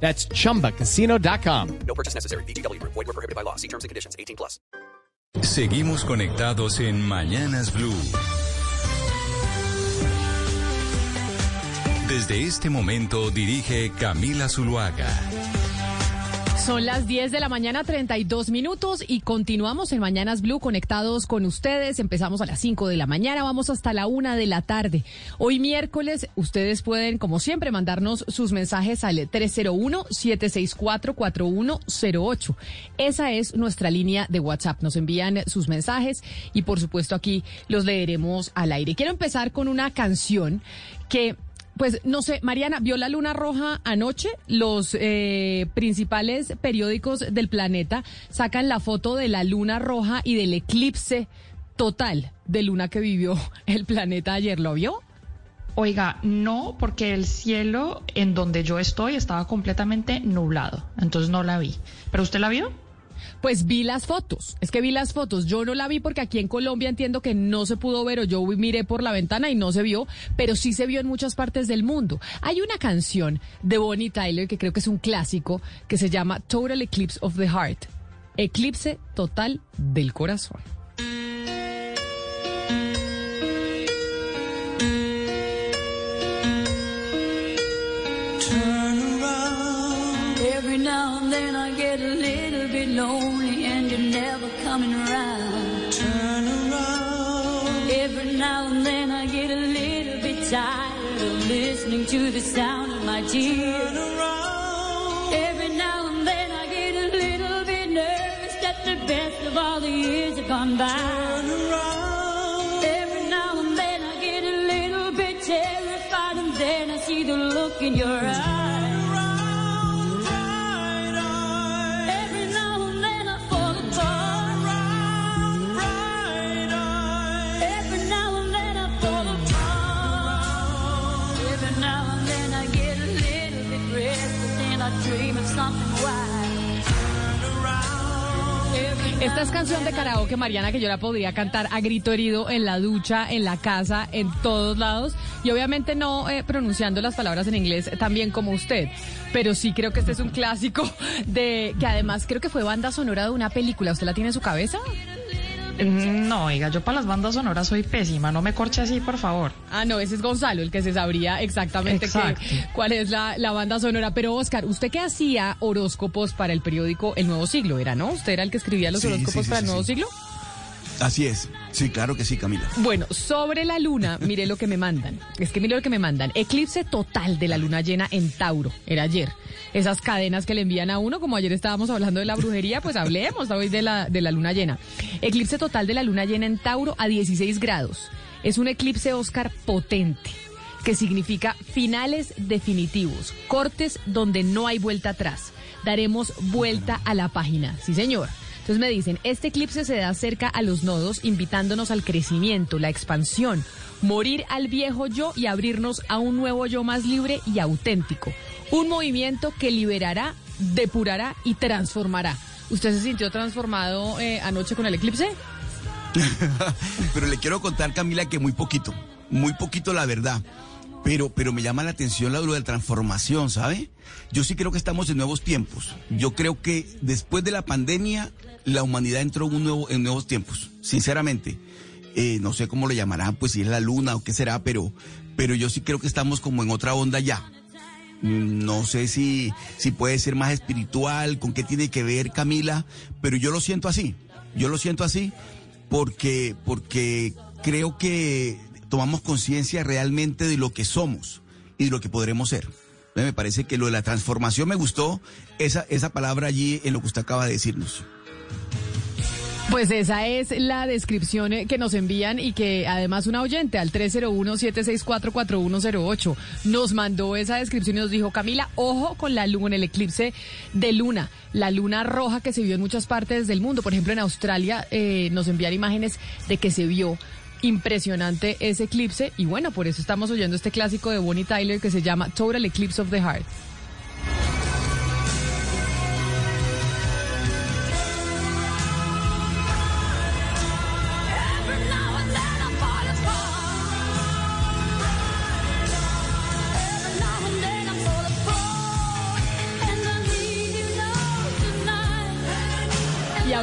That's chumbacasino.com. No purchase necessary. BGW. Void were prohibited by law. See terms and conditions. 18 plus. Seguimos conectados en Mañanas Blue. Desde este momento dirige Camila Zuluaga. Son las 10 de la mañana, 32 minutos y continuamos en Mañanas Blue conectados con ustedes. Empezamos a las 5 de la mañana, vamos hasta la 1 de la tarde. Hoy miércoles, ustedes pueden, como siempre, mandarnos sus mensajes al 301-764-4108. Esa es nuestra línea de WhatsApp. Nos envían sus mensajes y, por supuesto, aquí los leeremos al aire. Quiero empezar con una canción que pues no sé, Mariana, vio la luna roja anoche. Los eh, principales periódicos del planeta sacan la foto de la luna roja y del eclipse total de luna que vivió el planeta ayer. ¿Lo vio? Oiga, no, porque el cielo en donde yo estoy estaba completamente nublado, entonces no la vi. ¿Pero usted la vio? Pues vi las fotos, es que vi las fotos, yo no la vi porque aquí en Colombia entiendo que no se pudo ver o yo miré por la ventana y no se vio, pero sí se vio en muchas partes del mundo. Hay una canción de Bonnie Tyler que creo que es un clásico que se llama Total Eclipse of the Heart, eclipse total del corazón. Lonely and you're never coming around. Turn around. Every now and then I get a little bit tired of listening to the sound of my tears. Turn around. Every now and then I get a little bit nervous that the best of all the years have gone by. Turn around. Every now and then I get a little bit terrified and then I see the look in your eyes. Esta es canción de karaoke, Mariana, que yo la podría cantar a grito herido en la ducha, en la casa, en todos lados. Y obviamente no eh, pronunciando las palabras en inglés tan bien como usted. Pero sí creo que este es un clásico de que además creo que fue banda sonora de una película. ¿Usted la tiene en su cabeza? No, oiga, yo para las bandas sonoras soy pésima, no me corche así, por favor. Ah, no, ese es Gonzalo, el que se sabría exactamente qué- Exacto. cuál es la, la banda sonora. Pero Oscar, ¿usted qué hacía horóscopos para el periódico El Nuevo Siglo? ¿Era, no? ¿Usted era el que escribía los Sí, horóscopos sí, sí, para el Nuevo sí. Siglo? Así es. Sí, claro que sí, Camila. Bueno, sobre la luna, mire lo que me mandan. Es que mire lo que me mandan. Eclipse total de la luna llena en Tauro. Era ayer. Esas cadenas que le envían a uno, como ayer estábamos hablando de la brujería, pues hablemos hoy de la, de la luna llena. Eclipse total de la luna llena en Tauro a 16 grados. Es un eclipse Oscar potente, que significa finales definitivos, cortes donde no hay vuelta atrás. Daremos vuelta a la página. Sí, señor. Entonces me dicen, este eclipse se da cerca a los nodos, invitándonos al crecimiento, la expansión, morir al viejo yo y abrirnos a un nuevo yo más libre y auténtico. Un movimiento que liberará, depurará y transformará. ¿Usted se sintió transformado eh, anoche con el eclipse? Pero le quiero contar, Camila, que muy poquito. Muy poquito, la verdad. Pero, pero me llama la atención la de la transformación, ¿sabe? Yo sí creo que estamos en nuevos tiempos. Yo creo que después de la pandemia, la humanidad entró en nuevos tiempos, sinceramente. Eh, no sé cómo lo llamarán, pues si es la luna o qué será, pero, pero yo sí creo que estamos como en otra onda ya. Mm, No sé si, si puede ser más espiritual, con qué tiene que ver Camila, pero yo lo siento así. Yo lo siento así porque, porque creo que tomamos conciencia realmente de lo que somos y de lo que podremos ser. Me parece que lo de la transformación me gustó esa, esa palabra allí en lo que usted acaba de decirnos. Pues esa es la descripción eh, que nos envían y que además una oyente al 301-764-4108 nos mandó esa descripción y nos dijo, Camila, ojo con la luna, el eclipse de luna, la luna roja que se vio en muchas partes del mundo. Por ejemplo, en Australia eh, nos envían imágenes de que se vio impresionante ese eclipse y bueno, por eso estamos oyendo este clásico de Bonnie Tyler que se llama Total Eclipse of the Heart.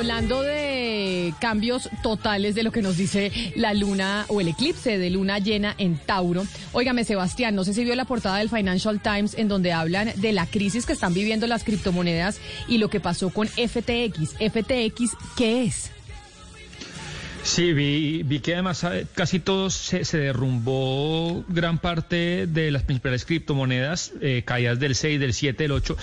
Hablando de cambios totales de lo que nos dice la luna o el eclipse de luna llena en Tauro. Óigame, Sebastián, no sé si vio la portada del Financial Times en donde hablan de la crisis que están viviendo las criptomonedas y lo que pasó con FTX. FTX, ¿qué es? Sí, vi, vi que además eh, casi todo se, se derrumbó gran parte de las principales criptomonedas, eh, caídas del 6, del 7, del 8.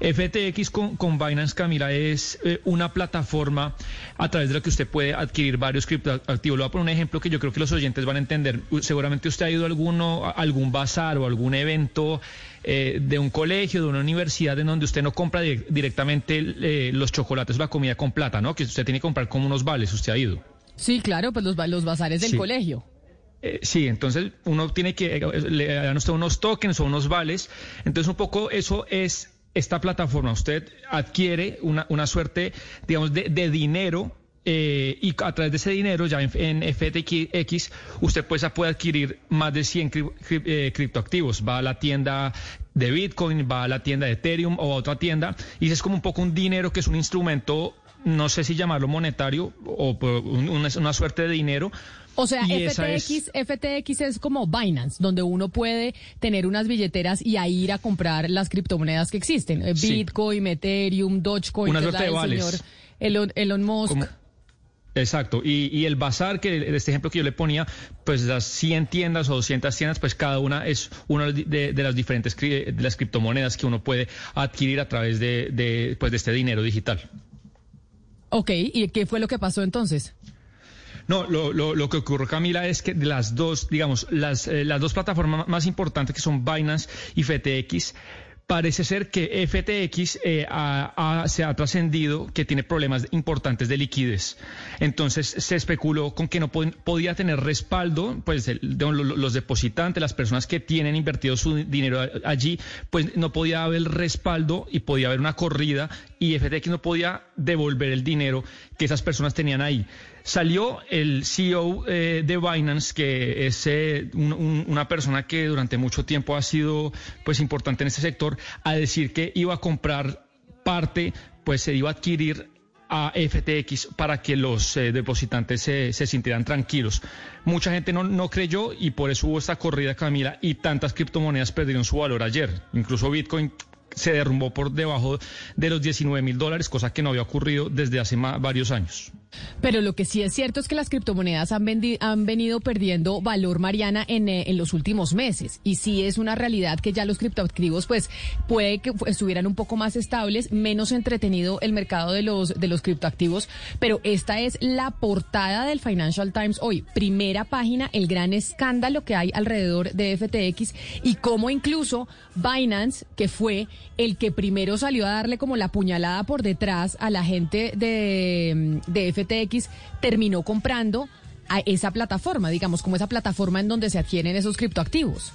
FTX con, con Binance Camila es eh, una plataforma a través de la que usted puede adquirir varios criptoactivos. Le voy a poner un ejemplo que yo creo que los oyentes van a entender. Seguramente usted ha ido a, alguno, algún bazar o algún evento eh, de un colegio, de una universidad, en donde usted no compra di- directamente los chocolates o la comida con plata, ¿no? Que usted tiene que comprar como unos vales, usted ha ido. Sí, claro, pues los, los bazares del Sí. colegio. Eh, sí, entonces uno tiene que, eh, le dan a usted unos tokens o unos vales. Entonces un poco eso es esta plataforma. Usted adquiere una, una suerte, digamos, de, de dinero. eh, y a través de ese dinero, ya en, en FTX, usted pues puede adquirir más de 100 cri- cri- eh, criptoactivos. Va a la tienda de Bitcoin, va a la tienda de Ethereum o a otra tienda. Y es como un poco un dinero que es un instrumento, no sé si llamarlo monetario o una, una suerte de dinero. O sea, FTX, es- FTX es como Binance, donde uno puede tener unas billeteras y ahí ir a comprar las criptomonedas que existen. Eh, Sí. Bitcoin, Ethereum, Dogecoin, Una suerte de vales. señor Elon, Elon Musk. Como- Exacto, y, y el bazar, que este ejemplo que yo le ponía, pues las 100 tiendas o 200 tiendas, pues cada una es una de, de las diferentes de las criptomonedas que uno puede adquirir a través de, de, pues de este dinero digital. Ok, ¿y qué fue lo que pasó entonces? No, lo, lo, lo que ocurrió, Camila, es que las dos, digamos, las, eh, las dos plataformas más importantes que son Binance y FTX, parece ser que FTX eh, ha- se ha trascendido que tiene problemas importantes de liquidez. Entonces se especuló con que no pod- podía tener respaldo, pues los depositantes, las personas que tienen invertido su dinero allí, pues no podía haber respaldo y podía haber una corrida y FTX no podía devolver el dinero que esas personas tenían ahí. Salió el CEO eh, de Binance, que es eh, un- un- una persona que durante mucho tiempo ha sido pues importante en este sector, a decir que iba a comprar parte, pues se iba a adquirir a FTX para que los eh, depositantes se, se sintieran tranquilos. Mucha gente no, no creyó y por eso hubo esta corrida, Camila, y tantas criptomonedas perdieron su valor ayer. Incluso Bitcoin se derrumbó por debajo de los 19 mil dólares, cosa que no había ocurrido desde hace varios años. Pero lo que sí es cierto es que las criptomonedas han, venido perdiendo valor, Mariana, en, eh, en los últimos meses. Y sí es una realidad que ya los criptoactivos, pues, puede que estuvieran un poco más estables, menos entretenido el mercado de los criptoactivos. Pero esta es la portada del Financial Times hoy. Primera página, el gran escándalo que hay alrededor de FTX y cómo incluso Binance, que fue el que primero salió a darle como la puñalada por detrás a la gente de, de FTX, terminó comprando a esa plataforma, digamos, como esa plataforma en donde se adquieren esos criptoactivos.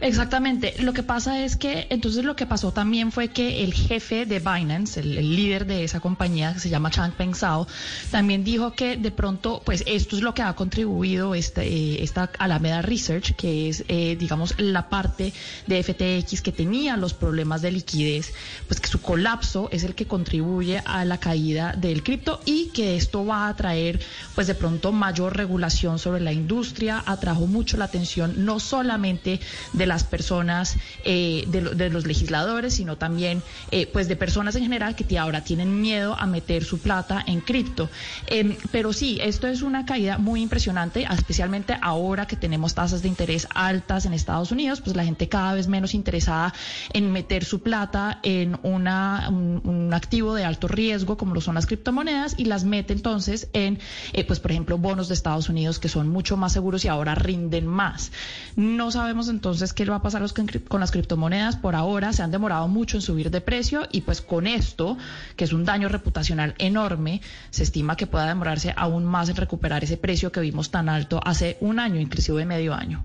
Exactamente. Lo que pasa es que, entonces lo que pasó también fue que el jefe de Binance, el, líder de esa compañía que se llama Changpeng Zhao, también dijo que de pronto, pues esto es lo que ha contribuido esta, eh, esta Alameda Research, que es, eh, digamos, la parte de FTX que tenía los problemas de liquidez, pues que su colapso es el que contribuye a la caída del cripto y que esto va a traer, pues de pronto, mayor regulación sobre la industria, atrajo mucho la atención no solamente de las personas, eh, de, lo- de los legisladores, sino también eh, pues de personas en general que ahora tienen miedo a meter su plata en cripto. Em, pero sí, esto es una caída muy impresionante, especialmente ahora que tenemos tasas de interés altas en Estados Unidos, pues la gente cada vez menos interesada en meter su plata en una, un, un activo de alto riesgo como lo son las criptomonedas y las mete entonces en, eh, pues por ejemplo, bonos de Estados Unidos que son mucho más seguros y ahora rinden más. No sabemos entonces qué va a pasar con las criptomonedas. Por ahora se han demorado mucho en subir de precio y pues con esto, que es un daño reputacional enorme, se estima que pueda demorarse aún más en recuperar ese precio que vimos tan alto hace un año, inclusive medio año.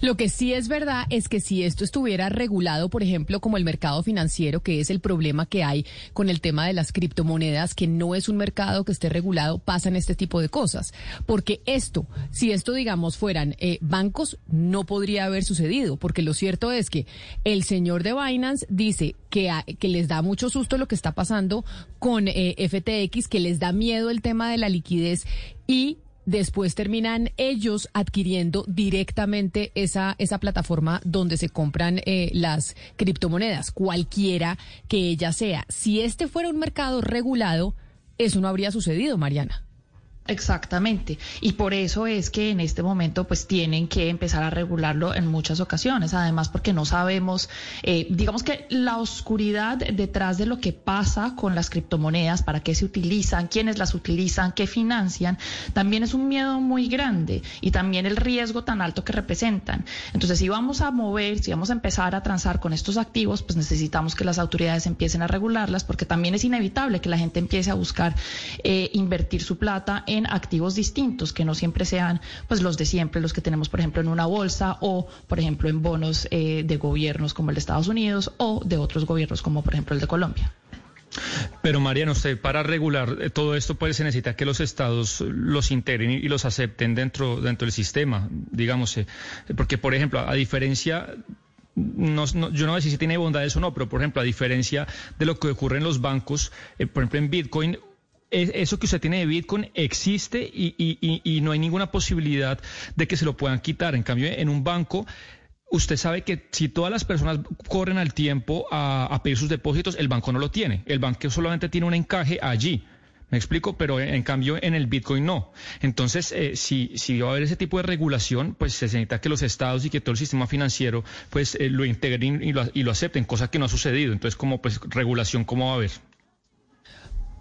Lo que sí es verdad es que si esto estuviera regulado, por ejemplo, como el mercado financiero, que es el problema que hay con el tema de las criptomonedas, que no es un mercado que esté regulado, pasan este tipo de cosas. Porque esto, si esto, digamos, fueran eh, bancos, no podría haber sucedido, porque lo cierto es que el señor de Binance dice que, a- que les da mucho susto lo que está pasando con eh, FTX, que les da miedo el tema de la liquidez y después terminan ellos adquiriendo directamente esa, esa plataforma donde se compran eh, las criptomonedas, cualquiera que ella sea. Si este fuera un mercado regulado, eso no habría sucedido, Mariana. Exactamente. Y por eso es que en este momento pues tienen que empezar a regularlo en muchas ocasiones. Además porque no sabemos, eh, digamos que la oscuridad detrás de lo que pasa con las criptomonedas, para qué se utilizan, quiénes las utilizan, qué financian, también es un miedo muy grande y también el riesgo tan alto que representan. Entonces si vamos a mover, si vamos a empezar a transar con estos activos, pues necesitamos que las autoridades empiecen a regularlas porque también es inevitable que la gente empiece a buscar eh, invertir su plata en activos distintos, que no siempre sean pues los de siempre, los que tenemos por ejemplo en una bolsa o por ejemplo en bonos eh, de gobiernos como el de Estados Unidos o de otros gobiernos como por ejemplo el de Colombia. Pero Mariano, usted para regular eh, todo esto pues se necesita que los estados los integren y los acepten dentro dentro del sistema, digamos, eh, porque por ejemplo, a diferencia no, no- yo no sé si tiene bondades o no, pero por ejemplo, a diferencia de lo que ocurre en los bancos, por ejemplo en Bitcoin, eso que usted tiene de Bitcoin existe y, no hay ninguna posibilidad de que se lo puedan quitar. En cambio, en un banco, usted sabe que si todas las personas corren al tiempo a, pedir sus depósitos, el banco no lo tiene. El banco solamente tiene un encaje allí. Me explico, pero en, en cambio en el Bitcoin no. Entonces, eh, si, si va a haber ese tipo de regulación, pues se necesita que los estados y que todo el sistema financiero pues eh, lo integren y lo, y lo acepten, cosa que no ha sucedido. Entonces, como pues regulación, ¿cómo va a haber?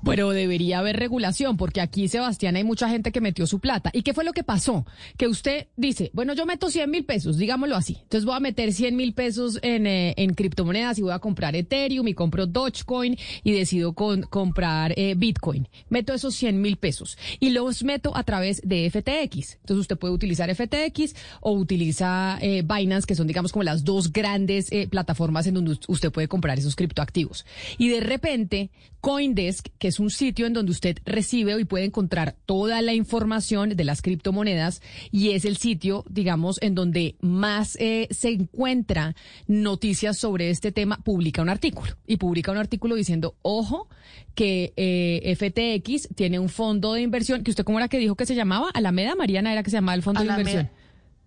Pero debería haber regulación, porque aquí, Sebastián, hay mucha gente que metió su plata. ¿Y qué fue lo que pasó? Que usted dice, bueno, yo meto 100 mil pesos, digámoslo así. Entonces voy a meter 100 mil pesos en, eh, en criptomonedas y voy a comprar Ethereum y compro Dogecoin y decido con- comprar eh, Bitcoin. Meto esos 100 mil pesos y los meto a través de FTX. Entonces usted puede utilizar FTX o utiliza eh, Binance, que son, digamos, como las dos grandes eh, plataformas en donde us- usted puede comprar esos criptoactivos. Y de repente, Coindesk, que es un sitio en donde usted recibe y puede encontrar toda la información de las criptomonedas y es el sitio, digamos, en donde más eh, se encuentra noticias sobre este tema, publica un artículo. Y publica un artículo diciendo, ojo, que eh, FTX tiene un fondo de inversión, que usted cómo era que dijo que se llamaba, Alameda Mariana era que se llamaba el fondo de inversión.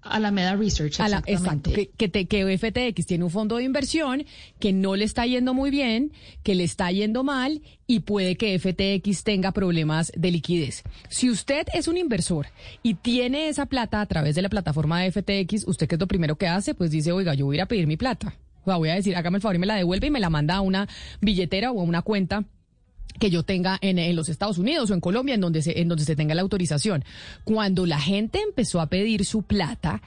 Alameda Research, A la- exactamente. exacto, que, que, te- que FTX tiene un fondo de inversión que no le está yendo muy bien, que le está yendo mal y puede que FTX tenga problemas de liquidez. Si usted es un inversor y tiene esa plata a través de la plataforma de FTX, ¿usted qué es lo primero que hace? Pues dice, oiga, yo voy a ir a pedir mi plata. O sea, voy a decir, hágame el favor y me la devuelve y me la manda a una billetera o a una cuenta que yo tenga en, en los Estados Unidos o en Colombia, en donde, se, en donde se tenga la autorización. Cuando la gente empezó a pedir su plata,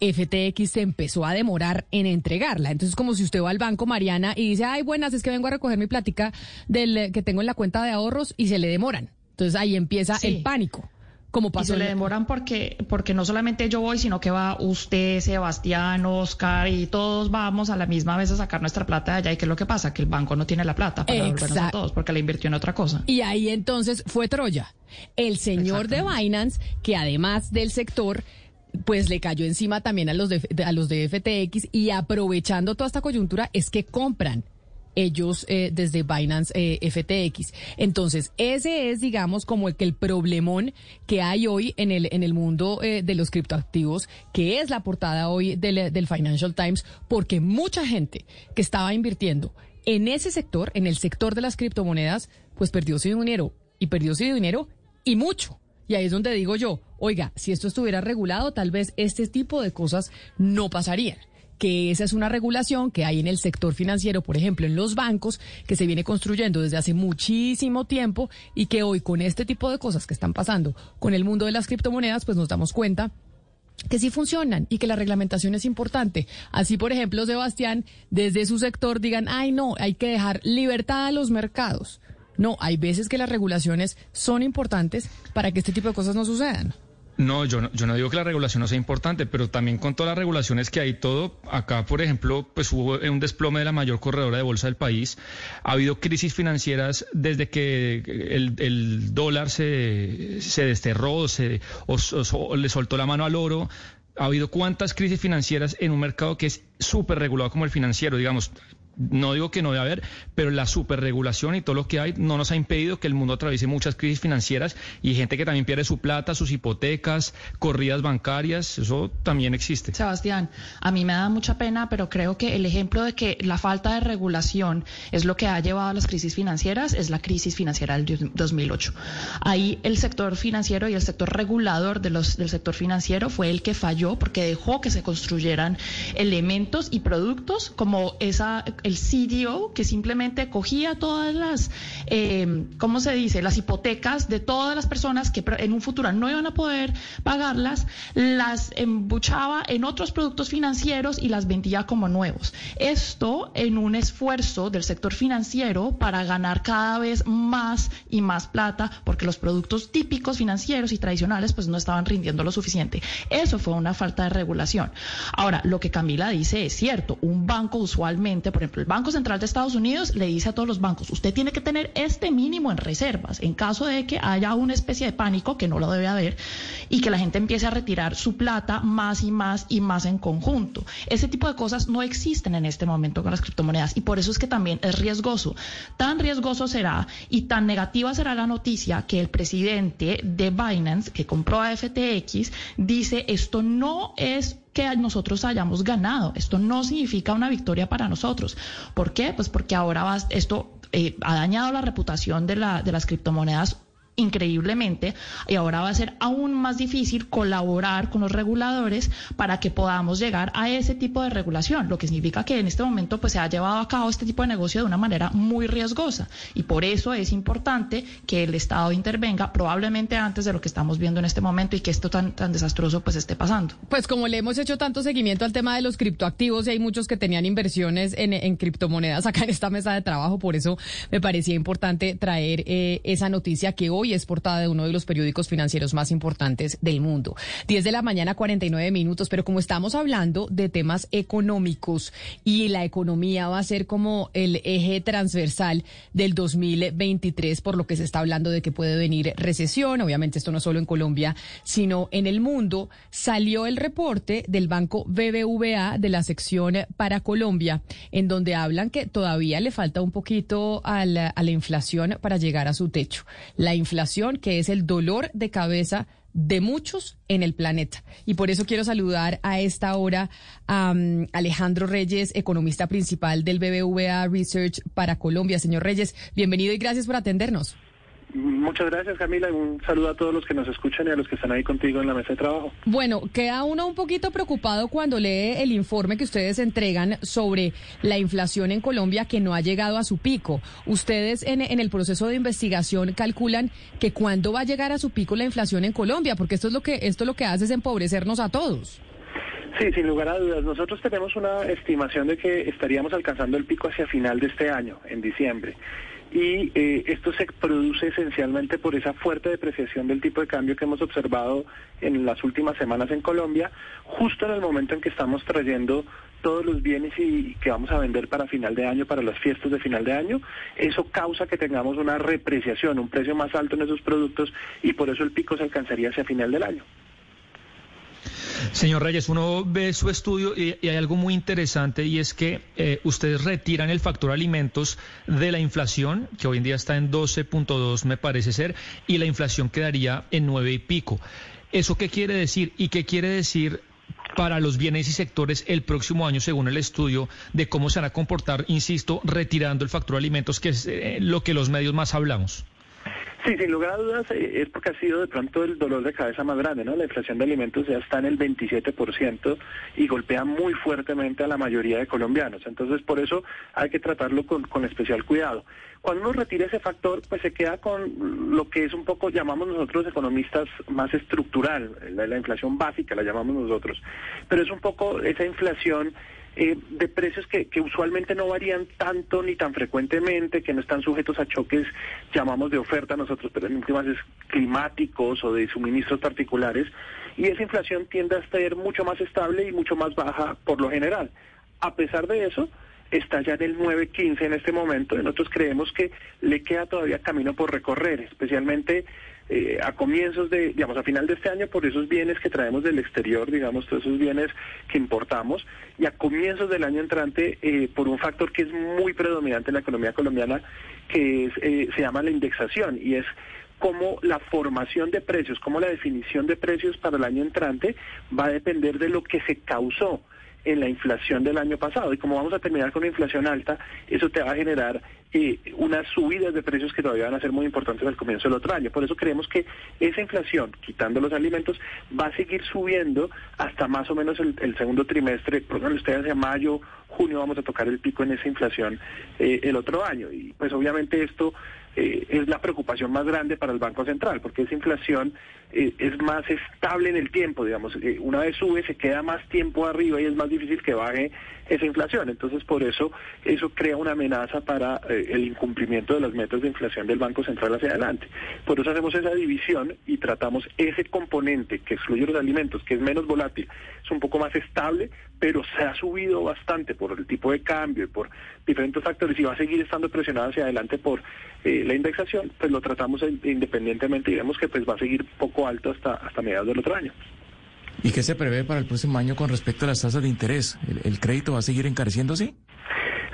FTX se empezó a demorar en entregarla. Entonces, como si usted va al banco, Mariana, y dice, ay, buenas, es que vengo a recoger mi plática del, que tengo en la cuenta de ahorros y se le demoran. Entonces ahí empieza Sí. el pánico. Como Y se le demoran porque, porque no solamente yo voy, sino que va usted, Sebastián, Oscar y todos vamos a la misma vez a sacar nuestra plata de allá. ¿Y qué es lo que pasa? Que el banco no tiene la plata para devolvernos a todos porque la invirtió en otra cosa. Y ahí entonces fue Troya. El señor de Binance, que además del sector, pues le cayó encima también a los de, a los de FTX y aprovechando toda esta coyuntura es que compran ellos eh, desde Binance eh, FTX. Entonces, ese es, digamos, como el, que el problemón que hay hoy en el, en el mundo eh, de los criptoactivos, que es la portada hoy del, del Financial Times, porque mucha gente que estaba invirtiendo en ese sector, en el sector de las criptomonedas, pues perdió su dinero y perdió su dinero y mucho. Y ahí es donde digo yo, oiga, si esto estuviera regulado, tal vez este tipo de cosas no pasarían que esa es una regulación que hay en el sector financiero, por ejemplo, en los bancos, que se viene construyendo desde hace muchísimo tiempo y que hoy con este tipo de cosas que están pasando con el mundo de las criptomonedas, pues nos damos cuenta que sí funcionan y que la reglamentación es importante. Así, por ejemplo, Sebastián, desde su sector digan, ay no, hay que dejar libertad a los mercados. No, hay veces que las regulaciones son importantes para que este tipo de cosas no sucedan. No, yo no, yo no digo que la regulación no sea importante, pero también con todas las regulaciones que hay todo, acá por ejemplo, pues hubo un desplome de la mayor corredora de bolsa del país, ha habido crisis financieras desde que el, dólar se, se desterró se, o, o, le soltó la mano al oro, ha habido cuántas crisis financieras en un mercado que es súper regulado como el financiero, digamos, no digo que no debe haber, pero la superregulación y todo lo que hay no nos ha impedido que el mundo atraviese muchas crisis financieras y gente que también pierde su plata, sus hipotecas, corridas bancarias, eso también existe. Sebastián, a mí me da mucha pena, pero creo que el ejemplo de que la falta de regulación es lo que ha llevado a las crisis financieras es la crisis financiera del 2008. Ahí el sector financiero y el sector regulador del sector financiero fue el que falló porque dejó que se construyeran elementos y productos como esa el CDO, que simplemente cogía todas las, eh, ¿cómo se dice?, las hipotecas de todas las personas que en un futuro no iban a poder pagarlas, las embuchaba en otros productos financieros y las vendía como nuevos. Esto en un esfuerzo del sector financiero para ganar cada vez más y más plata, porque los productos típicos financieros y tradicionales pues no estaban rindiendo lo suficiente. Eso fue una falta de regulación. Ahora, lo que Camila dice es cierto, un banco usualmente, por ejemplo, el Banco Central de Estados Unidos le dice a todos los bancos, usted tiene que tener este mínimo en reservas en caso de que haya una especie de pánico, que no lo debe haber, y que la gente empiece a retirar su plata más y más y más en conjunto. Ese tipo de cosas no existen en este momento con las criptomonedas y por eso es que también es riesgoso. Tan riesgoso será y tan negativa será la noticia que el presidente de Binance, que compró a FTX, dice esto no es que nosotros hayamos ganado. Esto no significa una victoria para nosotros. ¿Por qué? Pues porque ahora esto eh, ha dañado la reputación de, la, de las criptomonedas increíblemente y ahora va a ser aún más difícil colaborar con los reguladores para que podamos llegar a ese tipo de regulación, lo que significa que en este momento pues se ha llevado a cabo este tipo de negocio de una manera muy riesgosa y por eso es importante que el Estado intervenga probablemente antes de lo que estamos viendo en este momento y que esto tan tan desastroso pues esté pasando. Pues como le hemos hecho tanto seguimiento al tema de los criptoactivos y hay muchos que tenían inversiones en, en criptomonedas acá en esta mesa de trabajo, por eso me parecía importante traer eh, esa noticia que hoy es portada de uno de los periódicos financieros más importantes del mundo. 10 de la mañana, 49 minutos, pero como estamos hablando de temas económicos y la economía va a ser como el eje transversal del 2023, por lo que se está hablando de que puede venir recesión, obviamente esto no solo en Colombia, sino en el mundo, salió el reporte del banco BBVA de la sección para Colombia, en donde hablan que todavía le falta un poquito a la, a la inflación para llegar a su techo. La inflación que es el dolor de cabeza de muchos en el planeta. Y por eso quiero saludar a esta hora a um, Alejandro Reyes, economista principal del BBVA Research para Colombia. Señor Reyes, bienvenido y gracias por atendernos. Muchas gracias, Camila. Un saludo a todos los que nos escuchan y a los que están ahí contigo en la mesa de trabajo. Bueno, queda uno un poquito preocupado cuando lee el informe que ustedes entregan sobre la inflación en Colombia que no ha llegado a su pico. Ustedes en, en el proceso de investigación calculan que cuándo va a llegar a su pico la inflación en Colombia, porque esto es lo que esto lo que hace es empobrecernos a todos. Sí, sin lugar a dudas. Nosotros tenemos una estimación de que estaríamos alcanzando el pico hacia final de este año, en diciembre y eh, esto se produce esencialmente por esa fuerte depreciación del tipo de cambio que hemos observado en las últimas semanas en Colombia, justo en el momento en que estamos trayendo todos los bienes y que vamos a vender para final de año, para las fiestas de final de año, eso causa que tengamos una repreciación, un precio más alto en esos productos y por eso el pico se alcanzaría hacia final del año. Señor Reyes, uno ve su estudio y, hay algo muy interesante y es que eh, ustedes retiran el factor alimentos de la inflación, que hoy en día está en 12.2 me parece ser, y la inflación quedaría en 9 y pico. ¿Eso qué quiere decir? ¿Y qué quiere decir para los bienes y sectores el próximo año, según el estudio, de cómo se van a comportar, insisto, retirando el factor alimentos, que es eh, lo que los medios más hablamos? Sí, sin lugar a dudas eh, es porque ha sido de pronto el dolor de cabeza más grande, ¿no? La inflación de alimentos ya está en el 27% y golpea muy fuertemente a la mayoría de colombianos. Entonces, por eso hay que tratarlo con, con especial cuidado. Cuando uno retira ese factor, pues se queda con lo que es un poco, llamamos nosotros economistas, más estructural, la, la inflación básica la llamamos nosotros. Pero es un poco esa inflación eh, de precios que, que, usualmente no varían tanto ni tan frecuentemente, que no están sujetos a choques, llamamos de oferta nosotros, pero en últimas es climáticos o de suministros particulares, y esa inflación tiende a ser mucho más estable y mucho más baja por lo general. A pesar de eso, está ya en el 9.15 en este momento, y nosotros creemos que le queda todavía camino por recorrer, especialmente eh, a comienzos de, digamos, a final de este año por esos bienes que traemos del exterior, digamos, todos esos bienes que importamos, y a comienzos del año entrante eh, por un factor que es muy predominante en la economía colombiana, que eh, se llama la indexación, y es cómo la formación de precios, cómo la definición de precios para el año entrante va a depender de lo que se causó en la inflación del año pasado. Y como vamos a terminar con una inflación alta, eso te va a generar eh, unas subidas de precios que todavía van a ser muy importantes al comienzo del otro año. Por eso creemos que esa inflación, quitando los alimentos, va a seguir subiendo hasta más o menos el, segundo trimestre, ejemplo, ustedes hacia mayo, junio vamos a tocar el pico en esa inflación eh, el otro año. Y pues obviamente esto eh, es la preocupación más grande para el Banco Central, porque esa inflación eh, es más estable en el tiempo, digamos, eh, una vez sube se queda más tiempo arriba y es más difícil que baje esa inflación. Entonces, por eso, eso crea una amenaza para eh, el incumplimiento de las metas de inflación del Banco Central hacia adelante. Por eso hacemos esa división y tratamos ese componente que excluye los alimentos, que es menos volátil, es un poco más estable, pero se ha subido bastante por el tipo de cambio y por diferentes factores y va a seguir estando presionado hacia adelante por eh, la indexación, pues lo tratamos independientemente y vemos que pues va a seguir poco alto hasta, hasta mediados del otro año. ¿Y qué se prevé para el próximo año con respecto a las tasas de interés? ¿El, crédito va a seguir encareciéndose?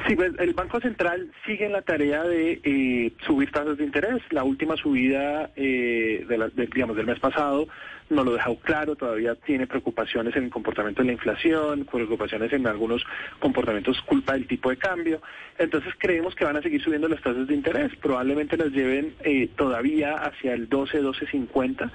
Sí, pues el Banco Central sigue en la tarea de eh, subir tasas de interés. La última subida, eh, de la, digamos, del mes pasado no lo dejó claro, todavía tiene preocupaciones en el comportamiento de la inflación, preocupaciones en algunos comportamientos culpa del tipo de cambio. Entonces creemos que van a seguir subiendo las tasas de interés, probablemente las lleven eh, todavía hacia el 12, 12.50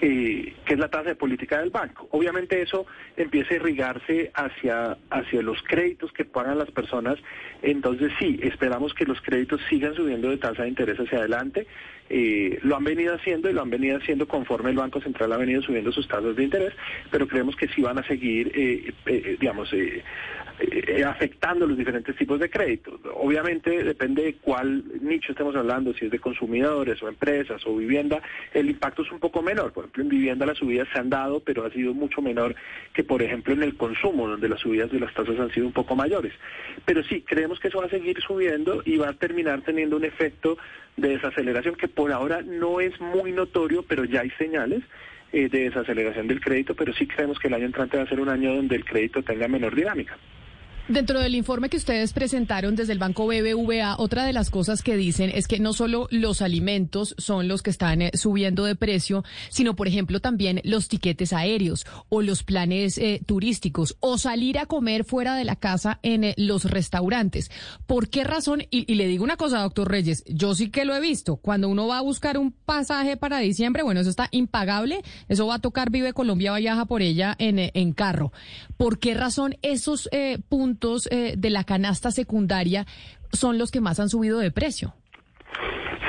eh, que es la tasa de política del banco. Obviamente eso empieza a irrigarse hacia, hacia los créditos que pagan las personas, entonces sí, esperamos que los créditos sigan subiendo de tasa de interés hacia adelante. Eh, lo han venido haciendo y lo han venido haciendo conforme el Banco Central ha venido subiendo sus tasas de interés, pero creemos que sí van a seguir, eh, digamos, eh, afectando los diferentes tipos de crédito. Obviamente depende de cuál nicho estemos hablando, si es de consumidores o empresas o vivienda, el impacto es un poco menor. Por ejemplo, en vivienda las subidas se han dado, pero ha sido mucho menor que, por ejemplo, en el consumo, donde las subidas de las tasas han sido un poco mayores. Pero sí, creemos que eso va a seguir subiendo y va a terminar teniendo un efecto de desaceleración que por ahora no es muy notorio, pero ya hay señales eh, de desaceleración del crédito, pero sí creemos que el año entrante va a ser un año donde el crédito tenga menor dinámica. Dentro del informe que ustedes presentaron desde el Banco BBVA, otra de las cosas que dicen es que no solo los alimentos son los que están eh, subiendo de precio, sino, por ejemplo, también los tiquetes aéreos o los planes eh, turísticos o salir a comer fuera de la casa en eh, los restaurantes. ¿Por qué razón? Y, le digo una cosa, doctor Reyes, yo sí que lo he visto. Cuando uno va a buscar un pasaje para diciembre, bueno, eso está impagable, eso va a tocar Vive Colombia, viaja por ella en, en carro. ¿Por qué razón esos puntos eh, de la canasta secundaria son los que más han subido de precio.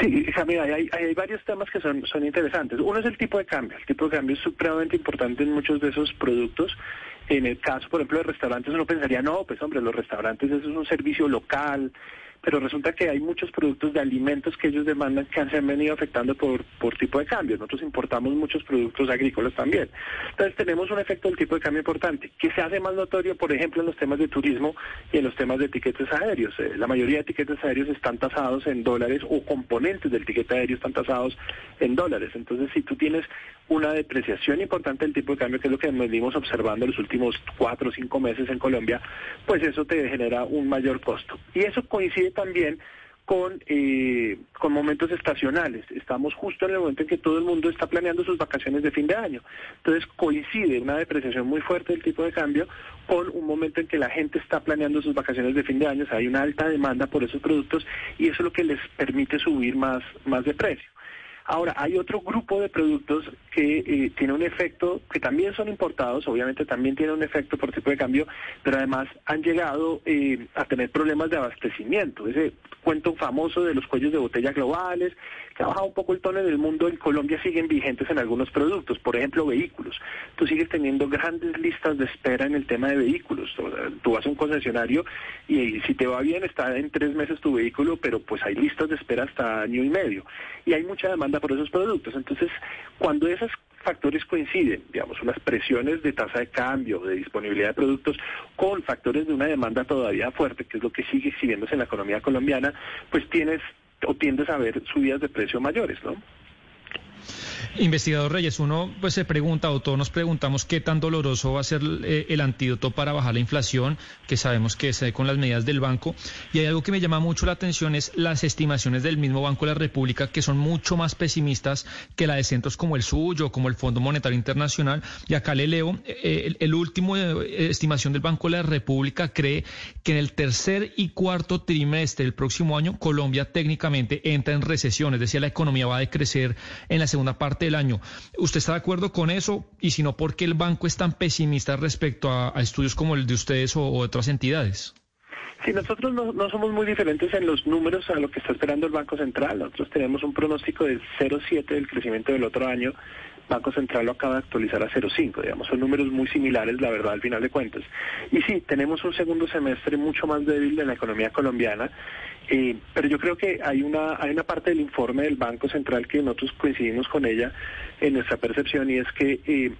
Sí, Jamila, hay, hay, varios temas que son, son interesantes. Uno es el tipo de cambio. El tipo de cambio es supremamente importante en muchos de esos productos. En el caso, por ejemplo, de restaurantes, uno pensaría, no, pues hombre, los restaurantes eso es un servicio local, pero resulta que hay muchos productos de alimentos que ellos demandan que se han venido afectando por, por tipo de cambio. Nosotros importamos muchos productos agrícolas también. Entonces tenemos un efecto del tipo de cambio importante, que se hace más notorio, por ejemplo, en los temas de turismo y en los temas de etiquetes aéreos. Eh, la mayoría de etiquetes aéreos están tasados en dólares o componentes del etiquete aéreo están tasados en dólares. Entonces, si tú tienes una depreciación importante del tipo de cambio, que es lo que venimos observando los últimos cuatro o cinco meses en Colombia, pues eso te genera un mayor costo. Y eso coincide también con, eh, con momentos estacionales. Estamos justo en el momento en que todo el mundo está planeando sus vacaciones de fin de año. Entonces coincide una depreciación muy fuerte del tipo de cambio con un momento en que la gente está planeando sus vacaciones de fin de año. Hay una alta demanda por esos productos y eso es lo que les permite subir más, más de precio. Ahora, hay otro grupo de productos que eh, tiene un efecto, que también son importados, obviamente también tiene un efecto por tipo de cambio, pero además han llegado eh, a tener problemas de abastecimiento. Ese cuento famoso de los cuellos de botella globales, que ha bajado un poco el tono en el mundo, en Colombia siguen vigentes en algunos productos, por ejemplo vehículos. Tú sigues teniendo grandes listas de espera en el tema de vehículos. tú vas a un concesionario y, si te va bien está en tres meses tu vehículo, pero pues hay listas de espera hasta año y medio. Y hay mucha demanda por esos productos. Entonces, cuando esos factores coinciden, digamos, unas presiones de tasa de cambio, de disponibilidad de productos, con factores de una demanda todavía fuerte, que es lo que sigue exhibiéndose en la economía colombiana, pues tienes o tiendes a ver subidas de precio mayores, ¿no? Investigador Reyes, uno pues se pregunta o todos nos preguntamos qué tan doloroso va a ser eh, el antídoto para bajar la inflación, que sabemos que se con las medidas del banco. Y hay algo que me llama mucho la atención es las estimaciones del mismo Banco de la República, que son mucho más pesimistas que la de centros como el suyo, como el Fondo Monetario Internacional. Y acá le leo, eh, el, último eh, estimación del Banco de la República cree que en el tercer y cuarto trimestre del próximo año Colombia técnicamente entra en recesión, es decir, la economía va a decrecer en la segunda parte del año. ¿Usted está de acuerdo con eso? Y si no, ¿por qué el banco es tan pesimista respecto a, estudios como el de ustedes o, otras entidades? Sí, nosotros no, somos muy diferentes en los números a lo que está esperando el Banco Central. Nosotros tenemos un pronóstico del 0,7 del crecimiento del otro año. Banco Central lo acaba de actualizar a 0,5, digamos, son números muy similares, la verdad, al final de cuentas. Y sí, tenemos un segundo semestre mucho más débil de la economía colombiana eh, pero yo creo que hay una, hay una parte del informe del Banco Central que nosotros coincidimos con ella en nuestra percepción y es que eh,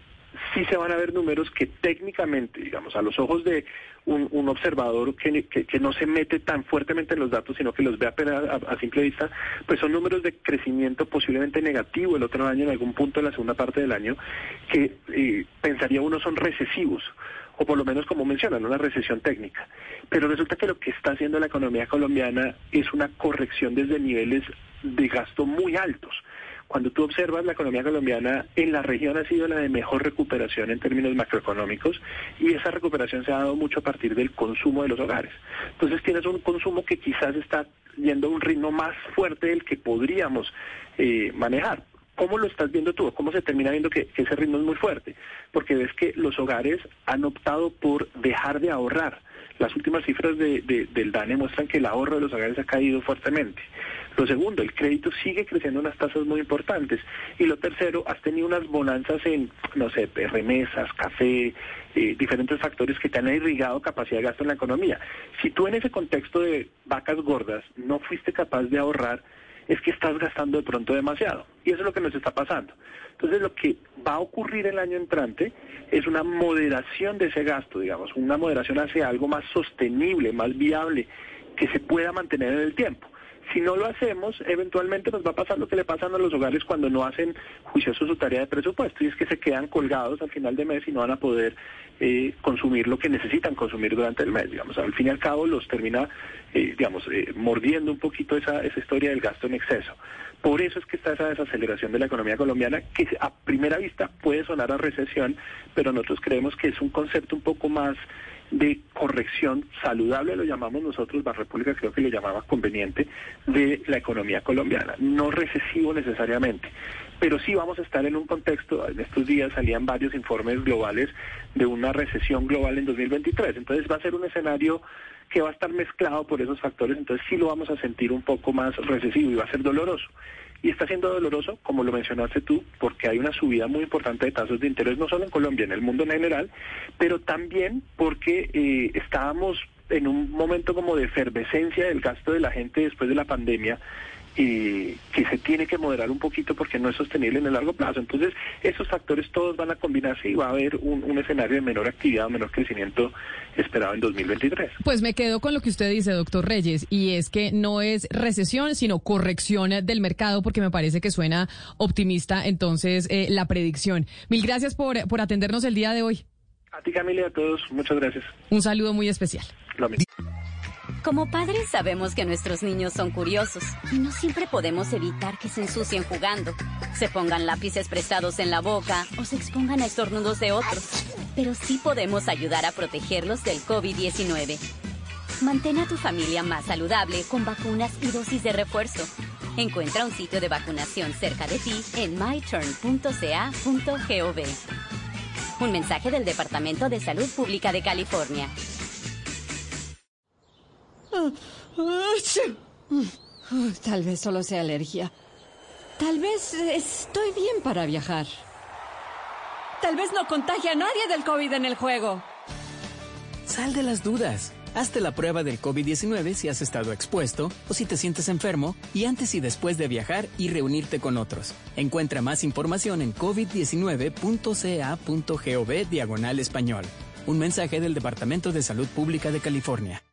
sí se van a ver números que técnicamente, digamos, a los ojos de un, observador que, que, no se mete tan fuertemente en los datos, sino que los ve a, simple vista, pues son números de crecimiento posiblemente negativo el otro año, en algún punto de la segunda parte del año, que eh, pensaría uno son recesivos o por lo menos como mencionan, una recesión técnica. Pero resulta que lo que está haciendo la economía colombiana es una corrección desde niveles de gasto muy altos. Cuando tú observas la economía colombiana en la región ha sido la de mejor recuperación en términos macroeconómicos y esa recuperación se ha dado mucho a partir del consumo de los hogares. Entonces tienes un consumo que quizás está yendo a un ritmo más fuerte del que podríamos eh, manejar. ¿Cómo lo estás viendo tú? ¿Cómo se termina viendo que, ese ritmo es muy fuerte? Porque ves que los hogares han optado por dejar de ahorrar. Las últimas cifras del DANE muestran que el ahorro de los hogares ha caído fuertemente. Lo segundo, el crédito sigue creciendo en unas tasas muy importantes. Y lo tercero, has tenido unas bonanzas en, no sé, remesas, café, eh, diferentes factores que te han irrigado capacidad de gasto en la economía. Si tú en ese contexto de vacas gordas no fuiste capaz de ahorrar, es que estás gastando de pronto demasiado. Y eso es lo que nos está pasando. Entonces lo que va a ocurrir el año entrante es una moderación de ese gasto, digamos, una moderación hacia algo más sostenible, más viable, que se pueda mantener en el tiempo. Si no lo hacemos, eventualmente nos va a pasar lo que le pasa a los hogares cuando no hacen juicioso su tarea de presupuesto, y es que se quedan colgados al final de mes y no van a poder eh, consumir lo que necesitan consumir durante el mes. Digamos, al fin y al cabo los termina, eh, digamos, eh, mordiendo un poquito esa, esa historia del gasto en exceso. Por eso es que está esa desaceleración de la economía colombiana, que a primera vista puede sonar a recesión, pero nosotros creemos que es un concepto un poco más de corrección saludable, lo llamamos nosotros, la República creo que lo llamaba conveniente, de la economía colombiana, no recesivo necesariamente. Pero sí vamos a estar en un contexto, en estos días salían varios informes globales de una recesión global en 2023, entonces va a ser un escenario que va a estar mezclado por esos factores, entonces sí lo vamos a sentir un poco más recesivo y va a ser doloroso. Y está siendo doloroso, como lo mencionaste tú, porque hay una subida muy importante de tasas de interés, no solo en Colombia, en el mundo en general, pero también porque eh, estábamos en un momento como de efervescencia del gasto de la gente después de la pandemia, y que se tiene que moderar un poquito porque no es sostenible en el largo plazo. Entonces, esos factores todos van a combinarse y va a haber un, un escenario de menor actividad o menor crecimiento esperado en 2023. Pues me quedo con lo que usted dice, doctor Reyes, y es que no es recesión, sino corrección del mercado, porque me parece que suena optimista entonces eh, la predicción. Mil gracias por, por atendernos el día de hoy. A ti, Camila, y a todos, muchas gracias. Un saludo muy especial. Lo mismo. Como padres sabemos que nuestros niños son curiosos y no siempre podemos evitar que se ensucien jugando, se pongan lápices prestados en la boca o se expongan a estornudos de otros. Pero sí podemos ayudar a protegerlos del COVID-19. Mantén a tu familia más saludable con vacunas y dosis de refuerzo. Encuentra un sitio de vacunación cerca de ti en myturn.ca.gov. Un mensaje del Departamento de Salud Pública de California. Tal vez solo sea alergia. Tal vez estoy bien para viajar. Tal vez no contagie a nadie del COVID en el juego. Sal de las dudas. Hazte la prueba del COVID-19 si has estado expuesto o si te sientes enfermo y antes y después de viajar y reunirte con otros. Encuentra más información en covid19.ca.gov diagonal español. Un mensaje del Departamento de Salud Pública de California.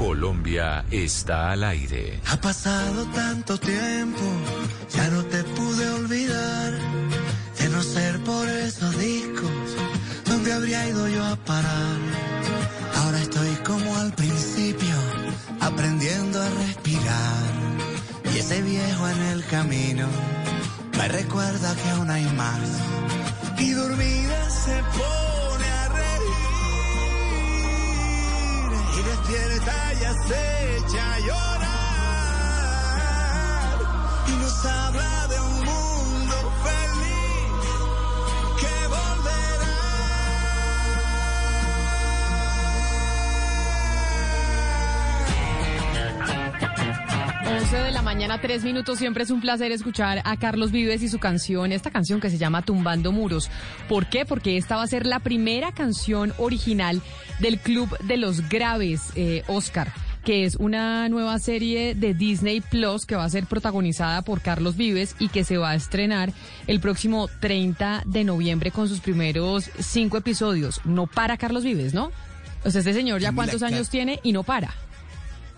Colombia está al aire. Ha pasado tanto tiempo, ya no te pude olvidar. De no ser por esos discos, ¿dónde habría ido yo a parar? Ahora estoy como al principio, aprendiendo a respirar. Y ese viejo en el camino me recuerda que aún hay más. Y dormida se pone despierta y acecha llorar. Y nos habla de un 11 de la mañana, tres minutos. Siempre es un placer escuchar a Carlos Vives y su canción, esta canción que se llama Tumbando Muros. ¿Por qué? Porque esta va a ser la primera canción original del Club de los Graves, eh, Oscar que es una nueva serie de Disney Plus que va a ser protagonizada por Carlos Vives y que se va a estrenar el próximo 30 de noviembre con sus primeros cinco episodios. No para Carlos Vives, ¿no? O sea, este señor ya cuántos años tiene y no para.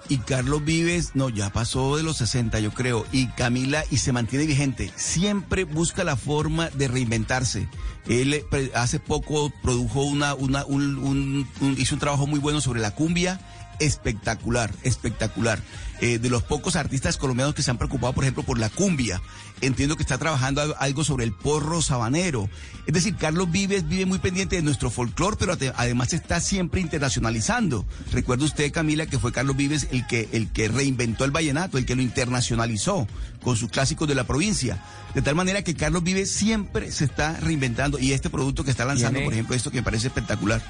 Y Carlos Vives, no, ya pasó de los 60, yo creo. Y Camila, y se mantiene vigente. Siempre busca la forma de reinventarse. Él eh, hace poco produjo una, una, un, un- un- hizo un trabajo muy bueno sobre la cumbia. Espectacular, espectacular. Eh, de los pocos artistas colombianos que se han preocupado, por ejemplo, por la cumbia. Entiendo que está trabajando al- algo sobre el porro sabanero. Es decir, Carlos Vives vive muy pendiente de nuestro folclore, pero además está siempre internacionalizando. Recuerda usted, Camila, que fue Carlos Vives el que, el que reinventó el vallenato, el que lo internacionalizó con sus clásicos de la provincia. De tal manera que Carlos Vives siempre se está reinventando. Y este producto que está lanzando, por ejemplo, esto que me parece espectacular.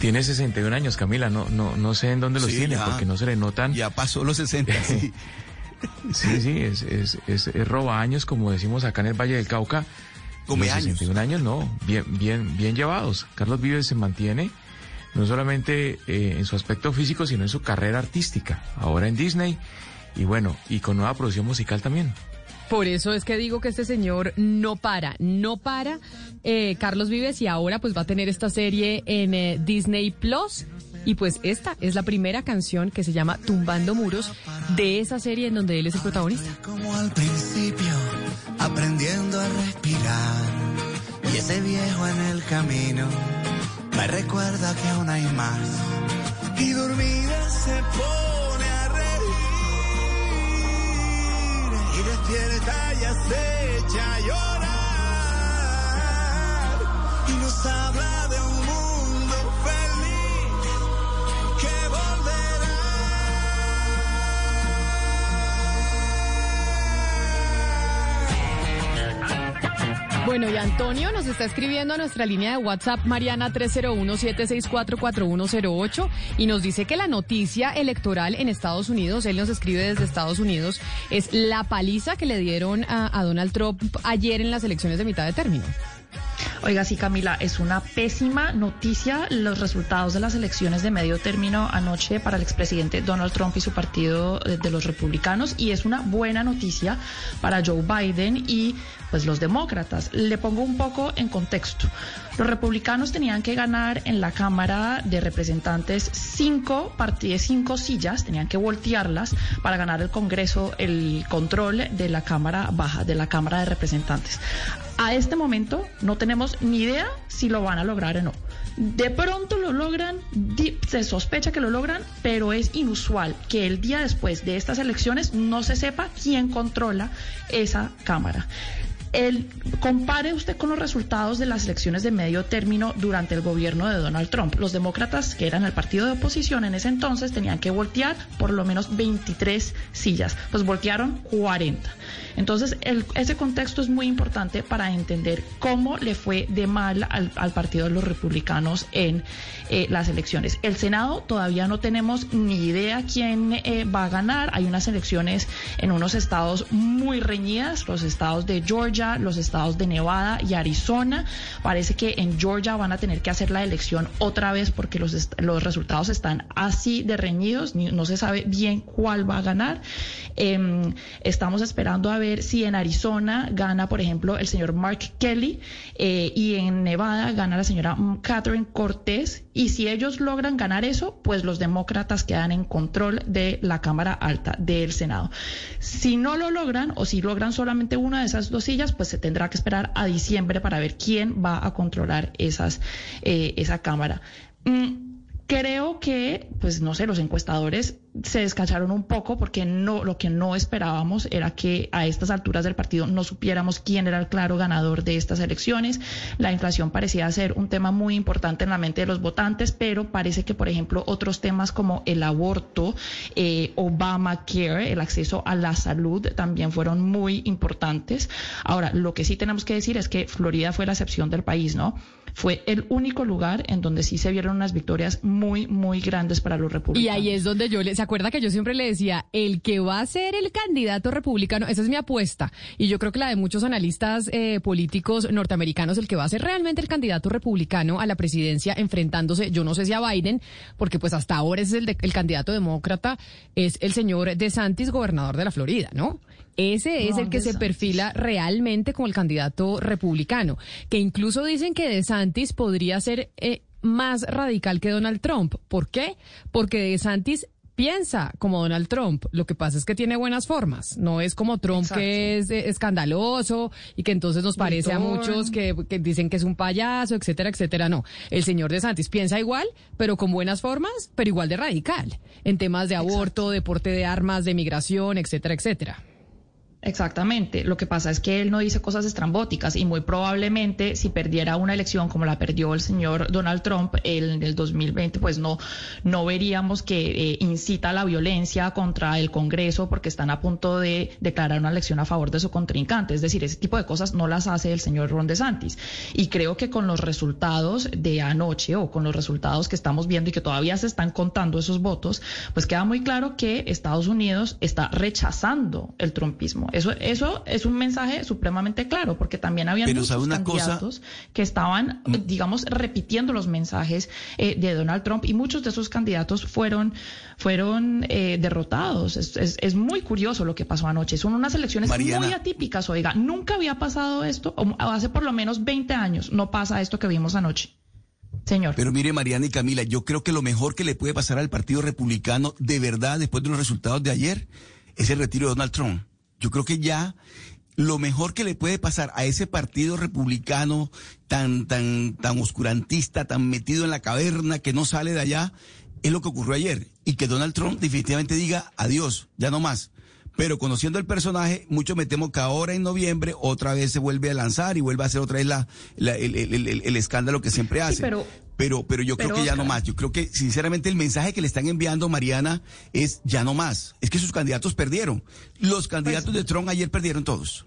Tiene 61 años, Camila. No, no, no sé en dónde los Sí, tiene ya. porque no se le notan. Ya pasó los 60, sí. Sí, sí, es, es, es, es roba años, como decimos acá en el Valle del Cauca. Come Los años. 61 años, no, bien, bien, bien llevados. Carlos Vives se mantiene no solamente eh, en su aspecto físico, sino en su carrera artística. Ahora en Disney y bueno, y con nueva producción musical también. Por eso es que digo que este señor no para, no para. eh, Carlos Vives y ahora pues va a tener esta serie en eh, Disney Plus. Y pues esta es la primera canción que se llama Tumbando Muros de esa serie en donde él es el protagonista. Como al principio, aprendiendo a respirar. Y ese viejo en el camino me recuerda que aún hay más. Y dormida se pone Y despierta y acecha a Bueno, y Antonio nos está escribiendo a nuestra línea de WhatsApp Mariana 301-764-4108 y nos dice que la noticia electoral en Estados Unidos, él nos escribe desde Estados Unidos, es la paliza que le dieron a, Donald Trump ayer en las elecciones de mitad de término. Oiga, sí, Camila, es una pésima noticia los resultados de las elecciones de medio término anoche para el expresidente Donald Trump y su partido eh, de los republicanos y es una buena noticia para Joe Biden y pues los demócratas. Le pongo un poco en contexto. Los republicanos tenían que ganar en la Cámara de Representantes cinco partidas, cinco sillas, tenían que voltearlas para ganar el Congreso, el control de la Cámara Baja, de la Cámara de Representantes. A este momento no tenemos ni idea si lo van a lograr o no. De pronto lo logran, se sospecha que lo logran, pero es inusual que el día después de estas elecciones no se sepa quién controla esa Cámara. El, compare usted con los resultados de las elecciones de medio término durante el gobierno de Donald Trump. Los demócratas, que eran el partido de oposición en ese entonces, tenían que voltear por lo menos 23 sillas. Pues voltearon 40. Entonces, el- ese contexto es muy importante para entender cómo le fue de mal al, partido de los republicanos en eh, las elecciones. El Senado todavía no tenemos ni idea quién eh, va a ganar. Hay unas elecciones en unos estados muy reñidas, los estados de Georgia, los estados de Nevada y Arizona. Parece que en Georgia van a tener que hacer la elección otra vez porque los, los resultados están así de reñidos, no se sabe bien cuál va a ganar. Em, estamos esperando a ver si en Arizona gana, por ejemplo, el señor Mark Kelly eh, y en Nevada gana la señora Catherine Cortés. Y si ellos logran ganar eso, pues los demócratas quedan en control de la Cámara Alta del Senado. Si no lo logran o si logran solamente una de esas dos sillas, pues se tendrá que esperar a diciembre para ver quién va a controlar esas, eh, esa Cámara. Mm, Creo que, pues no sé, los encuestadores se descacharon un poco porque no, lo que no esperábamos era que a estas alturas del partido no supiéramos quién era el claro ganador de estas elecciones. La inflación parecía ser un tema muy importante en la mente de los votantes, pero parece que, por ejemplo, otros temas como el aborto, eh, Obamacare, el acceso a la salud, también fueron muy importantes. Ahora, lo que sí tenemos que decir es que Florida fue la excepción del país, ¿no? Fue el único lugar en donde sí se vieron unas victorias muy, muy grandes para los Y republicanos. ahí es donde yo le, ¿se acuerda que yo siempre le decía, el que va a ser el candidato republicano, esa es mi apuesta, y yo creo que la de muchos analistas eh, políticos norteamericanos, el que va a ser realmente el candidato republicano a la presidencia enfrentándose, yo no sé si a Biden, porque pues hasta ahora es el, de- el candidato demócrata, es el señor DeSantis, gobernador de la Florida, ¿no? Ese es el que se perfila realmente como el candidato republicano, que incluso dicen que DeSantis podría ser eh, más radical que Donald Trump. ¿Por qué? Porque DeSantis piensa como Donald Trump. Lo que pasa es que tiene buenas formas. No es como Trump Exacto. que es eh, escandaloso y que entonces nos parece a muchos que, que dicen que es un payaso, etcétera, etcétera. No. El señor DeSantis piensa igual, pero con buenas formas, pero igual de radical. En temas de aborto, deporte de armas, de migración, etcétera, etcétera. Exactamente. Lo que pasa es que él no dice cosas estrambóticas y muy probablemente si perdiera una elección como la perdió el señor Donald Trump en el 2020, pues no, no veríamos que eh, incita la violencia contra el Congreso porque están a punto de declarar una elección a favor de su contrincante. Es decir, ese tipo de cosas no las hace el señor Ron DeSantis. Y creo que con los resultados de anoche o con los resultados que estamos viendo y que todavía se están contando esos votos, pues queda muy claro que Estados Unidos está rechazando el trumpismo. Eso, eso es un mensaje supremamente claro, porque también habían muchos candidatos que estaban, Mm. digamos, repitiendo los mensajes eh, de Donald Trump y muchos de esos candidatos fueron, fueron eh, derrotados. Es, es- es muy curioso lo que pasó anoche. Son unas elecciones Mariana. muy atípicas, oiga. Nunca había pasado esto, o hace por lo menos 20 años no pasa esto que vimos anoche. Señor. Pero mire, Mariana y Camila, yo creo que lo mejor que le puede pasar al Partido Republicano, de verdad, después de los resultados de ayer, es el retiro de Donald Trump. Yo creo que ya lo mejor que le puede pasar a ese partido republicano tan, tan, tan oscurantista, tan metido en la caverna, que no sale de allá, es lo que ocurrió ayer. Y que Donald Trump definitivamente diga adiós, ya no más. Pero conociendo el personaje, mucho me temo que ahora en noviembre otra vez se vuelve a lanzar y vuelve a hacer otra vez la, la- el, el- el- el escándalo que siempre hace. pero- pero, pero yo pero, creo que ya no más. Yo creo que, sinceramente, el mensaje que le están enviando, Mariana, es ya no más. Es que sus candidatos perdieron. Los candidatos Pues de Trump ayer perdieron todos.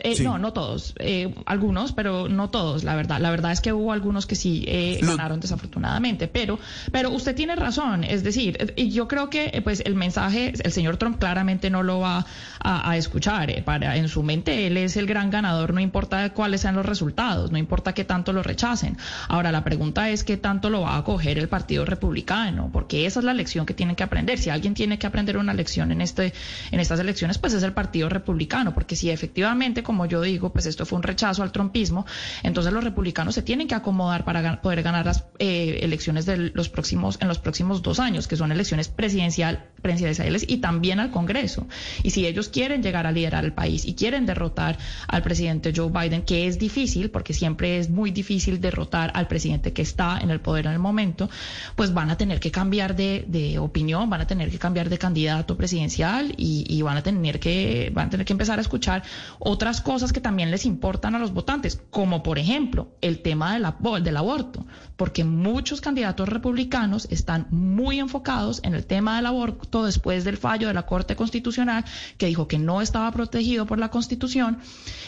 Eh, Sí. No, no todos, eh, algunos, pero no todos, la verdad. La verdad es que hubo algunos que sí eh, Lo- ganaron desafortunadamente, pero, pero usted tiene razón, es decir, eh, y yo creo que eh, pues el mensaje, el señor Trump claramente no lo va a, a escuchar. eh, para en su mente él es el gran ganador, no importa cuáles sean los resultados, no importa qué tanto lo rechacen. Ahora la pregunta es qué tanto lo va a coger el Partido Republicano, porque esa es la lección que tienen que aprender. Si alguien tiene que aprender una lección en este, en estas elecciones, pues es el Partido Republicano, porque si efectivamente, como yo digo, pues esto fue un rechazo al trumpismo, entonces los republicanos se tienen que acomodar para poder ganar las eh, elecciones de los próximos, en los próximos dos años, que son elecciones presidencial, presidenciales y también al Congreso. Y si ellos quieren llegar a liderar el país y quieren derrotar al presidente Joe Biden, que es difícil, porque siempre es muy difícil derrotar al presidente que está en el poder en el momento, pues van a tener que cambiar de, de opinión, van a tener que cambiar de candidato presidencial y, y van a tener que van a tener que empezar a escuchar otras cosas que también les importan a los votantes, como por ejemplo el tema del, del aborto, porque muchos candidatos republicanos están muy enfocados en el tema del aborto después del fallo de la Corte Constitucional que dijo que no estaba protegido por la Constitución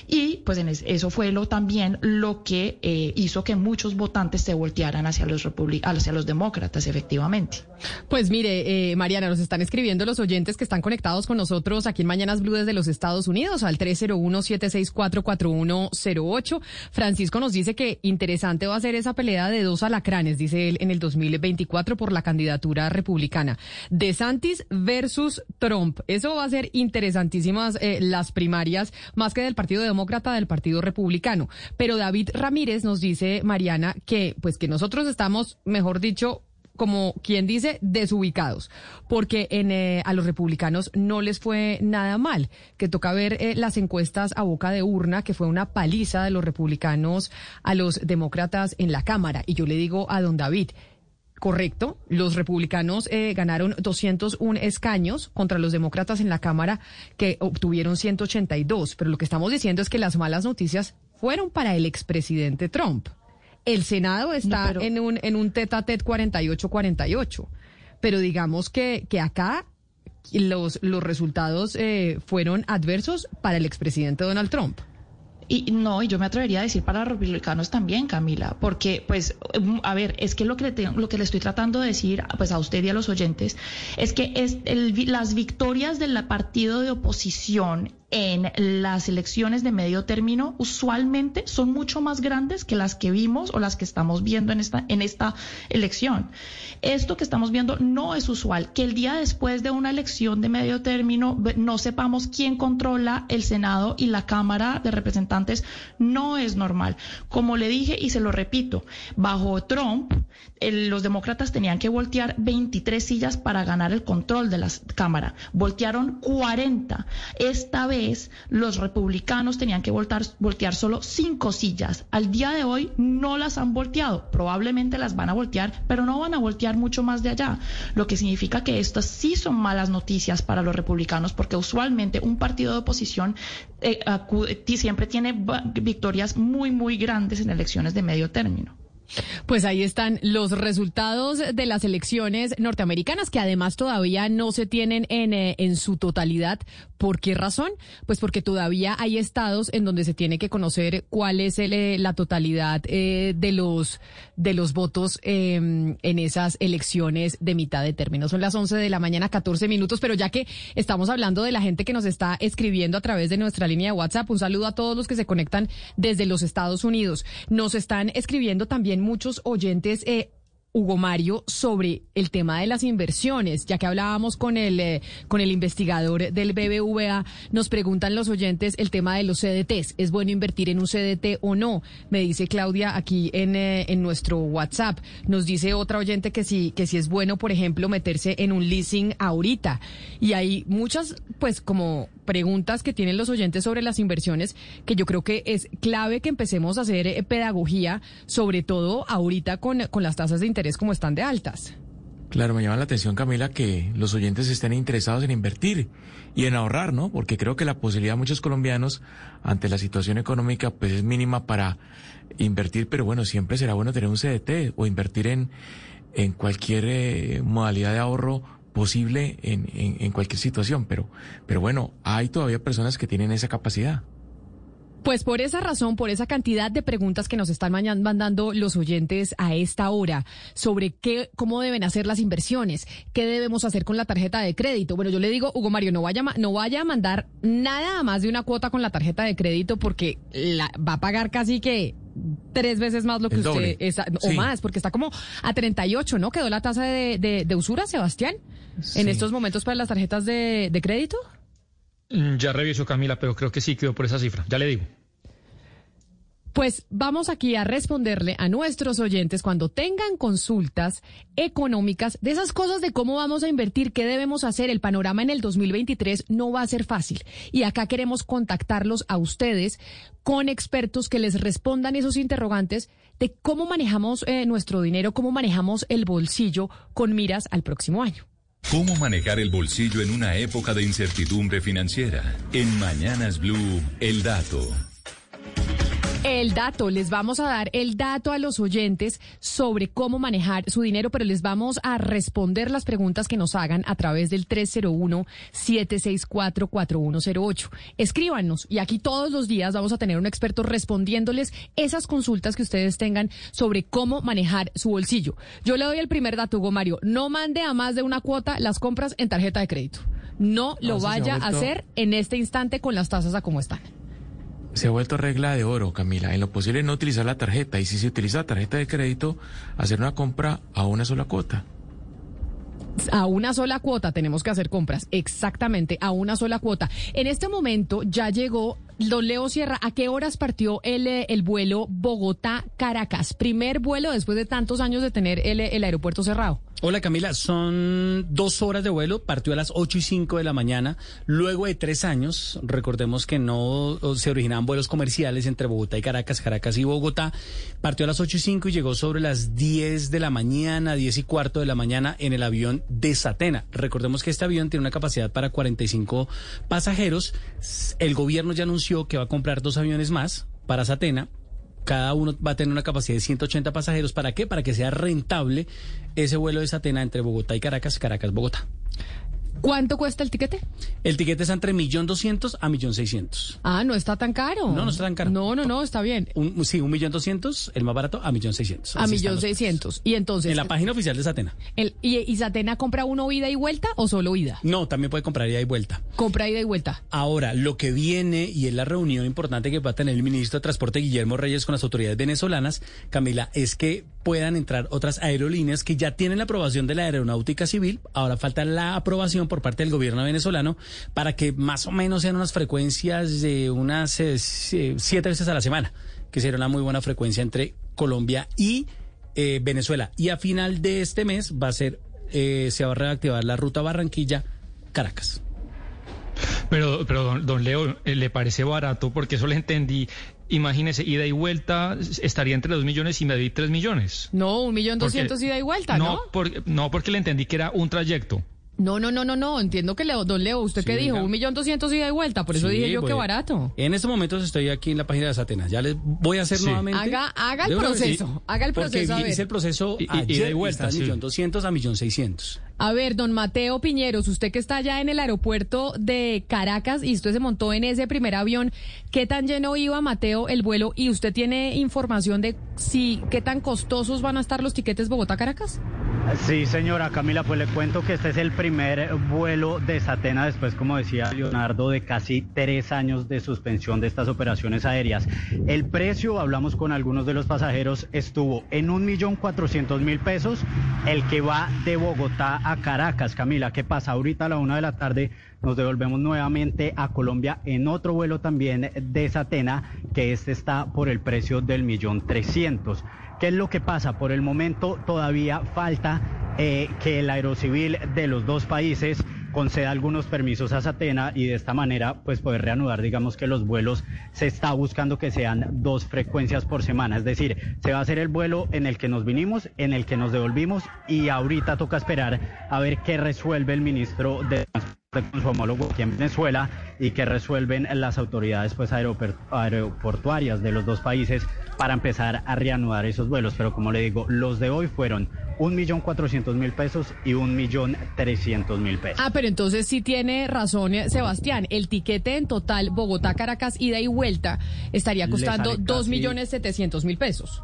y pues en es- eso fue también lo que eh, hizo que muchos votantes se voltearan hacia los hacia los demócratas efectivamente. Pues mire, eh, Mariana, nos están escribiendo los oyentes que están conectados con nosotros aquí en Mañanas Blue desde los Estados Unidos al 301-764-4108. Francisco nos dice que interesante va a ser esa pelea de dos alacranes, dice él, en el 2024 por la candidatura republicana. De Santis versus Trump. Eso va a ser interesantísimas eh, las primarias, más que del Partido Demócrata, del Partido Republicano. Pero David Ramírez nos dice, Mariana, que pues que nosotros estamos, mejor dicho, como quien dice, desubicados, porque en, eh, a los republicanos no les fue nada mal, que toca ver eh, las encuestas a boca de urna, que fue una paliza de los republicanos a los demócratas en la Cámara. Y yo le digo a don David, Correcto, los republicanos eh, ganaron 201 escaños contra los demócratas en la Cámara que obtuvieron 182, pero lo que estamos diciendo es que las malas noticias fueron para el expresidente Trump. El Senado está No, pero- en un en un tete a tete 48-48, pero digamos que, que acá los, los resultados eh, fueron adversos para el expresidente Donald Trump. Y no, y yo me atrevería a decir para los republicanos también, Camila, porque pues, mm, a ver, es que lo que le, tengo- lo que le estoy tratando de decir pues a usted y a los oyentes es que es el las victorias del partido de oposición en las elecciones de medio término usualmente son mucho más grandes que las que vimos o las que estamos viendo en esta, en esta elección. Esto que estamos viendo no es usual, que el día después de una elección de medio término no sepamos quién controla el Senado y la Cámara de Representantes no es normal. Como le dije y se lo repito, bajo Trump el- los demócratas tenían que voltear 23 sillas para ganar el control de la Cámara. Voltearon 40. Esta vez los republicanos tenían que voltear solo 5 sillas. Al día de hoy no las han volteado. Probablemente las van a voltear, pero no van a voltear mucho más de allá. Lo que significa que estas sí son malas noticias para los republicanos porque usualmente un partido de oposición eh, siempre tiene victorias muy, muy grandes en elecciones de medio término. Pues ahí están los resultados de las elecciones norteamericanas que además todavía no se tienen en, eh, en su totalidad. ¿Por qué razón? Pues porque todavía hay estados en donde se tiene que conocer cuál es el, eh, la totalidad eh, de los de los votos eh, en esas elecciones de mitad de término. Son las 11 de la mañana, 14 minutos, pero ya que estamos hablando de la gente que nos está escribiendo a través de nuestra línea de WhatsApp, un saludo a todos los que se conectan desde los Estados Unidos. Nos están escribiendo también muchos oyentes. Eh, Hugo Mario, sobre el tema de las inversiones, ya que hablábamos con el, eh, con el investigador del BBVA, nos preguntan los oyentes el tema de los CDTs. ¿Es bueno invertir en un CDT o no? Me dice Claudia aquí en, eh, en nuestro WhatsApp. Nos dice otra oyente que sí, que sí es bueno, por ejemplo, meterse en un leasing ahorita. Y hay muchas, pues, como preguntas que tienen los oyentes sobre las inversiones, que yo creo que es clave que empecemos a hacer eh, pedagogía, sobre todo ahorita con, con las tasas de interés como están de altas. Claro, me llama la atención, Camila, que los oyentes estén interesados en invertir y en ahorrar, ¿no? Porque creo que la posibilidad de muchos colombianos ante la situación económica pues es mínima para invertir, pero bueno, siempre será bueno tener un CDT o invertir en, en cualquier eh, modalidad de ahorro posible en, en, cualquier situación, pero, pero bueno, hay todavía personas que tienen esa capacidad. Pues por esa razón, por esa cantidad de preguntas que nos están mandando los oyentes a esta hora sobre qué, cómo deben hacer las inversiones, qué debemos hacer con la tarjeta de crédito. Bueno, yo le digo, Hugo Mario, no vaya, no vaya a mandar nada más de una cuota con la tarjeta de crédito porque la, va a pagar casi que tres veces más lo que El usted está- o Sí. más, porque está como a 38, ¿no? Quedó la tasa de, de- de usura, Sebastián, en estos momentos para las tarjetas de, de crédito. Mm, Ya reviso, Camila, pero creo que sí quedó por esa cifra. Ya le digo. Pues vamos aquí a responderle a nuestros oyentes cuando tengan consultas económicas de esas cosas de cómo vamos a invertir, qué debemos hacer. El panorama en el 2023 no va a ser fácil. Y acá queremos contactarlos a ustedes con expertos que les respondan esos interrogantes de cómo manejamos eh, nuestro dinero, cómo manejamos el bolsillo con miras al próximo año. ¿Cómo manejar el bolsillo en una época de incertidumbre financiera? En Mañanas Blue, el dato. El dato, les vamos a dar el dato a los oyentes sobre cómo manejar su dinero, pero les vamos a responder las preguntas que nos hagan a través del 301-764-4108. Escríbanos y aquí todos los días vamos a tener un experto respondiéndoles esas consultas que ustedes tengan sobre cómo manejar su bolsillo. Yo le doy el primer dato, Hugo Mario. No mande a más de una cuota las compras en tarjeta de crédito. No lo eso se ha vaya a hacer en este instante con las tasas a como están. Se ha vuelto regla de oro, Camila. En lo posible no utilizar la tarjeta. Y si se utiliza la tarjeta de crédito, hacer una compra a una sola cuota. A una sola cuota tenemos que hacer compras, exactamente, a una sola cuota. En este momento ya llegó don Leo Sierra. ¿A qué horas partió el, eh, el vuelo Bogotá-Caracas? Primer vuelo después de tantos años de tener el, el aeropuerto cerrado. Hola Camila, son dos horas de vuelo, partió a las 8 y 5 de la mañana, luego de tres años, recordemos que no se originaban vuelos comerciales entre Bogotá y Caracas, Caracas y Bogotá, partió a las 8 y 5 y llegó sobre las 10 de la mañana, 10 y cuarto de la mañana en el avión de Satena. Recordemos que este avión tiene una capacidad para 45 pasajeros, el gobierno ya anunció que va a comprar dos aviones más para Satena, cada uno va a tener una capacidad de 180 pasajeros. ¿Para qué? Para que sea rentable ese vuelo de Satena entre Bogotá y Caracas, Caracas-Bogotá. ¿Cuánto cuesta el tiquete? El tiquete está entre millón doscientos a millón seiscientos. Ah, no está tan caro. No, no está tan caro. No, no, no, está bien. Un, sí, un millón doscientos, el más barato, a millón seiscientos. A Así millón están los seiscientos. Y entonces. En la página oficial de Satena. el- y, ¿Y Satena compra uno ida y vuelta o solo ida? No, también puede comprar ida y vuelta. Compra ida y vuelta. Ahora, lo que viene y es la reunión importante que va a tener el ministro de Transporte Guillermo Reyes con las autoridades venezolanas, Camila, es que puedan entrar otras aerolíneas que ya tienen la aprobación de la aeronáutica civil. Ahora falta la aprobación por parte del gobierno venezolano para que más o menos sean unas frecuencias de unas eh, sie- siete veces a la semana, que sería una muy buena frecuencia entre Colombia y eh, Venezuela. Y a final de este mes va a ser, eh, se va a reactivar la ruta Barranquilla-Caracas. Pero, pero don, don Leo, eh, ¿le parece barato? Porque eso le entendí. Imagínese, ida y vuelta estaría entre dos millones y medio y tres millones. No, un millón doscientos ida y vuelta, ¿no? No, porque, no, porque le entendí que era un trayecto. No, no, no, no, no. Entiendo que Leo, don Leo, ¿usted qué dijo? Un millón doscientos ida y vuelta. Por eso Sí, dije yo que voy- barato. En estos momentos estoy aquí en la página de Satena. Ya les voy a hacer Sí. nuevamente. Haga- haga el proceso, sí. haga el Porque proceso, a ver. hice el proceso Y- ayer ida y vuelta, de sí. millón doscientos a millón seiscientos. A ver, don Mateo Piñeros, usted que está allá en el aeropuerto de Caracas y usted se montó en ese primer avión, ¿qué tan lleno iba, Mateo, el vuelo? ¿Y usted tiene información de si qué tan costosos van a estar los tiquetes Bogotá-Caracas? Sí, señora Camila, pues le cuento que este es el primer vuelo de Satena después, como decía Leonardo, de casi tres años de suspensión de estas operaciones aéreas. El precio, hablamos con algunos de los pasajeros, estuvo en un millón cuatrocientos mil pesos, el que va de Bogotá a Caracas. Camila, ¿qué pasa? Ahorita a la una de la tarde nos devolvemos nuevamente a Colombia en otro vuelo también de Satena, que este está por el precio del millón trescientos. ¿Qué es lo que pasa? Por el momento todavía falta eh, que el aerocivil de los dos países conceda algunos permisos a Satena y de esta manera pues poder reanudar digamos que los vuelos. Se está buscando que sean dos frecuencias por semana. Es decir se va a hacer el vuelo en el que nos vinimos en el que nos devolvimos y ahorita toca esperar a ver qué resuelve el ministro de con su homólogo aquí en Venezuela y que resuelven las autoridades pues aeroportuarias de los dos países para empezar a reanudar esos vuelos pero como le digo los de hoy fueron un millón cuatrocientos mil pesos y un millón trescientos mil pesos. Ah, pero entonces sí tiene razón eh, Sebastián. El tiquete en total Bogotá-Caracas, ida y vuelta, estaría costando sale dos casi- millones setecientos mil pesos.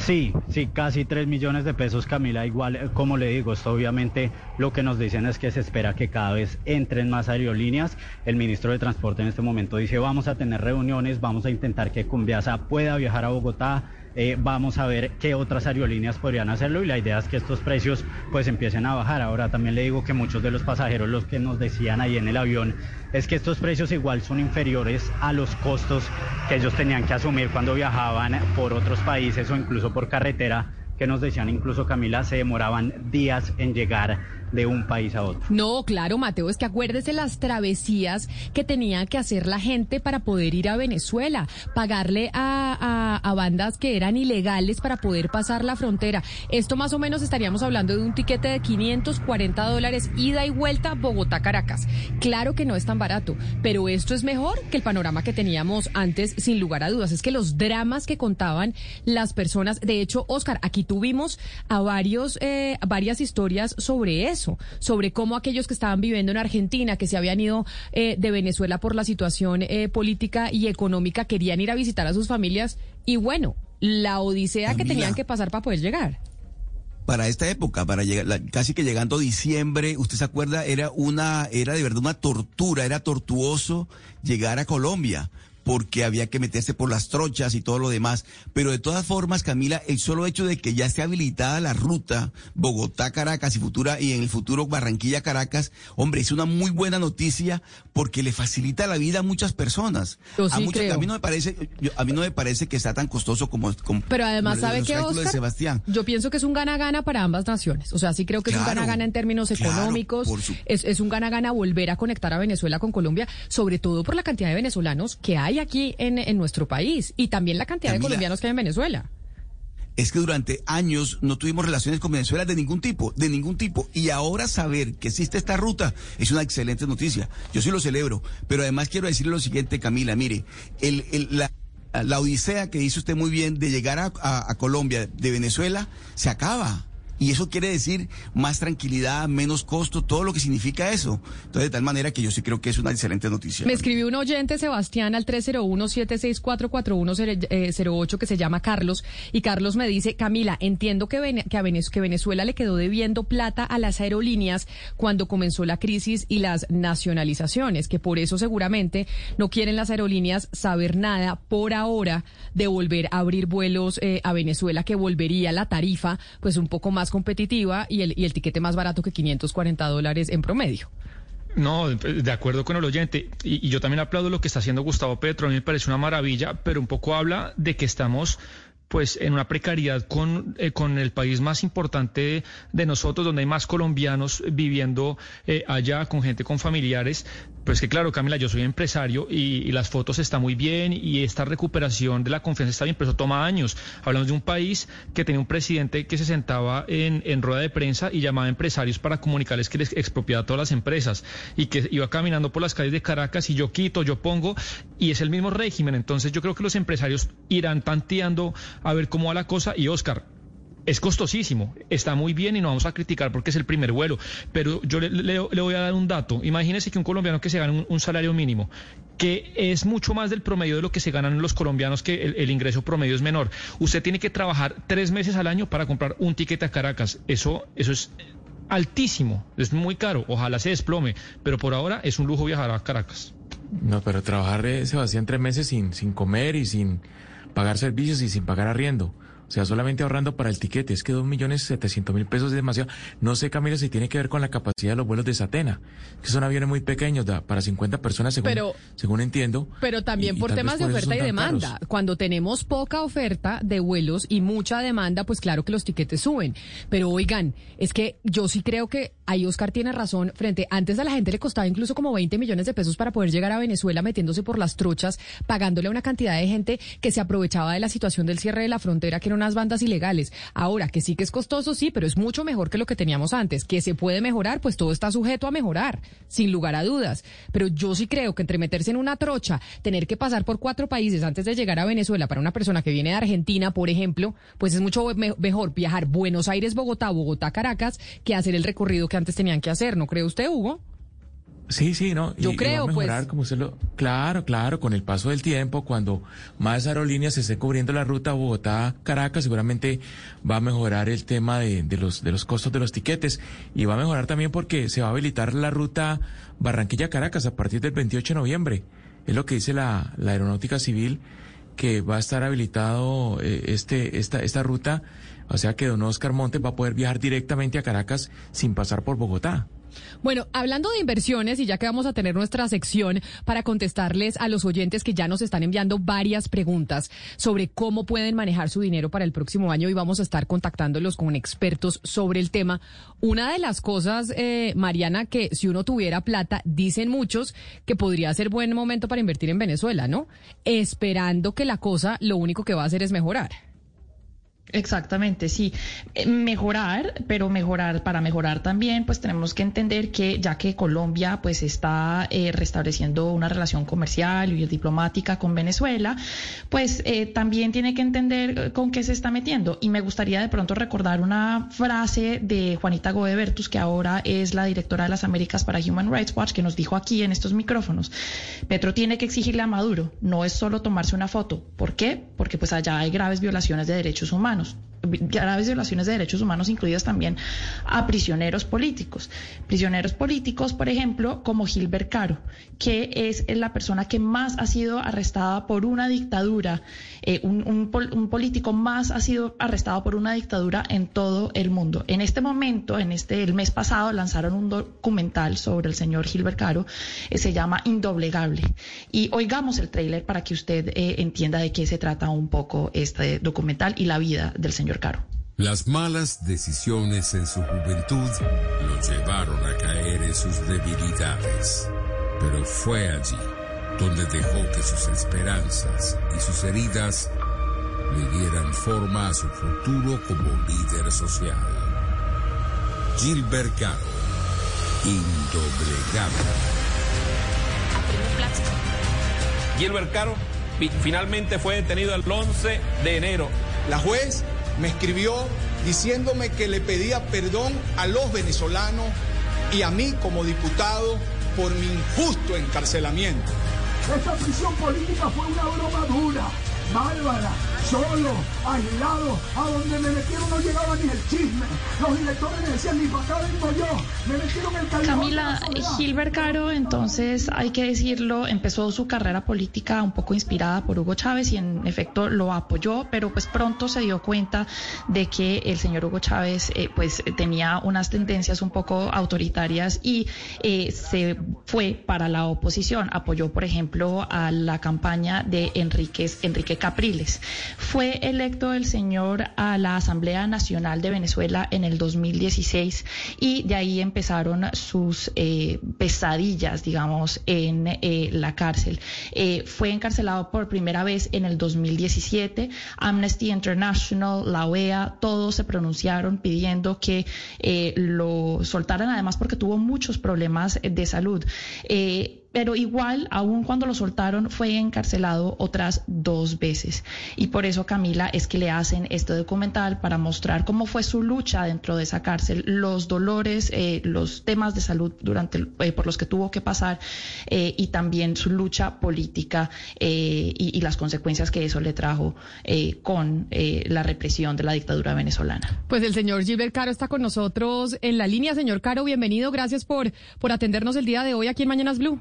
Sí, sí, casi 3 millones de pesos, Camila. Igual, eh, como le digo, esto obviamente lo que nos dicen es que se espera que cada vez entren más aerolíneas. El ministro de Transporte en este momento dice, vamos a tener reuniones, vamos a intentar que Cumbiasa pueda viajar a Bogotá. Eh, vamos a ver qué otras aerolíneas podrían hacerlo y la idea es que estos precios pues empiecen a bajar. Ahora también le digo que muchos de los pasajeros los que nos decían ahí en el avión es que estos precios igual son inferiores a los costos que ellos tenían que asumir cuando viajaban por otros países o incluso por carretera, que nos decían incluso Camila, se demoraban días en llegar de un país a otro. No, claro, Mateo, es que acuérdese las travesías que tenía que hacer la gente para poder ir a Venezuela, pagarle a, a- bandas que eran ilegales para poder pasar la frontera. Esto más o menos estaríamos hablando de un tiquete de 540 dólares ida y vuelta Bogotá-Caracas. Claro que no es tan barato, pero esto es mejor que el panorama que teníamos antes, sin lugar a dudas. Es que los dramas que contaban las personas, de hecho, Oscar, aquí tuvimos a varios, eh, varias historias sobre eso, sobre cómo aquellos que estaban viviendo en Argentina, que se habían ido eh, de Venezuela por la situación eh, política y económica, querían ir a visitar a sus familias y bueno, la odisea que tenían que pasar para poder llegar. para esta época, para llegar, la- casi que llegando diciembre, usted se acuerda, era una, era de verdad una tortura, era tortuoso llegar a Colombia porque había que meterse por las trochas y todo lo demás. Pero de todas formas, Camila, el solo hecho de que ya esté habilitada la ruta Bogotá-Caracas y futura, y en el futuro Barranquilla-Caracas, hombre, es una muy buena noticia porque le facilita la vida a muchas personas. Yo a sí muchas- creo. a mí no me parece, yo- a mí no me parece que sea tan costoso como, como Pero además, los- ¿sabe de Oscar? Sebastián. Yo pienso que es un gana-gana para ambas naciones. O sea, sí creo que es un Claro, gana-gana en términos claro, económicos. su- es, es un gana-gana volver a conectar a Venezuela con Colombia, sobre todo por la cantidad de venezolanos que hay aquí en, en nuestro país y también la cantidad de colombianos que hay en Venezuela. es que durante años no tuvimos relaciones con Venezuela de ningún tipo, de ningún tipo. Y ahora saber que existe esta ruta es una excelente noticia. Yo sí lo celebro. Pero además quiero decirle lo siguiente, Camila, mire, el, el- la, la odisea que dice usted muy bien de llegar a, a- a Colombia de Venezuela se acaba. Y eso quiere decir más tranquilidad, menos costo, todo lo que significa eso. Entonces, de tal manera que yo sí creo que es una excelente noticia. Me escribió un oyente, Sebastián, al 301-764-4108 que se llama Carlos. Y Carlos me dice, Camila, entiendo que, que, a Venezuela le quedó debiendo plata a las aerolíneas cuando comenzó la crisis y las nacionalizaciones, que por eso seguramente no quieren las aerolíneas saber nada por ahora de volver a abrir vuelos eh, a Venezuela, que volvería la tarifa pues un poco más competitiva y el, y el tiquete más barato que 540 dólares en promedio. No, de acuerdo con el oyente. Y, yo también aplaudo lo que está haciendo Gustavo Petro. A mí me parece una maravilla, pero un poco habla de que estamos pues en una precariedad con, eh, con el país más importante de nosotros, donde hay más colombianos viviendo eh, allá, con gente, con familiares. Pues que claro, Camila, yo soy empresario y, y las fotos están muy bien y esta recuperación de la confianza está bien, pero eso toma años. Hablamos de un país que tenía un presidente que se sentaba en, en rueda de prensa y llamaba a empresarios para comunicarles que les expropiaba todas las empresas y que iba caminando por las calles de Caracas y yo quito, yo pongo y es el mismo régimen. Entonces yo creo que los empresarios irán tanteando a ver cómo va la cosa y Oscar. Es costosísimo, está muy bien y no vamos a criticar porque es el primer vuelo, pero yo le, voy a dar un dato. Imagínese que un colombiano que se gana un, salario mínimo, que es mucho más del promedio de lo que se ganan los colombianos, que el, ingreso promedio es menor. Usted tiene que trabajar tres meses al año para comprar un tiquete a Caracas. Eso, eso es altísimo, es muy caro. Ojalá se desplome, pero por ahora es un lujo viajar a Caracas. No, pero trabajar, eh, Sebastián, tres meses sin, sin comer y sin pagar servicios y sin pagar arriendo. O sea, solamente ahorrando para el tiquete. Es que dos millones setecientos mil pesos es demasiado. No sé, Camila, si tiene que ver con la capacidad de los vuelos de Satena, que son aviones muy pequeños, da, para 50 personas, según, Pero- según entiendo. Pero también Y- por temas de por oferta y demanda. caros. Cuando tenemos poca oferta de vuelos y mucha demanda, pues claro que los tiquetes suben. Pero oigan, es que yo sí creo que ahí Oscar tiene razón. Frente, antes a la gente le costaba incluso como 20 millones de pesos para poder llegar a Venezuela metiéndose por las trochas, pagándole a una cantidad de gente que se aprovechaba de la situación del cierre de la frontera, que eran unas bandas ilegales. Ahora, que sí que es costoso, sí, pero es mucho mejor que lo que teníamos antes. Que se puede mejorar, pues todo está sujeto a mejorar, sin lugar a dudas. Pero yo sí creo que entre meterse en una trocha, tener que pasar por cuatro países antes de llegar a Venezuela para una persona que viene de Argentina, por ejemplo, pues es mucho me- mejor viajar Buenos Aires, Bogotá, Bogotá, Caracas, que hacer el recorrido que antes tenían que hacer, ¿no cree usted, Hugo? Sí, sí, no. Yo y- y creo, va a mejorar, pues. como usted lo, claro, claro, con el paso del tiempo, cuando más aerolíneas se esté cubriendo la ruta Bogotá-Caracas, seguramente va a mejorar el tema de, de los, de los costos de los tiquetes y va a mejorar también porque se va a habilitar la ruta Barranquilla-Caracas a partir del 28 de noviembre. Es lo que dice la, la aeronáutica civil que va a estar habilitado eh, este, esta, esta ruta, o sea que don Oscar Montes va a poder viajar directamente a Caracas sin pasar por Bogotá. Bueno, hablando de inversiones, y ya que vamos a tener nuestra sección para contestarles a los oyentes que ya nos están enviando varias preguntas sobre cómo pueden manejar su dinero para el próximo año y vamos a estar contactándolos con expertos sobre el tema. Una de las cosas, eh, Mariana, que si uno tuviera plata, dicen muchos que podría ser buen momento para invertir en Venezuela, ¿no? Esperando que la cosa lo único que va a hacer es mejorar. Exactamente, sí. Eh, Mejorar, pero mejorar, para mejorar también, pues tenemos que entender que ya que Colombia pues está eh, restableciendo una relación comercial y diplomática con Venezuela, pues eh, también tiene que entender eh, con qué se está metiendo. Y me gustaría de pronto recordar una frase de Juanita Godebertus, que ahora es la directora de las Américas para Human Rights Watch, que nos dijo aquí en estos micrófonos. Petro tiene que exigirle a Maduro, no es solo tomarse una foto. ¿Por qué? Porque pues allá hay graves violaciones de derechos humanos humanos graves violaciones de derechos humanos, incluidas también a prisioneros políticos. Prisioneros políticos, por ejemplo, como Gilbert Caro, que es la persona que más ha sido arrestada por una dictadura, eh, un, un pol- un político más ha sido arrestado por una dictadura en todo el mundo. En este momento, en este el mes pasado, lanzaron un documental sobre el señor Gilbert Caro, eh, se llama Indoblegable. Y oigamos el tráiler para que usted eh, entienda de qué se trata un poco este documental y la vida del señor Caro. Las malas decisiones en su juventud lo llevaron a caer en sus debilidades. Pero fue allí donde dejó que sus esperanzas y sus heridas le dieran forma a su futuro como líder social. Gilbert Caro, indoblegable. Gilbert Caro fi- finalmente fue detenido el 11 de enero. La juez me escribió diciéndome que le pedía perdón a los venezolanos y a mí como diputado por mi injusto encarcelamiento. Esta prisión política fue una broma dura, bárbara, solo, aislado, a donde me metieron no llegaba ni el chisme. Los directores me decían, ni para acá vengo yo, me metieron el callejón Camila. Gilbert Caro, entonces hay que decirlo, empezó su carrera política un poco inspirada por Hugo Chávez y en efecto lo apoyó, pero pues pronto se dio cuenta de que el señor Hugo Chávez eh, pues tenía unas tendencias un poco autoritarias y eh, se fue para la oposición. Apoyó, por ejemplo, a la campaña de Enríquez, Enrique Capriles. Fue electo el señor a la Asamblea Nacional de Venezuela en el 2016 y de ahí empezaron sus eh, pesadillas, digamos, en eh, la cárcel. Eh, fue encarcelado por primera vez en el 2017. Amnesty International, la OEA, todos se pronunciaron pidiendo que lo soltaran, además porque tuvo muchos problemas de salud. Pero igual, aun cuando lo soltaron, fue encarcelado otras dos veces. Y por eso, Camila, es que le hacen este documental para mostrar cómo fue su lucha dentro de esa cárcel, los dolores, eh, los temas de salud durante eh, por los que tuvo que pasar eh, y también su lucha política y, y las consecuencias que eso le trajo con la represión de la dictadura venezolana. Pues el señor Gilbert Caro está con nosotros en la línea. Señor Caro, bienvenido. Gracias por, por atendernos el día de hoy aquí en Mañanas Blue.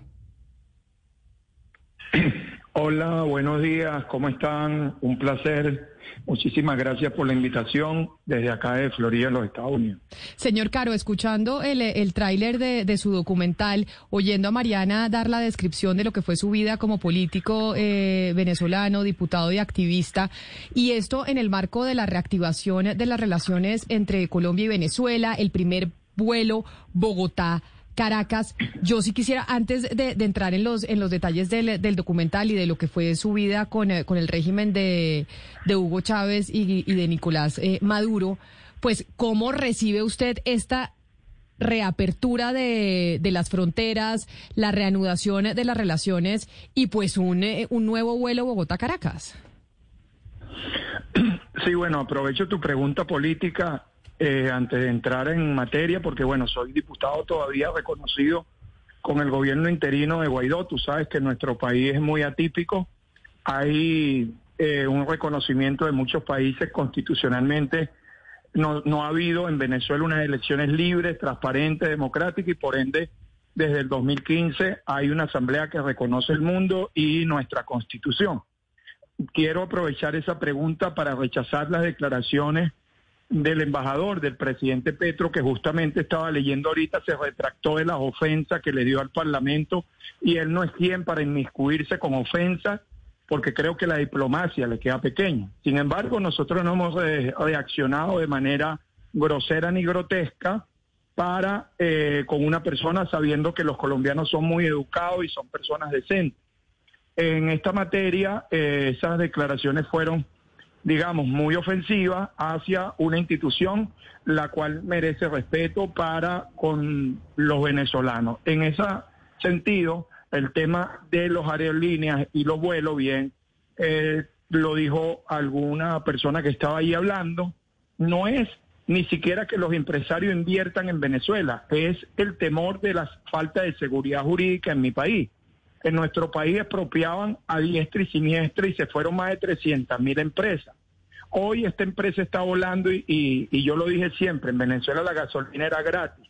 Hola, buenos días, ¿cómo están? Un placer. Muchísimas gracias por la invitación desde acá de Florida, los Estados Unidos. Señor Caro, escuchando el, tráiler de, de su documental, oyendo a Mariana dar la descripción de lo que fue su vida como político eh, venezolano, diputado y activista, y esto en el marco de la reactivación de las relaciones entre Colombia y Venezuela, el primer vuelo Bogotá. Caracas, yo sí quisiera, antes de, entrar en los, en los detalles del, del documental y de lo que fue su vida con, eh, con el régimen de, de Hugo Chávez y, y de Nicolás eh, Maduro, pues, ¿cómo recibe usted esta reapertura de, de las fronteras, la reanudación de las relaciones y pues un, eh, un nuevo vuelo Bogotá-Caracas? Sí, bueno, aprovecho tu pregunta política eh, antes de entrar en materia, porque bueno, soy diputado todavía reconocido con el gobierno interino de Guaidó. Tú sabes que nuestro país es muy atípico. Hay eh, un reconocimiento de muchos países constitucionalmente. No, no ha habido en Venezuela unas elecciones libres, transparentes, democráticas y por ende desde el 2015 hay una asamblea que reconoce el mundo y nuestra constitución. Quiero aprovechar esa pregunta para rechazar las declaraciones del embajador, del presidente Petro, que justamente estaba leyendo ahorita, se retractó de las ofensas que le dio al Parlamento y él no es quien para inmiscuirse con ofensas, porque creo que la diplomacia le queda pequeña. Sin embargo, nosotros no hemos eh, reaccionado de manera grosera ni grotesca para eh, con una persona sabiendo que los colombianos son muy educados y son personas decentes. En esta materia, eh, esas declaraciones fueron, digamos, muy ofensivas hacia una institución la cual merece respeto para con los venezolanos. En ese sentido, el tema de los aerolíneas y los vuelos, bien, eh, lo dijo alguna persona que estaba ahí hablando, no es ni siquiera que los empresarios inviertan en Venezuela, es el temor de la falta de seguridad jurídica en mi país en nuestro país expropiaban a diestra y siniestra y se fueron más de 300 mil empresas. Hoy esta empresa está volando y, yo lo dije siempre, en Venezuela la gasolina era gratis.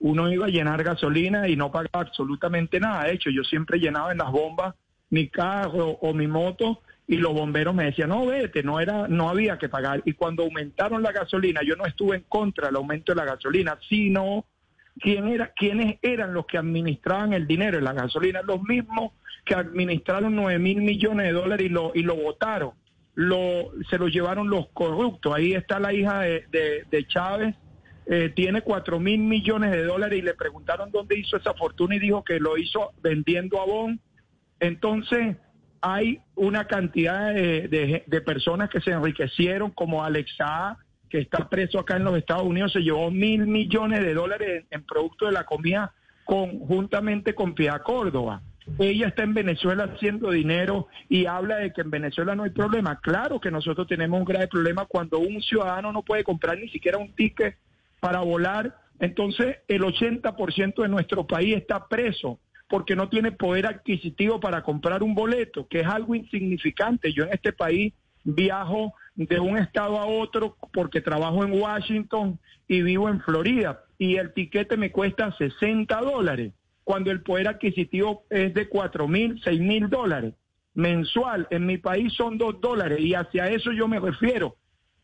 Uno iba a llenar gasolina y no pagaba absolutamente nada. De hecho, yo siempre llenaba en las bombas mi carro o mi moto y los bomberos me decían, no, vete, no, era, no había que pagar. Y cuando aumentaron la gasolina, yo no estuve en contra del aumento de la gasolina, sino quién era, quiénes eran los que administraban el dinero en la gasolina, los mismos que administraron 9 mil millones de dólares y lo, y lo votaron, lo, se lo llevaron los corruptos. Ahí está la hija de, de, Chávez, eh, tiene 4 mil millones de dólares y le preguntaron dónde hizo esa fortuna y dijo que lo hizo vendiendo abón. Entonces, hay una cantidad de, de, personas que se enriquecieron, como Alexa que está preso acá en los Estados Unidos, se llevó mil millones de dólares en, en producto de la comida conjuntamente con Pia Córdoba. Ella está en Venezuela haciendo dinero y habla de que en Venezuela no hay problema. Claro que nosotros tenemos un grave problema cuando un ciudadano no puede comprar ni siquiera un ticket para volar. Entonces, el 80% de nuestro país está preso porque no tiene poder adquisitivo para comprar un boleto, que es algo insignificante. Yo en este país viajo de un estado a otro porque trabajo en Washington y vivo en Florida y el tiquete me cuesta 60 dólares cuando el poder adquisitivo es de 4 mil, 6 mil dólares mensual. En mi país son 2 dólares y hacia eso yo me refiero.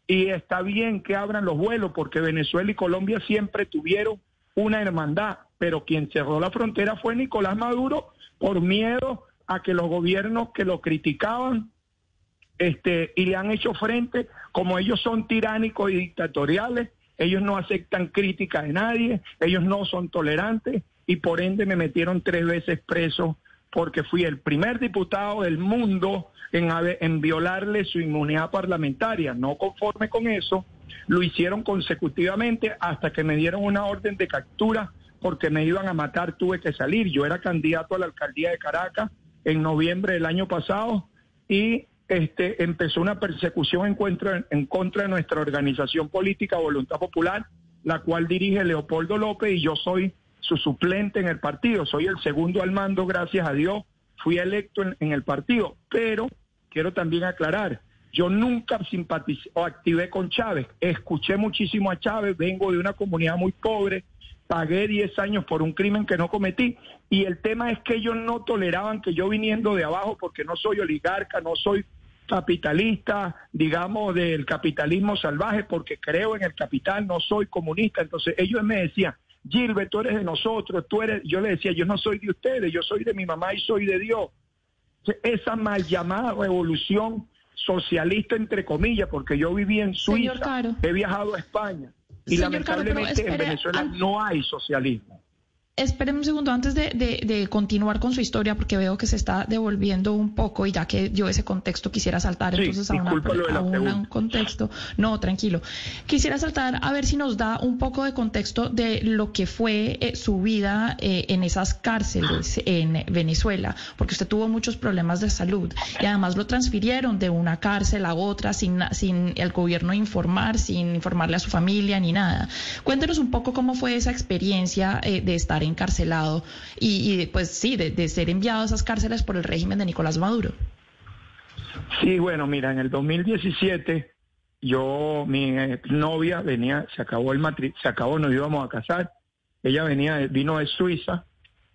Y está bien que abran los vuelos porque Venezuela y Colombia siempre tuvieron una hermandad, pero quien cerró la frontera fue Nicolás Maduro por miedo a que los gobiernos que lo criticaban este, y le han hecho frente, como ellos son tiránicos y dictatoriales, ellos no aceptan crítica de nadie, ellos no son tolerantes y por ende me metieron tres veces preso porque fui el primer diputado del mundo en, en violarle su inmunidad parlamentaria. No conforme con eso, lo hicieron consecutivamente hasta que me dieron una orden de captura porque me iban a matar, tuve que salir. Yo era candidato a la alcaldía de Caracas en noviembre del año pasado y este, empezó una persecución en en contra de nuestra organización política Voluntad Popular, la cual dirige Leopoldo López y yo soy su suplente en el partido. Soy el segundo al mando, gracias a Dios. Fui electo en, el partido, pero quiero también aclarar, yo nunca simpaticé o activé con Chávez. Escuché muchísimo a Chávez, vengo de una comunidad muy pobre, pagué 10 años por un crimen que no cometí. Y el tema es que ellos no toleraban que yo viniendo de abajo, porque no soy oligarca, no soy capitalista, digamos, del capitalismo salvaje, porque creo en el capital, no soy comunista. Entonces ellos me decían, Gilbert, tú eres de nosotros, tú eres, yo le decía, yo no soy de ustedes, yo soy de mi mamá y soy de Dios. Esa mal llamada revolución socialista, entre comillas, porque yo viví en Suiza, he viajado a España, Y Señor Caro, pero lamentablemente en Venezuela no hay socialismo. Espérenme un segundo antes de, de- de continuar con su historia, porque veo que se está devolviendo un poco y ya que dio ese contexto quisiera saltar Sí, entonces a, una- una- un contexto. No, tranquilo. Quisiera saltar a ver si nos da un poco de contexto de lo que fue eh, su vida eh, en esas cárceles en Venezuela, porque usted tuvo muchos problemas de salud y además lo transfirieron de una cárcel a otra sin, sin el gobierno informar, sin informarle a su familia ni nada. Cuéntenos un poco cómo fue esa experiencia eh, de estar encarcelado y, y, pues sí, de, ser enviado a esas cárceles por el régimen de Nicolás Maduro. Sí, bueno, mira, en el 2017 yo, mi eh, novia venía, se acabó el matri, se acabó, nos íbamos a casar. Ella venía, vino de Suiza,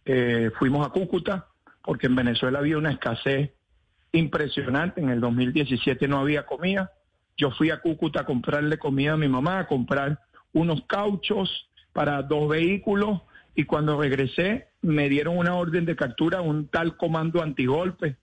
eh, fuimos a Cúcuta, porque en Venezuela había una escasez impresionante. En el 2017 no había comida. Yo fui a Cúcuta a comprarle comida a mi mamá, a comprar unos cauchos para dos vehículos y cuando regresé me dieron una orden de captura, un tal comando antigolpe.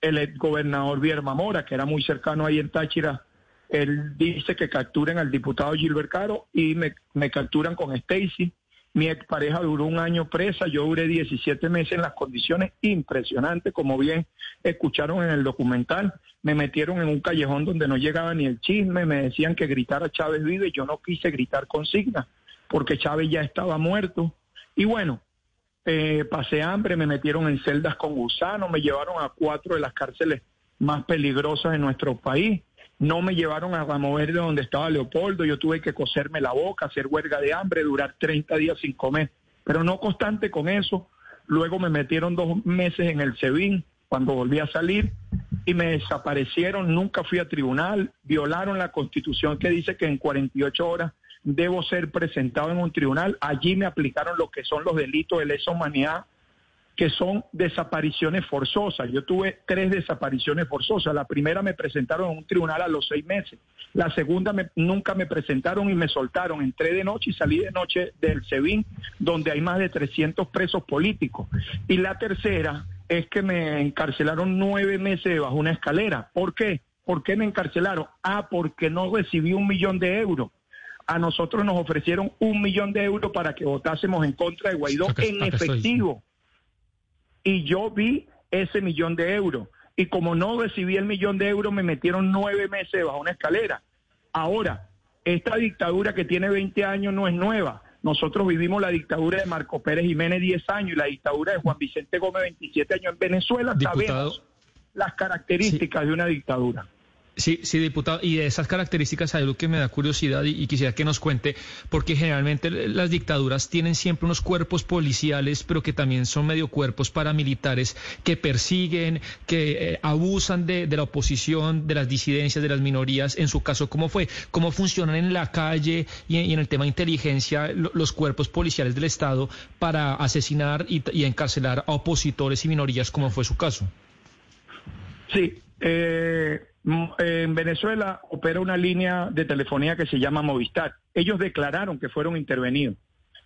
El ex gobernador Vierma Mora, que era muy cercano ahí en Táchira, él dice que capturen al diputado Gilbert Caro y me, me capturan con Stacy. Mi expareja duró un año presa, yo duré 17 meses en las condiciones impresionantes, como bien escucharon en el documental. Me metieron en un callejón donde no llegaba ni el chisme, me decían que gritara Chávez vive, yo no quise gritar consigna, porque Chávez ya estaba muerto. Y bueno, eh, pasé hambre, me metieron en celdas con gusanos, me llevaron a cuatro de las cárceles más peligrosas de nuestro país. No me llevaron a Ramo Verde donde estaba Leopoldo, yo tuve que coserme la boca, hacer huelga de hambre, durar 30 días sin comer. Pero no constante con eso, luego me metieron dos meses en el SEBIN cuando volví a salir y me desaparecieron, nunca fui a tribunal, violaron la constitución que dice que en 48 horas debo ser presentado en un tribunal. Allí me aplicaron lo que son los delitos de lesa humanidad, que son desapariciones forzosas. Yo tuve tres desapariciones forzosas. La primera me presentaron en un tribunal a los seis meses. La segunda me- nunca me presentaron y me soltaron. Entré de noche y salí de noche del SEBIN, donde hay más de 300 presos políticos. Y la tercera es que me encarcelaron nueve meses bajo una escalera. ¿Por qué? ¿Por qué me encarcelaron? Ah, porque no recibí un millón de euros. A nosotros nos ofrecieron un millón de euros para que votásemos en contra de Guaidó en efectivo y yo vi ese millón de euros. Y como no recibí el millón de euros, me metieron nueve meses bajo una escalera. Ahora, esta dictadura que tiene 20 años no es nueva. Nosotros vivimos la dictadura de Marco Pérez Jiménez 10 años y la dictadura de Juan Vicente Gómez 27 años. En Venezuela Diputado. sabemos las características de una dictadura. Sí, sí, diputado. Y de esas características hay algo que me da curiosidad y, quisiera que nos cuente, porque generalmente las dictaduras tienen siempre unos cuerpos policiales, pero que también son medio cuerpos paramilitares que persiguen, que eh, abusan de, de la oposición, de las disidencias, de las minorías. En su caso, ¿cómo fue? ¿Cómo funcionan en la calle y en, el tema de inteligencia lo- los cuerpos policiales del Estado para asesinar y, y encarcelar a opositores y minorías, como fue su caso? Sí, eh, mm, en Venezuela opera una línea de telefonía que se llama Movistar. Ellos declararon que fueron intervenidos.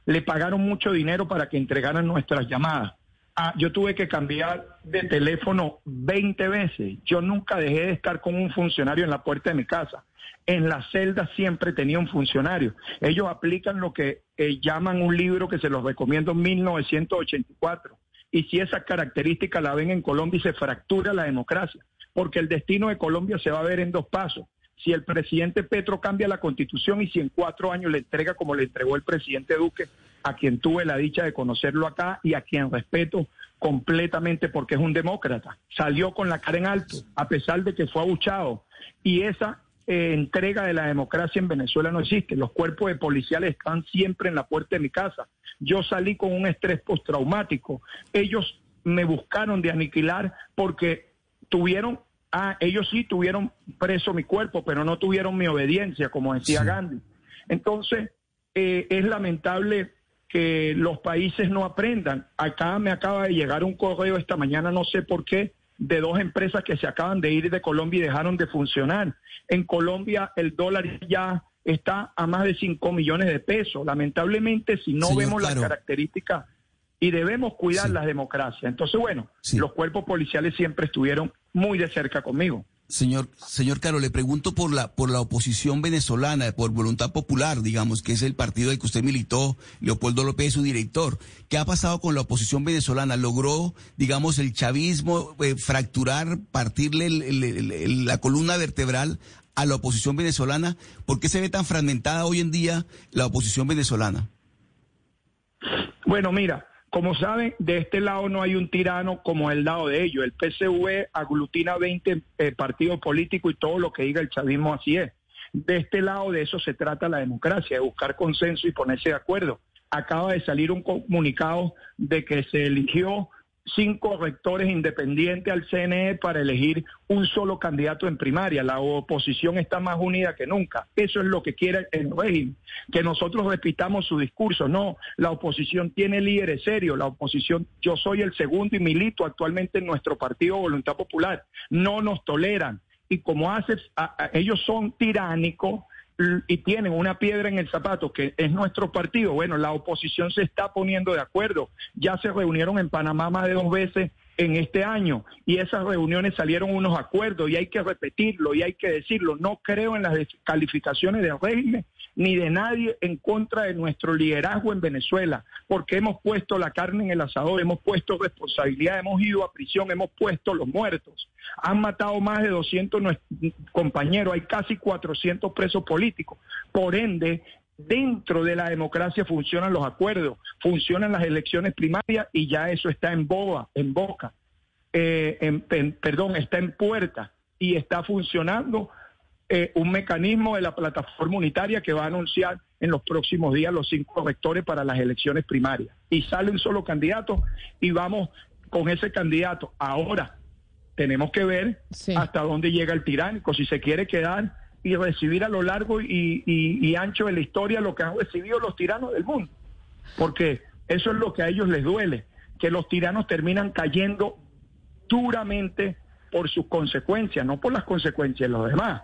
Le pagaron mucho dinero para que entregaran nuestras llamadas. Ah, yo tuve que cambiar de teléfono 20 veces. Yo nunca dejé de estar con un funcionario en la puerta de mi casa. En la celda siempre tenía un funcionario. Ellos aplican lo que eh, llaman un libro que se los recomiendo 1984. Y si esa característica la ven en Colombia y se fractura la democracia, porque el destino de Colombia se va a ver en dos pasos. Si el presidente Petro cambia la constitución y si en cuatro años le entrega como le entregó el presidente Duque, a quien tuve la dicha de conocerlo acá y a quien respeto completamente porque es un demócrata. Salió con la cara en alto, a pesar de que fue abuchado. Y esa eh, entrega de la democracia en Venezuela no existe. Los cuerpos de policiales están siempre en la puerta de mi casa. Yo salí con un estrés postraumático. Ellos me buscaron de aniquilar porque tuvieron, ah, ellos sí tuvieron preso mi cuerpo, pero no tuvieron mi obediencia, como decía Gandhi. Entonces, eh, es lamentable que los países no aprendan. Acá me acaba de llegar un correo esta mañana, no sé por qué, de dos empresas que se acaban de ir de Colombia y dejaron de funcionar. En Colombia el dólar ya está a más de 5 millones de pesos. Lamentablemente, si no Señor vemos las características y debemos cuidar Sí. la democracia. Entonces, bueno, los cuerpos policiales siempre estuvieron muy de cerca conmigo. Señor, señor Caro, le pregunto por la, por la oposición venezolana, por Voluntad Popular, digamos, que es el partido del que usted militó, Leopoldo López su director. ¿Qué ha pasado con la oposición venezolana? ¿Logró, digamos, el chavismo eh, fracturar, partirle el- el- el- el- la columna vertebral a la oposición venezolana? ¿Por qué se ve tan fragmentada hoy en día la oposición venezolana? Bueno, mira, como saben, de este lado no hay un tirano como el lado de ellos. El PCV aglutina 20 eh, partidos políticos y todo lo que diga el chavismo así es. De este lado de eso se trata la democracia, de buscar consenso y ponerse de acuerdo. Acaba de salir un comunicado de que se eligió cinco rectores independientes al CNE para elegir un solo candidato en primaria. La oposición está más unida que nunca. Eso es lo que quiere el régimen, que nosotros repitamos su discurso. No, la oposición tiene líderes serios. La oposición, yo soy el segundo y milito actualmente en nuestro partido Voluntad Popular. No nos toleran. Y como hace, ellos son tiránicos, y tienen una piedra en el zapato que es nuestro partido, bueno, la oposición se está poniendo de acuerdo. Ya se reunieron en Panamá más de dos veces en este año y esas reuniones salieron unos acuerdos y hay que repetirlo y hay que decirlo. No creo en las descalificaciones del régimen ni de nadie en contra de nuestro liderazgo en Venezuela, porque hemos puesto la carne en el asador, hemos puesto responsabilidad, hemos ido a prisión, hemos puesto los muertos. Han matado más de 200 nues- compañeros, hay casi 400 presos políticos. Por ende, dentro de la democracia funcionan los acuerdos, funcionan las elecciones primarias y ya eso está en boga, en boca, eh, en- perdón, está en puerta y está funcionando eh, un mecanismo de la plataforma unitaria que va a anunciar en los próximos días los cinco rectores para las elecciones primarias. Y sale un solo candidato y vamos con ese candidato. Ahora tenemos que ver hasta dónde llega el tiránico, si se quiere quedar y recibir a lo largo y, y- y ancho de la historia lo que han recibido los tiranos del mundo. Porque eso es lo que a ellos les duele, que los tiranos terminan cayendo duramente por sus consecuencias, no por las consecuencias de los demás.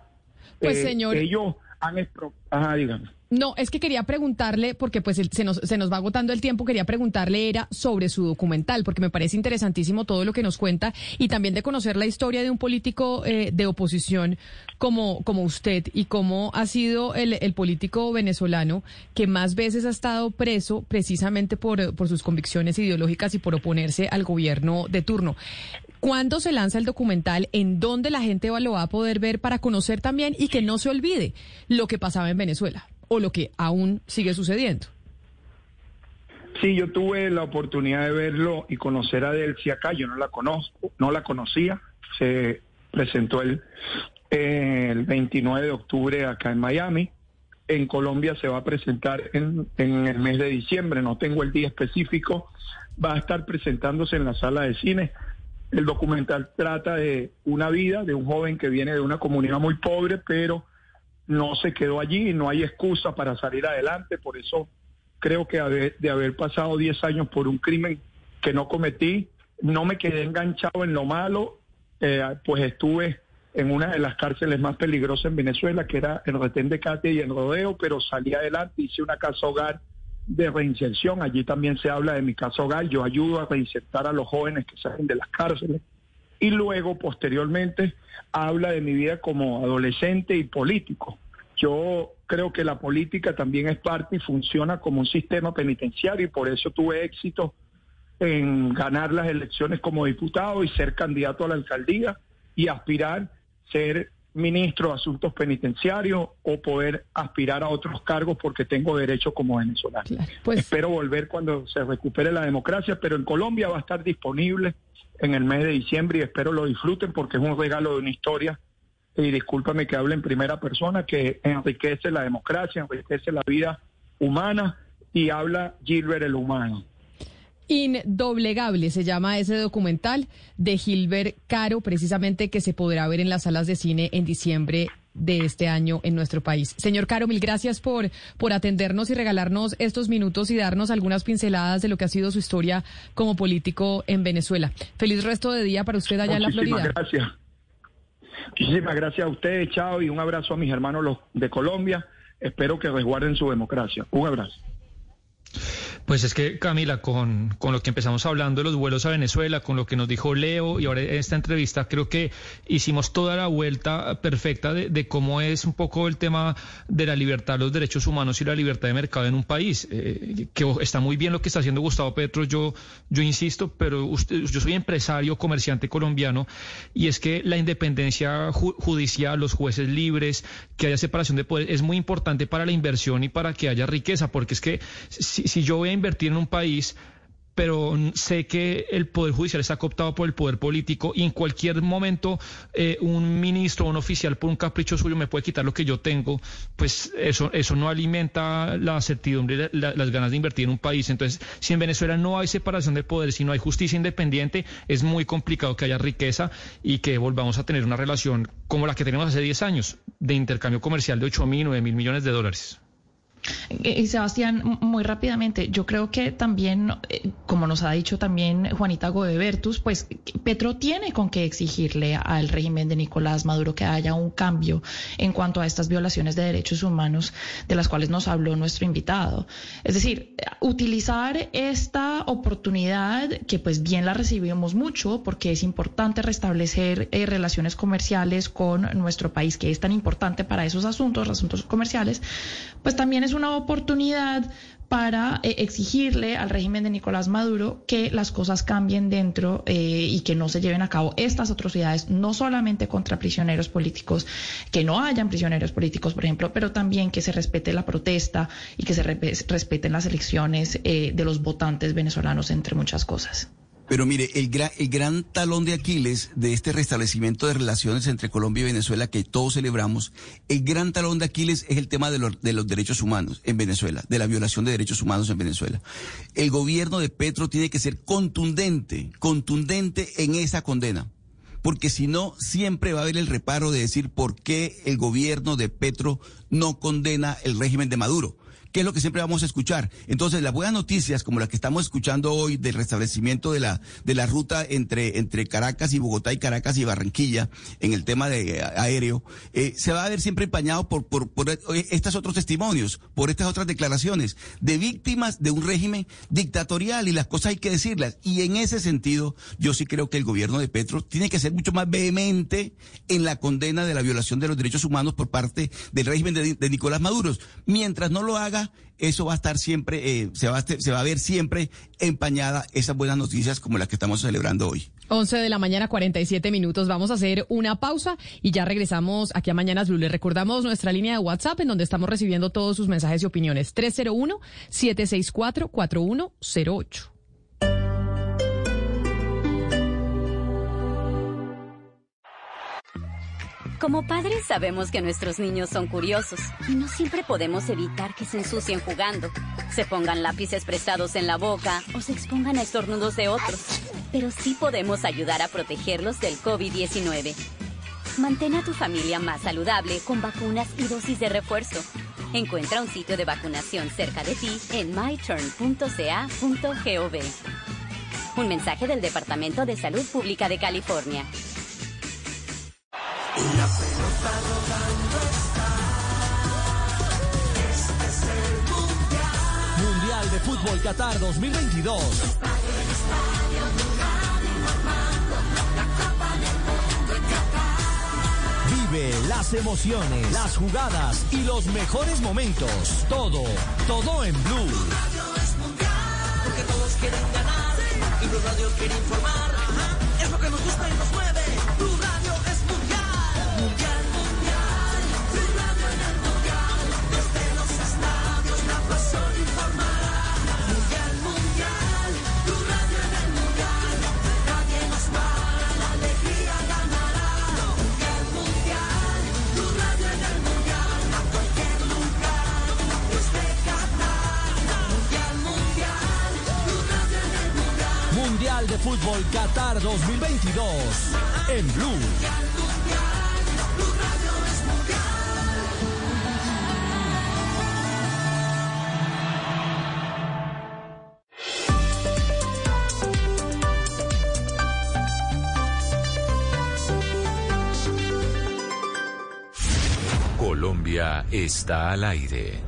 Pues, Eh, señor- Ellos han... expro- Ajá, dígame. No, es que quería preguntarle, porque pues se nos, se nos va agotando el tiempo, quería preguntarle era sobre su documental, porque me parece interesantísimo todo lo que nos cuenta y también de conocer la historia de un político eh, de oposición como, como usted y cómo ha sido el, el político venezolano que más veces ha estado preso precisamente por, por sus convicciones ideológicas y por oponerse al gobierno de turno. ¿Cuándo se lanza el documental? ¿En dónde la gente lo va a poder ver para conocer también y que no se olvide lo que pasaba en Venezuela o lo que aún sigue sucediendo? Sí, yo tuve la oportunidad de verlo y conocer a Delcy acá. Yo no la conozco, no la conocía. Se presentó el, eh, el 29 de octubre acá en Miami. En Colombia se va a presentar en, en el mes de diciembre. No tengo el día específico. Va a estar presentándose en la sala de cine. El documental trata de una vida de un joven que viene de una comunidad muy pobre, pero no se quedó allí y no hay excusa para salir adelante. Por eso creo que de haber pasado 10 años por un crimen que no cometí, no me quedé enganchado en lo malo, eh, pues estuve en una de las cárceles más peligrosas en Venezuela, que era el retén de Cate y el rodeo, pero salí adelante, hice una casa hogar de reinserción, allí también se habla de mi casa hogar, yo ayudo a reinsertar a los jóvenes que salen de las cárceles. Y luego posteriormente habla de mi vida como adolescente y político. Yo creo que la política también es parte y funciona como un sistema penitenciario y por eso tuve éxito en ganar las elecciones como diputado y ser candidato a la alcaldía y aspirar ser ministro de Asuntos Penitenciarios o poder aspirar a otros cargos porque tengo derecho como venezolano. Espero volver cuando se recupere la democracia, pero en Colombia va a estar disponible en el mes de diciembre y espero lo disfruten porque es un regalo de una historia y discúlpame que hable en primera persona, que enriquece la democracia, enriquece la vida humana y habla Gilbert el humano. Indoblegable se llama ese documental de Gilbert Caro, precisamente que se podrá ver en las salas de cine en diciembre de este año en nuestro país. Señor Caro, mil gracias por, por atendernos y regalarnos estos minutos y darnos algunas pinceladas de lo que ha sido su historia como político en Venezuela. Feliz resto de día para usted allá en la Muchísimas Florida. gracias. Muchísimas gracias a ustedes, chao, y un abrazo a mis hermanos los de Colombia. Espero que resguarden su democracia. Un abrazo. Pues es que, Camila, con, con lo que empezamos hablando de los vuelos a Venezuela, con lo que nos dijo Leo y ahora en esta entrevista, creo que hicimos toda la vuelta perfecta de, de cómo es un poco el tema de la libertad, los derechos humanos y la libertad de mercado en un país. Eh, que está muy bien lo que está haciendo Gustavo Petro, yo, yo insisto, pero usted, yo soy empresario, comerciante colombiano, y es que la independencia ju- judicial, los jueces libres, que haya separación de poder, es muy importante para la inversión y para que haya riqueza, porque es que si, si yo voy invertir en un país, pero sé que el Poder Judicial está cooptado por el Poder Político y en cualquier momento eh, un ministro o un oficial por un capricho suyo me puede quitar lo que yo tengo, pues eso, eso no alimenta la certidumbre, la- las ganas de invertir en un país. Entonces, si en Venezuela no hay separación de poderes, si no hay justicia independiente, es muy complicado que haya riqueza y que volvamos a tener una relación como la que tenemos hace 10 años, de intercambio comercial de 8 mil, 9 mil millones de dólares. Eh, Y Sebastián, muy rápidamente, yo creo que también, eh, como nos ha dicho también Juanita Godebertus, pues Petro tiene con qué exigirle al régimen de Nicolás Maduro que haya un cambio en cuanto a estas violaciones de derechos humanos de las cuales nos habló nuestro invitado. Es decir, eh, utilizar esta oportunidad, que pues bien la recibimos mucho, porque es importante restablecer eh, relaciones comerciales con nuestro país, que es tan importante para esos asuntos, asuntos comerciales, pues también es una oportunidad para eh, exigirle al régimen de Nicolás Maduro que las cosas cambien dentro eh, y que no se lleven a cabo estas atrocidades, no solamente contra prisioneros políticos, que no hayan prisioneros políticos, por ejemplo, pero también que se respete la protesta y que se re- respeten las elecciones eh, de los votantes venezolanos, entre muchas cosas. Pero mire, el, gra- el gran talón de Aquiles de este restablecimiento de relaciones entre Colombia y Venezuela que todos celebramos, el gran talón de Aquiles es el tema de, los- de los derechos humanos en Venezuela, de la violación de derechos humanos en Venezuela. El gobierno de Petro tiene que ser contundente, contundente en esa condena. Porque si no, siempre va a haber el reparo de decir por qué el gobierno de Petro no condena el régimen de Maduro. ¿Qué es lo que siempre vamos a escuchar? Entonces, las buenas noticias, como las que estamos escuchando hoy del restablecimiento de la, de la ruta entre, entre Caracas y Bogotá y Caracas y Barranquilla, en el tema de aéreo, eh, se va a ver siempre empañado por, por, por estos otros testimonios, por estas otras declaraciones de víctimas de un régimen dictatorial y las cosas hay que decirlas. Y en ese sentido, yo sí creo que el gobierno de Petro tiene que ser mucho más vehemente en la condena de la violación de los derechos humanos por parte del régimen de Nicolás Maduro. Mientras no lo haga, eso va a estar siempre, eh, se, va a, se va a ver siempre empañada esas buenas noticias como las que estamos celebrando hoy. 11 de la mañana, 47 minutos. Vamos a hacer una pausa y ya regresamos aquí a Mañanas Blue. Les recordamos nuestra línea de WhatsApp en donde estamos recibiendo todos sus mensajes y opiniones. 301-764-4108. Como padres sabemos que nuestros niños son curiosos y no siempre podemos evitar que se ensucien jugando, se pongan lápices prestados en la boca o se expongan a estornudos de otros. Pero sí podemos ayudar a protegerlos del COVID-19. Mantén a tu familia más saludable con vacunas y dosis de refuerzo. Encuentra un sitio de vacunación cerca de ti en myturn.ca.gov. Un mensaje del Departamento de Salud Pública de California. La pelota rodando está. Este es el mundial. Mundial de Fútbol Qatar 2022. Vive las emociones, las jugadas y los mejores momentos. Todo, todo en Blue. Radio es mundial. Porque todos quieren ganar. Y Blue Radio quiere informar. Ajá, Es lo que nos gusta y nos mueve. Mundial de Fútbol Qatar 2022. En Blue. Colombia está al aire.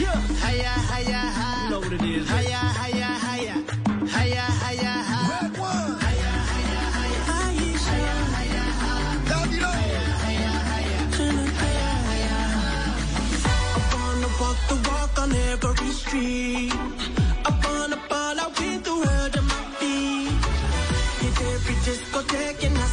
Yeah. Hiya, hiya. You know what it is. Right? Hiya, hiya, hiya. Hiya, hiya, hiya. Red one. Hiya, hiya, hiya. Aisha. Hiya, hiya, hiya. Davilo. Hiya, hiya, hiya. Hiya, hiya, hiya. I wanna walk the walk on every street. I wanna follow with the world at my feet. Hit every discotheque and I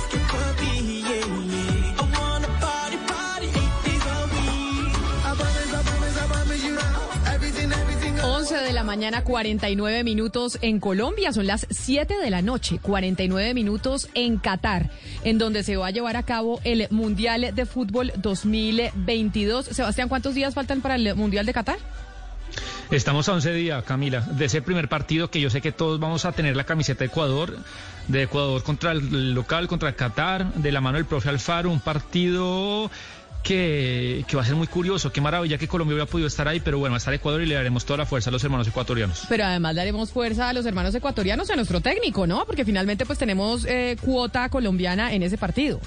mañana, 49 minutos en Colombia. Son las 7 de la noche, 49 minutos en Qatar, en donde se va a llevar a cabo el Mundial de Fútbol 2022. Sebastián, ¿cuántos días faltan para el Mundial de Qatar? Estamos a 11 días, Camila, de ese primer partido que yo sé que todos vamos a tener la camiseta de Ecuador, de Ecuador contra el local, contra Qatar, de la mano del profe Alfaro, un partido que, que va a ser muy curioso. Qué maravilla que Colombia hubiera podido estar ahí, pero bueno, va a estar Ecuador y le daremos toda la fuerza a los hermanos ecuatorianos. Pero además daremos fuerza a los hermanos ecuatorianos y a nuestro técnico, ¿no? Porque finalmente pues tenemos eh, cuota colombiana en ese partido.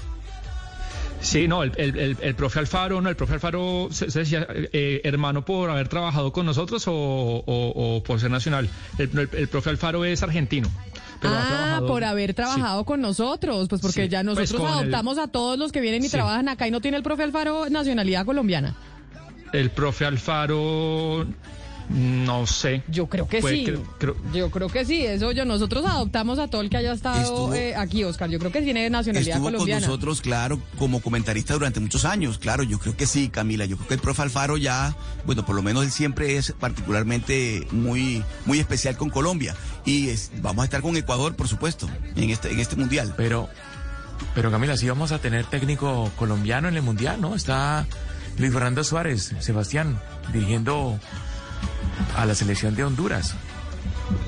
Sí, no, el, el, el, el profe Alfaro, no, el profe Alfaro se, se decía eh, hermano por haber trabajado con nosotros o, o- o por ser nacional. El profe Alfaro es argentino. Pero ah, por haber trabajado con nosotros, pues porque Sí, ya pues nosotros el- adoptamos a todos los que vienen y Sí. trabajan acá y no tiene el profe Alfaro nacionalidad colombiana. El profe Alfaro, no sé. Yo creo que sí. creo- creo- Yo creo que sí, eso yo nosotros adoptamos a todo el que haya estado Estuvo- eh, aquí, Oscar. Yo creo que tiene nacionalidad Estuvo con colombiana. nosotros, claro, como comentarista durante muchos años. Claro, yo creo que sí, Camila. Yo creo que el profe Alfaro ya, bueno, por lo menos él siempre es particularmente muy, muy especial con Colombia. Y es- vamos a estar con Ecuador, por supuesto, en este, en este mundial. Pero, pero Camila, sí vamos a tener técnico colombiano en el Mundial, ¿no? Está Luis Fernando Suárez, Sebastián, dirigiendo a la selección de Honduras.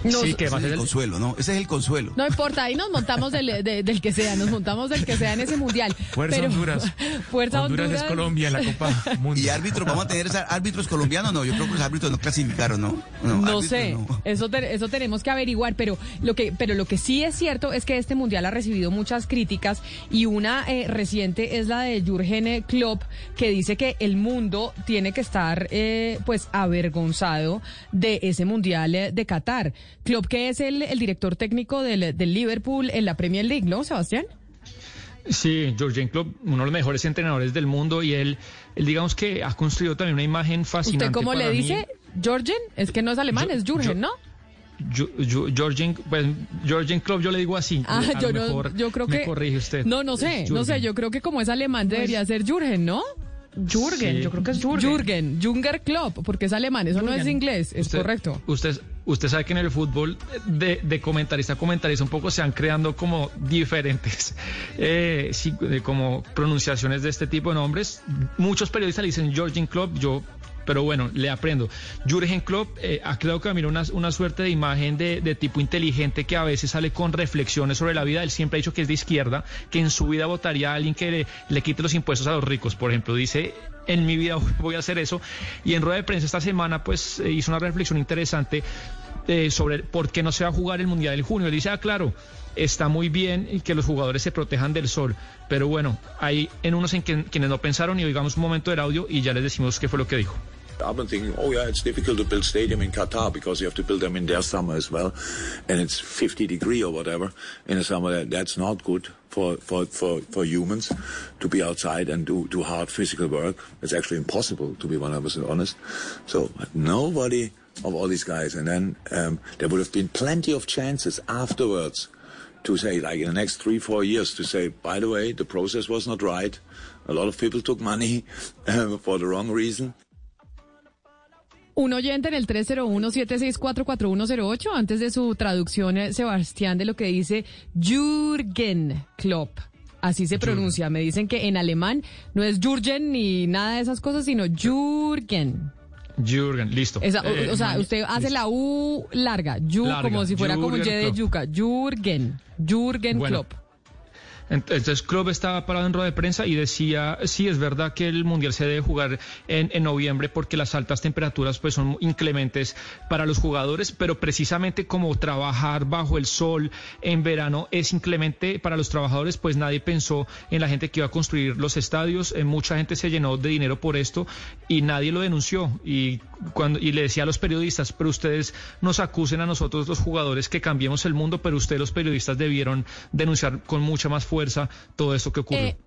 No, sí, que va a ser el consuelo, ¿no? Ese es el consuelo. No importa, ahí nos montamos del, de- del que sea, nos montamos del que sea en ese mundial. Fuerza Pero- Honduras. Fuerza Honduras Honduras. es Colombia en la Copa Mundial. ¿Y árbitros? ¿Vamos a tener árbitros colombianos? No, yo creo que los árbitros no clasificaron, ¿no? No, árbitros sé, no. eso te- eso tenemos que averiguar, pero lo que pero lo que sí es cierto es que este mundial ha recibido muchas críticas y una eh, reciente es la de Jürgen Klopp que dice que el mundo tiene que estar eh, pues avergonzado de ese mundial eh, de Qatar. Klopp que es el, el director técnico del, del Liverpool en la Premier League, ¿no, Sebastián? Sí, Jurgen Klopp, uno de los mejores entrenadores del mundo y él, él digamos que ha construido también una imagen fascinante. ¿Usted cómo le para mí. dice? Jorgen, es que no es alemán, Yo- es Jürgen, yo- ¿no? Ju- Jürgen, pues, Klopp yo le digo así. Ah, a yo lo no, yo creo me que corrige usted. No, no sé, no sé, yo creo que como es alemán debería ser Jürgen, ¿no? Jürgen, Sí. yo creo que es Jürgen. Jürgen, Junger Klopp, porque es alemán, eso no es inglés, es Usted- correcto. Usted, usted sabe que en el fútbol de, comentarista a comentarista un poco se han creando como diferentes eh, eh, como pronunciaciones de este tipo de nombres. Muchos periodistas le dicen Jürgen Klopp, yo pero bueno, le aprendo. Jürgen Klopp eh, ha creado que una, una suerte de imagen de, de tipo inteligente que a veces sale con reflexiones sobre la vida. Él siempre ha dicho que es de izquierda, que en su vida votaría a alguien que le, le quite los impuestos a los ricos, por ejemplo. Dice, en mi vida voy a hacer eso. Y en rueda de prensa esta semana, pues eh, hizo una reflexión interesante eh, sobre por qué no se va a jugar el Mundial en junio. Él dice, ah, claro, está muy bien que los jugadores se protejan del sol, pero bueno, hay en unos en que- quienes no pensaron y oigamos un momento del audio y ya les decimos qué fue lo que dijo. I've been thinking, oh yeah, it's difficult to build stadium in Qatar because you have to build them in their summer as well, and it's 50 degree or whatever in the summer. That, that's not good for, for, for, for humans to be outside and do, do hard physical work. It's actually impossible to be 100% honest. So nobody of all these guys, and then um, there would have been plenty of chances afterwards to say, like in the next three, four years, to say, by the way, the process was not right. A lot of people took money um, for the wrong reason. Un oyente en el 301-764-4108, antes de su traducción, eh, Sebastián, de lo que dice Jürgen Klopp. Así se pronuncia. Me dicen que en alemán no es Jürgen ni nada de esas cosas, sino Jürgen. Jürgen, listo. Esa- o- Eh, o, sea, usted hace la U larga, Yu, Larga, como si fuera como Y de Klopp. yuca. Jürgen. Jürgen Bueno. Klopp. Entonces Klopp estaba parado en rueda de prensa y decía, sí, es verdad que el Mundial se debe jugar en, en noviembre porque las altas temperaturas pues son inclementes para los jugadores, pero precisamente como trabajar bajo el sol en verano es inclemente para los trabajadores, pues nadie pensó en la gente que iba a construir los estadios, eh, mucha gente se llenó de dinero por esto y nadie lo denunció. Y cuando y le decía a los periodistas, pero ustedes nos acusen a nosotros los jugadores que cambiemos el mundo, pero ustedes los periodistas debieron denunciar con mucha más fuerza todo esto que ocurrió. Eh,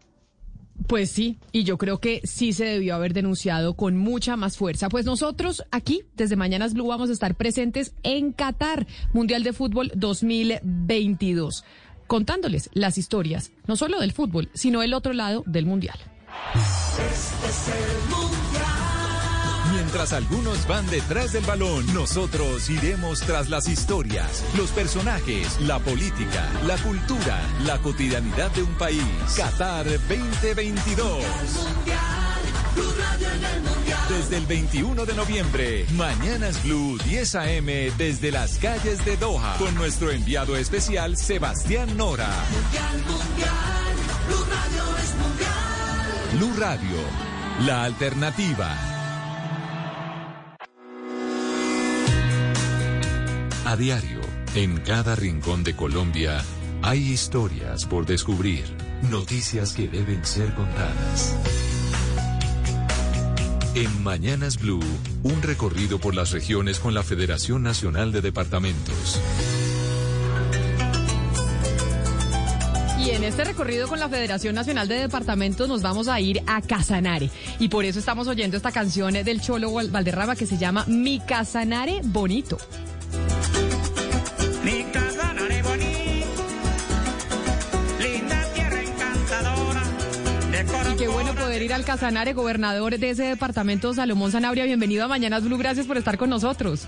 Pues sí, y yo creo que sí se debió haber denunciado con mucha más fuerza. Pues nosotros aquí, desde Mañanas Blue, vamos a estar presentes en Qatar, Mundial de Fútbol 2022, contándoles las historias, no solo del fútbol, sino el otro lado del Mundial. Mientras algunos van detrás del balón, nosotros iremos tras las historias, los personajes, la política, la cultura, la cotidianidad de un país. Qatar 2022. Desde el 21 de noviembre, Mañanas Blue 10 AM desde las calles de Doha con nuestro enviado especial Sebastián Nora. Blue Radio, la alternativa. A diario, en cada rincón de Colombia, hay historias por descubrir, noticias que deben ser contadas. En Mañanas Blue, un recorrido por las regiones con la Federación Nacional de Departamentos. Y en este recorrido con la Federación Nacional de Departamentos nos vamos a ir a Casanare. Y por eso estamos oyendo esta canción del Cholo Val- Valderrama que se llama Mi Casanare Bonito. Y qué bueno poder ir al Casanare, gobernador de ese departamento, Salomón Zanabria. Bienvenido a Mañanas Blue, gracias por estar con nosotros.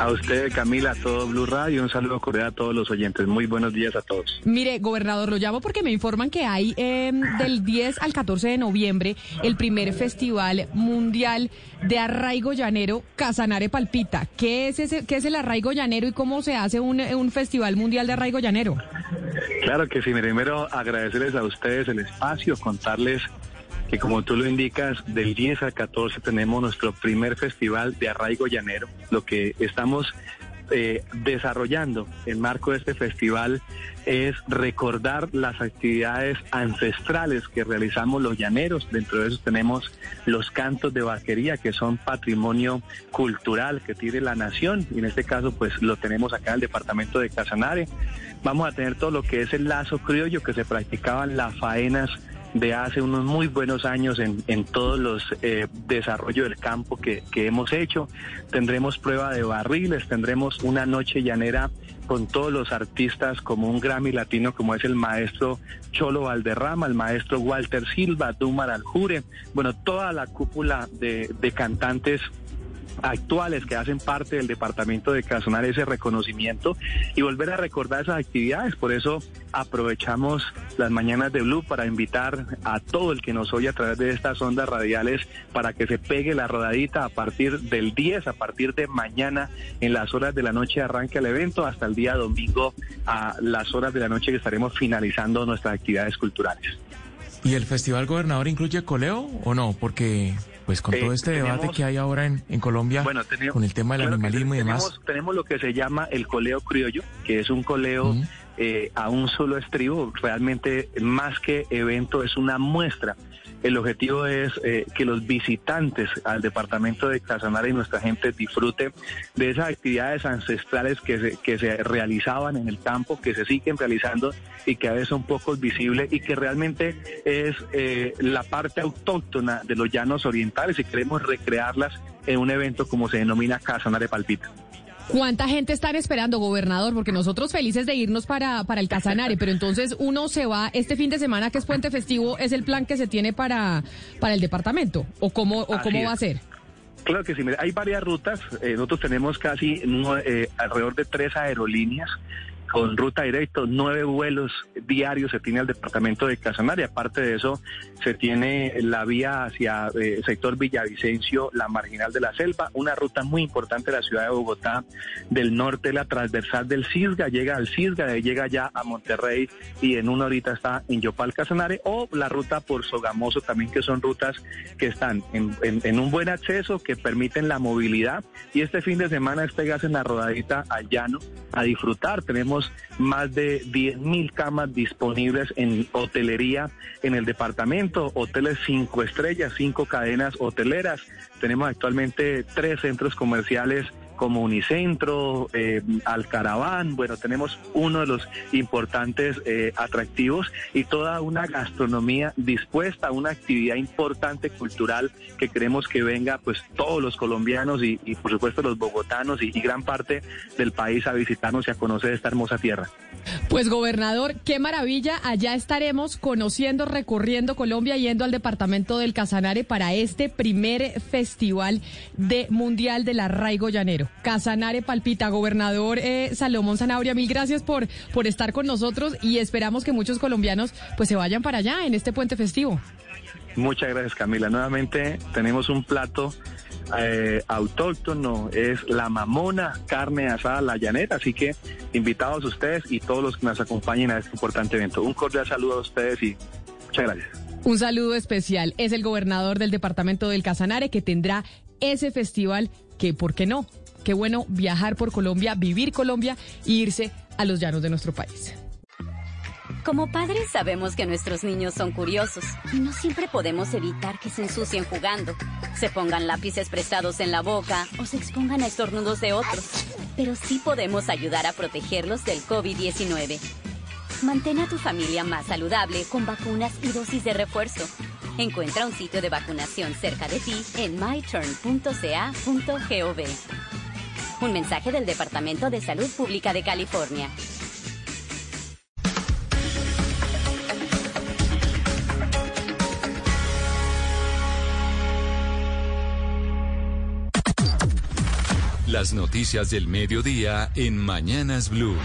A usted, Camila, a todo Blue Radio, un saludo cordial a todos los oyentes. Muy buenos días a todos. Mire, gobernador, lo llamo porque me informan que hay eh, del 10 al 14 de noviembre el primer festival mundial de arraigo llanero Casanare Palpita. ¿Qué es, ese, qué es el arraigo llanero y cómo se hace un, un festival mundial de arraigo llanero? Claro que sí, primero agradecerles a ustedes el espacio, contarles que como tú lo indicas, del 10 al 14 tenemos nuestro primer festival de arraigo llanero. Lo que estamos eh, desarrollando en marco de este festival es recordar las actividades ancestrales que realizamos los llaneros. Dentro de eso tenemos los cantos de vaquería, que son patrimonio cultural que tiene la nación. Y en este caso, pues lo tenemos acá en el departamento de Casanare. Vamos a tener todo lo que es el lazo criollo que se practicaban las faenas de hace unos muy buenos años en, en todos los eh, desarrollos del campo que, que hemos hecho. Tendremos prueba de barriles, tendremos una noche llanera con todos los artistas como un Grammy latino como es el maestro Cholo Valderrama, el maestro Walter Silva, Dumar Aljure, bueno, toda la cúpula de, de cantantes actuales que hacen parte del departamento de Casanare ese reconocimiento y volver a recordar esas actividades. Por eso aprovechamos las mañanas de Blue para invitar a todo el que nos oye a través de estas ondas radiales para que se pegue la rodadita a partir del 10, a partir de mañana en las horas de la noche arranca el evento hasta el día domingo a las horas de la noche que estaremos finalizando nuestras actividades culturales. ¿Y el Festival Gobernador incluye coleo o no? Porque, pues con Eh, todo este debate que hay ahora en, en Colombia, Bueno, tenemos- con el tema del claro animalismo y demás. tenemos, tenemos lo que se llama el coleo criollo, que es un coleo eh, a un solo estribo. Realmente, más que evento, es una muestra. El objetivo es eh, que los visitantes al departamento de Casanare y nuestra gente disfrute de esas actividades ancestrales que se, que se realizaban en el campo, que se siguen realizando y que a veces son poco visibles y que realmente es eh, la parte autóctona de los llanos orientales y queremos recrearlas en un evento como se denomina Casanare Palpita. ¿Cuánta gente están esperando, gobernador? Porque nosotros felices de irnos para, para el Casanare, pero entonces uno se va este fin de semana, que es puente festivo, ¿es el plan que se tiene para, para el departamento? ¿O cómo, o Así cómo es. va a ser? Claro que sí, mira, hay varias rutas. eh, nosotros tenemos casi eh, alrededor de tres aerolíneas con ruta directa, nueve vuelos diarios se tiene al departamento de Casanare. Aparte de eso, se tiene la vía hacia eh, el sector Villavicencio, la marginal de la selva, una ruta muy importante de la ciudad de Bogotá, del norte, la transversal del Cisga, llega al Cisga, llega ya a Monterrey y en una horita está en Yopal Casanare, o la ruta por Sogamoso también, que son rutas que están en un buen acceso, que permiten la movilidad. Y este fin de semana este gas en la rodadita al llano a disfrutar. Tenemos más de 10 mil camas disponibles en hotelería en el departamento, hoteles cinco estrellas, cinco cadenas hoteleras. Tenemos actualmente tres centros comerciales como Unicentro, eh, Alcaraván, bueno, tenemos uno de los importantes eh, atractivos y toda una gastronomía dispuesta a una actividad importante cultural que queremos que venga pues todos los colombianos y, por supuesto los bogotanos y, y gran parte del país a visitarnos y a conocer esta hermosa tierra. Pues gobernador, qué maravilla. Allá estaremos conociendo, recorriendo Colombia, yendo al departamento del Casanare para este primer festival de mundial del arraigo llanero. Casanare palpita, gobernador eh, Salomón Zanabria, mil gracias por, por estar con nosotros y esperamos que muchos colombianos pues se vayan para allá en este puente festivo. Muchas gracias Camila. Nuevamente tenemos un plato eh, autóctono, es la mamona, carne asada la llanera, así que invitados ustedes y todos los que nos acompañen a este importante evento. Un cordial saludo a ustedes y muchas gracias. Un saludo especial. Es el gobernador del departamento del Casanare que tendrá ese festival que, ¿por qué no? Qué bueno viajar por Colombia, vivir Colombia e irse a los llanos de nuestro país. Como padres sabemos que nuestros niños son curiosos y no siempre podemos evitar que se ensucien jugando, se pongan lápices prestados en la boca o se expongan a estornudos de otros. Pero sí podemos ayudar a protegerlos del COVID-19. Mantén a tu familia más saludable con vacunas y dosis de refuerzo. Encuentra un sitio de vacunación cerca de ti en myturn.ca.gov. Un mensaje del Departamento de Salud Pública de California. Las noticias del mediodía en Mañanas Blue.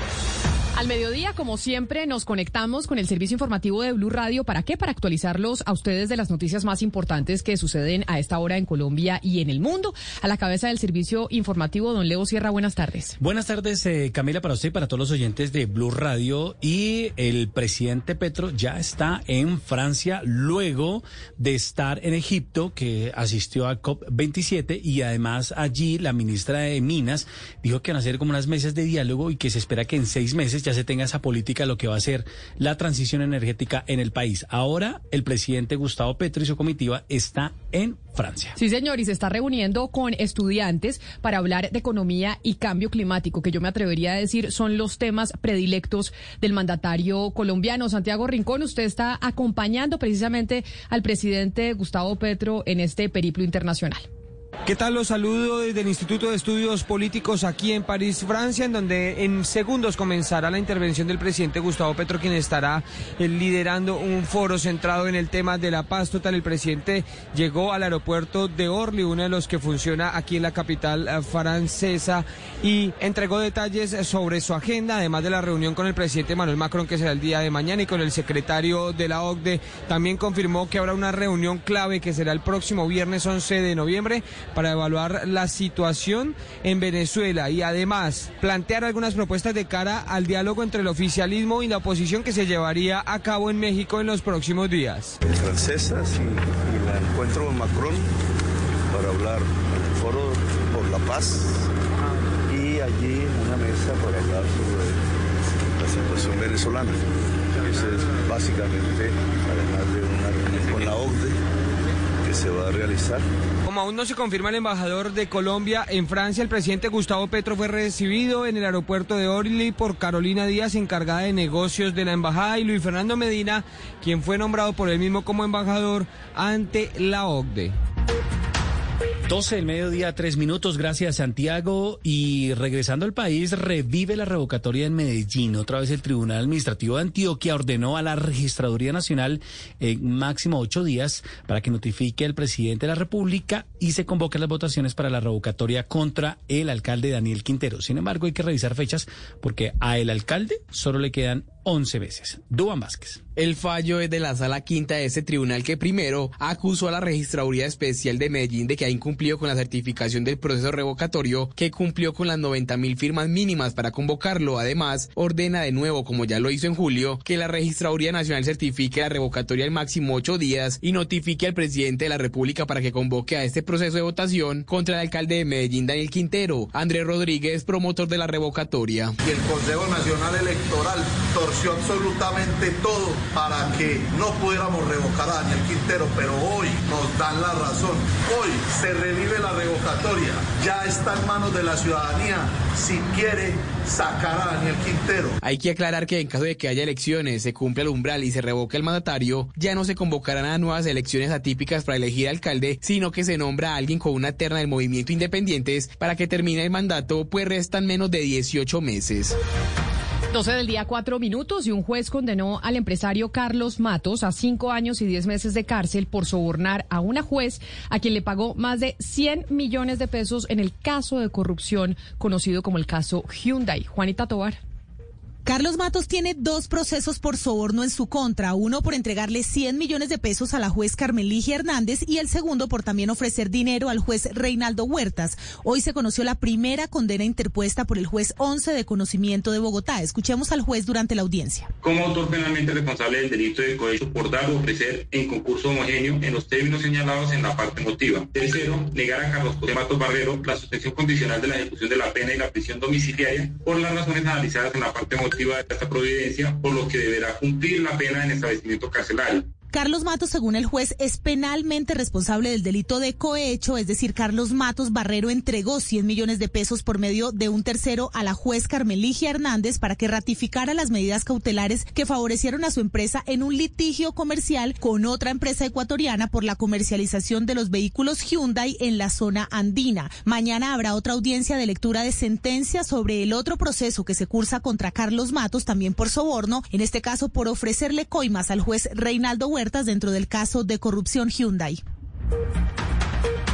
Al mediodía, como siempre, nos conectamos con el servicio informativo de Blue Radio. ¿Para qué? Para actualizarlos a ustedes de las noticias más importantes que suceden a esta hora en Colombia y en el mundo. A la cabeza del servicio informativo, don Leo Sierra, buenas tardes. Buenas tardes, eh, Camila, para usted y para todos los oyentes de Blue Radio. Y el presidente Petro ya está en Francia luego de estar en Egipto, que asistió a COP27. Y además allí la ministra de Minas dijo que van a ser como unas mesas de diálogo y que se espera que en seis meses ya se tenga esa política, lo que va a ser la transición energética en el país. Ahora el presidente Gustavo Petro y su comitiva está en Francia. Sí, señor, y se está reuniendo con estudiantes para hablar de economía y cambio climático, que yo me atrevería a decir son los temas predilectos del mandatario colombiano. Santiago Rincón, usted está acompañando precisamente al presidente Gustavo Petro en este periplo internacional. ¿Qué tal? Los saludo desde el Instituto de Estudios Políticos aquí en París, Francia, en donde en segundos comenzará la intervención del presidente Gustavo Petro, quien estará eh, liderando un foro centrado en el tema de la paz total. El presidente llegó al aeropuerto de Orly, uno de los que funciona aquí en la capital eh, francesa, y entregó detalles sobre su agenda, además de la reunión con el presidente Manuel Macron, que será el día de mañana, y con el secretario de la OCDE. También confirmó que habrá una reunión clave que será el próximo viernes 11 de noviembre para evaluar la situación en Venezuela y además plantear algunas propuestas de cara al diálogo entre el oficialismo y la oposición que se llevaría a cabo en México en los próximos días. Francesas y, y la encuentro con Macron para hablar en el foro por la paz y allí una mesa para hablar sobre la situación venezolana. Esa es básicamente, además de una reunión con la OCDE que se va a realizar. Como aún no se confirma el embajador de Colombia en Francia, el presidente Gustavo Petro fue recibido en el aeropuerto de Orly por Carolina Díaz, encargada de negocios de la embajada, y Luis Fernando Medina, quien fue nombrado por él mismo como embajador ante la OCDE. 12 del mediodía, tres minutos. Gracias, Santiago. Y regresando al país, revive la revocatoria en Medellín. Otra vez el Tribunal Administrativo de Antioquia ordenó a la Registraduría Nacional en máximo ocho días para que notifique al presidente de la República y se convoquen las votaciones para la revocatoria contra el alcalde Daniel Quintero. Sin embargo, hay que revisar fechas porque a el alcalde solo le quedan 11 veces. Duan Vázquez. El fallo es de la sala quinta de este tribunal que primero acusó a la Registraduría Especial de Medellín de que ha incumplido con la certificación del proceso revocatorio, que cumplió con las 90 mil firmas mínimas para convocarlo. Además, ordena de nuevo, como ya lo hizo en julio, que la Registraduría Nacional certifique la revocatoria en máximo ocho días y notifique al presidente de la República para que convoque a este proceso de votación contra el alcalde de Medellín, Daniel Quintero. Andrés Rodríguez, promotor de la revocatoria. Y el Consejo Nacional Electoral absolutamente todo para que no pudiéramos revocar a Daniel Quintero, pero hoy nos dan la razón. Hoy se revive la revocatoria. Ya está en manos de la ciudadanía si quiere sacar a Daniel Quintero. Hay que aclarar que en caso de que haya elecciones, se cumple el umbral y se revoque el mandatario, ya no se convocarán a nuevas elecciones atípicas para elegir alcalde, sino que se nombra a alguien con una terna del movimiento Independientes para que termine el mandato, pues restan menos de 18 meses. 12 del día, cuatro minutos, y un juez condenó al empresario Carlos Matos a cinco años y diez meses de cárcel por sobornar a una juez a quien le pagó más de 100 millones de pesos en el caso de corrupción conocido como el caso Hyundai. Juanita Tobar. Carlos Matos tiene dos procesos por soborno en su contra, uno por entregarle 100 millones de pesos a la juez Carmeligia Hernández y el segundo por también ofrecer dinero al juez Reinaldo Huertas. Hoy se conoció la primera condena interpuesta por el juez 11 de conocimiento de Bogotá. Escuchemos al juez durante la audiencia. Como autor penalmente responsable del delito de cohecho por dar o ofrecer en concurso homogéneo en los términos señalados en la parte motiva. Tercero, negar a Carlos José Matos Barrero la suspensión condicional de la ejecución de la pena y la prisión domiciliaria por las razones analizadas en la parte motiva de esta providencia, por lo que deberá cumplir la pena en establecimiento carcelario. Carlos Matos, según el juez, es penalmente responsable del delito de cohecho, es decir, Carlos Matos Barrero entregó 100 millones de pesos por medio de un tercero a la juez Carmeligia Hernández para que ratificara las medidas cautelares que favorecieron a su empresa en un litigio comercial con otra empresa ecuatoriana por la comercialización de los vehículos Hyundai en la zona andina. Mañana habrá otra audiencia de lectura de sentencia sobre el otro proceso que se cursa contra Carlos Matos, también por soborno, en este caso por ofrecerle coimas al juez Reinaldo Huerta dentro del caso de corrupción Hyundai.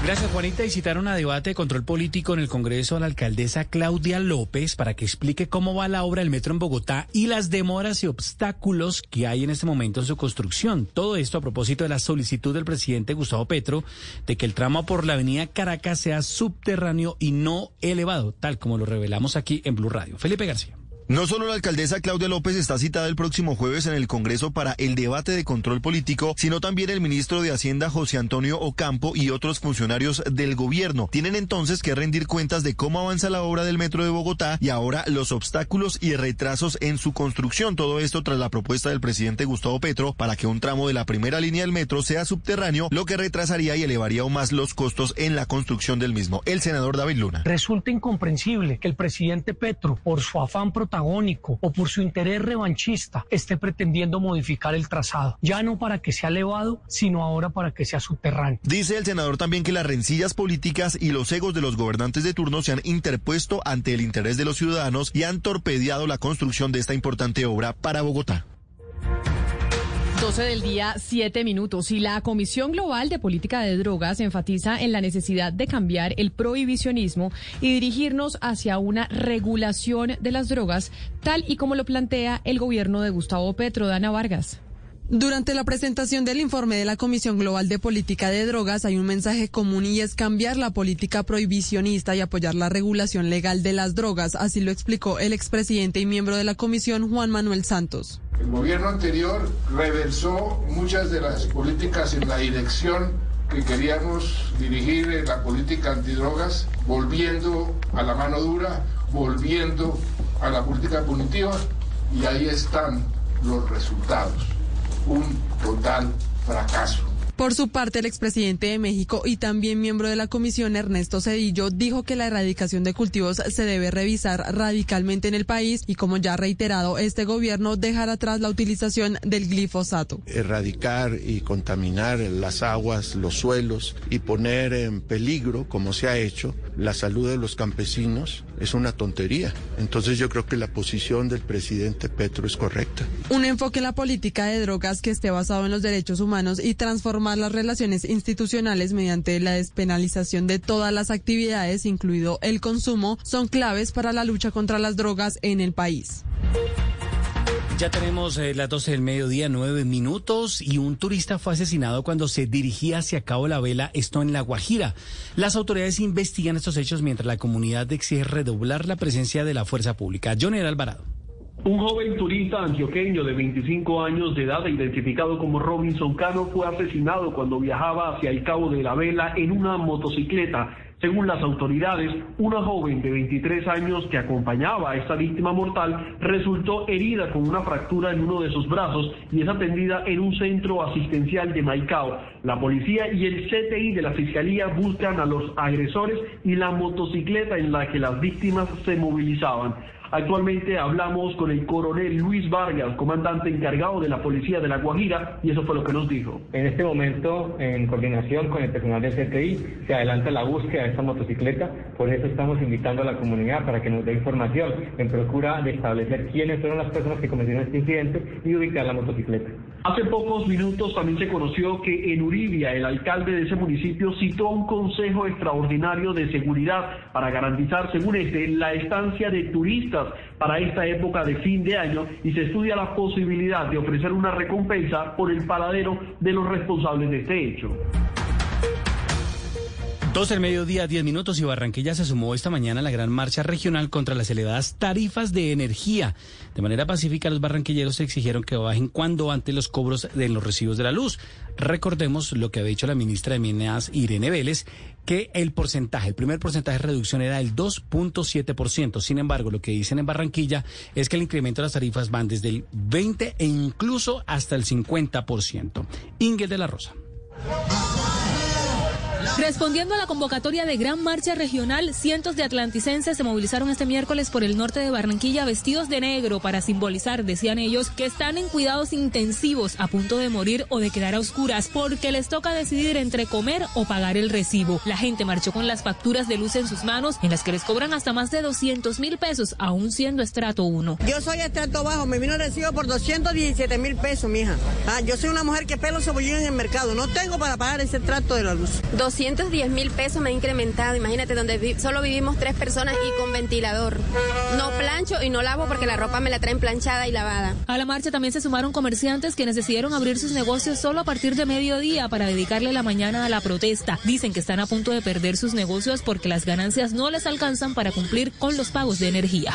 Gracias, Juanita. Y a debate de control político en el Congreso a la alcaldesa Claudia López para que explique cómo va la obra del metro en Bogotá y las demoras y obstáculos que hay en este momento en su construcción. Todo esto a propósito de la solicitud del presidente Gustavo Petro de que el tramo por la avenida Caracas sea subterráneo y no elevado, tal como lo revelamos aquí en Blue Radio. Felipe García. No solo la alcaldesa Claudia López está citada el próximo jueves en el Congreso para el debate de control político, sino también el ministro de Hacienda José Antonio Ocampo y otros funcionarios del gobierno. Tienen entonces que rendir cuentas de cómo avanza la obra del metro de Bogotá y ahora los obstáculos y retrasos en su construcción. Todo esto tras la propuesta del presidente Gustavo Petro para que un tramo de la primera línea del metro sea subterráneo, lo que retrasaría y elevaría aún más los costos en la construcción del mismo. El senador David Luna. Resulta incomprensible que el presidente Petro, por su afán o por su interés revanchista esté pretendiendo modificar el trazado, ya no para que sea elevado, sino ahora para que sea subterráneo. Dice el senador también que las rencillas políticas y los egos de los gobernantes de turno se han interpuesto ante el interés de los ciudadanos y han torpedeado la construcción de esta importante obra para Bogotá. 12 del día, 7 minutos. Y la Comisión Global de Política de Drogas enfatiza en la necesidad de cambiar el prohibicionismo y dirigirnos hacia una regulación de las drogas, tal y como lo plantea el gobierno de Gustavo Petro. Dana Vargas. Durante la presentación del informe de la Comisión Global de Política de Drogas hay un mensaje común y es cambiar la política prohibicionista y apoyar la regulación legal de las drogas, así lo explicó el expresidente y miembro de la comisión Juan Manuel Santos. El gobierno anterior reversó muchas de las políticas en la dirección que queríamos dirigir en la política antidrogas, volviendo a la mano dura, volviendo a la política punitiva y ahí están los resultados un total fracaso. Por su parte, el expresidente de México y también miembro de la comisión, Ernesto Cedillo, dijo que la erradicación de cultivos se debe revisar radicalmente en el país y, como ya ha reiterado este gobierno, dejar atrás la utilización del glifosato. Erradicar y contaminar las aguas, los suelos y poner en peligro, como se ha hecho, la salud de los campesinos es una tontería. Entonces yo creo que la posición del presidente Petro es correcta. Un enfoque en la política de drogas que esté basado en los derechos humanos y transformar las relaciones institucionales mediante la despenalización de todas las actividades, incluido el consumo, son claves para la lucha contra las drogas en el país. Ya tenemos eh, las 12 del mediodía, nueve minutos, y un turista fue asesinado cuando se dirigía hacia Cabo La Vela, esto en La Guajira. Las autoridades investigan estos hechos mientras la comunidad exige redoblar la presencia de la fuerza pública. John Alvarado. Un joven turista antioqueño de 25 años de edad, identificado como Robinson Cano, fue asesinado cuando viajaba hacia el Cabo de la Vela en una motocicleta. Según las autoridades, una joven de 23 años que acompañaba a esta víctima mortal resultó herida con una fractura en uno de sus brazos y es atendida en un centro asistencial de Maicao. La policía y el CTI de la Fiscalía buscan a los agresores y la motocicleta en la que las víctimas se movilizaban. Actualmente hablamos con el coronel Luis Vargas, comandante encargado de la Policía de La Guajira, y eso fue lo que nos dijo. En este momento, en coordinación con el personal del CTI, se adelanta la búsqueda de esta motocicleta, por eso estamos invitando a la comunidad para que nos dé información en procura de establecer quiénes fueron las personas que cometieron este incidente y ubicar la motocicleta. Hace pocos minutos también se conoció que en Uribia el alcalde de ese municipio citó un consejo extraordinario de seguridad para garantizar, según este, la estancia de turistas para esta época de fin de año y se estudia la posibilidad de ofrecer una recompensa por el paradero de los responsables de este hecho. Dos del mediodía, diez minutos y Barranquilla se sumó esta mañana a la gran marcha regional contra las elevadas tarifas de energía. De manera pacífica, los barranquilleros exigieron que bajen cuando antes los cobros de los recibos de la luz. Recordemos lo que había dicho la ministra de Minas, Irene Vélez, que el porcentaje, el primer porcentaje de reducción era el 2.7%. Sin embargo, lo que dicen en Barranquilla es que el incremento de las tarifas van desde el 20 e incluso hasta el 50%. Ingel de la Rosa. Respondiendo a la convocatoria de gran marcha regional, cientos de atlanticenses se movilizaron este miércoles por el norte de Barranquilla vestidos de negro para simbolizar, decían ellos, que están en cuidados intensivos a punto de morir o de quedar a oscuras porque les toca decidir entre comer o pagar el recibo. La gente marchó con las facturas de luz en sus manos en las que les cobran hasta más de 200 mil pesos, aún siendo estrato 1. Yo soy estrato bajo, me vino el recibo por 217 mil pesos, mija. Ah, yo soy una mujer que pelo cebollín en el mercado, no tengo para pagar ese trato de la luz. 210 mil pesos me ha incrementado. Imagínate, donde solo vivimos tres personas y con ventilador. No plancho y no lavo porque la ropa me la traen planchada y lavada. A la marcha también se sumaron comerciantes quienes decidieron abrir sus negocios solo a partir de mediodía para dedicarle la mañana a la protesta. Dicen que están a punto de perder sus negocios porque las ganancias no les alcanzan para cumplir con los pagos de energía.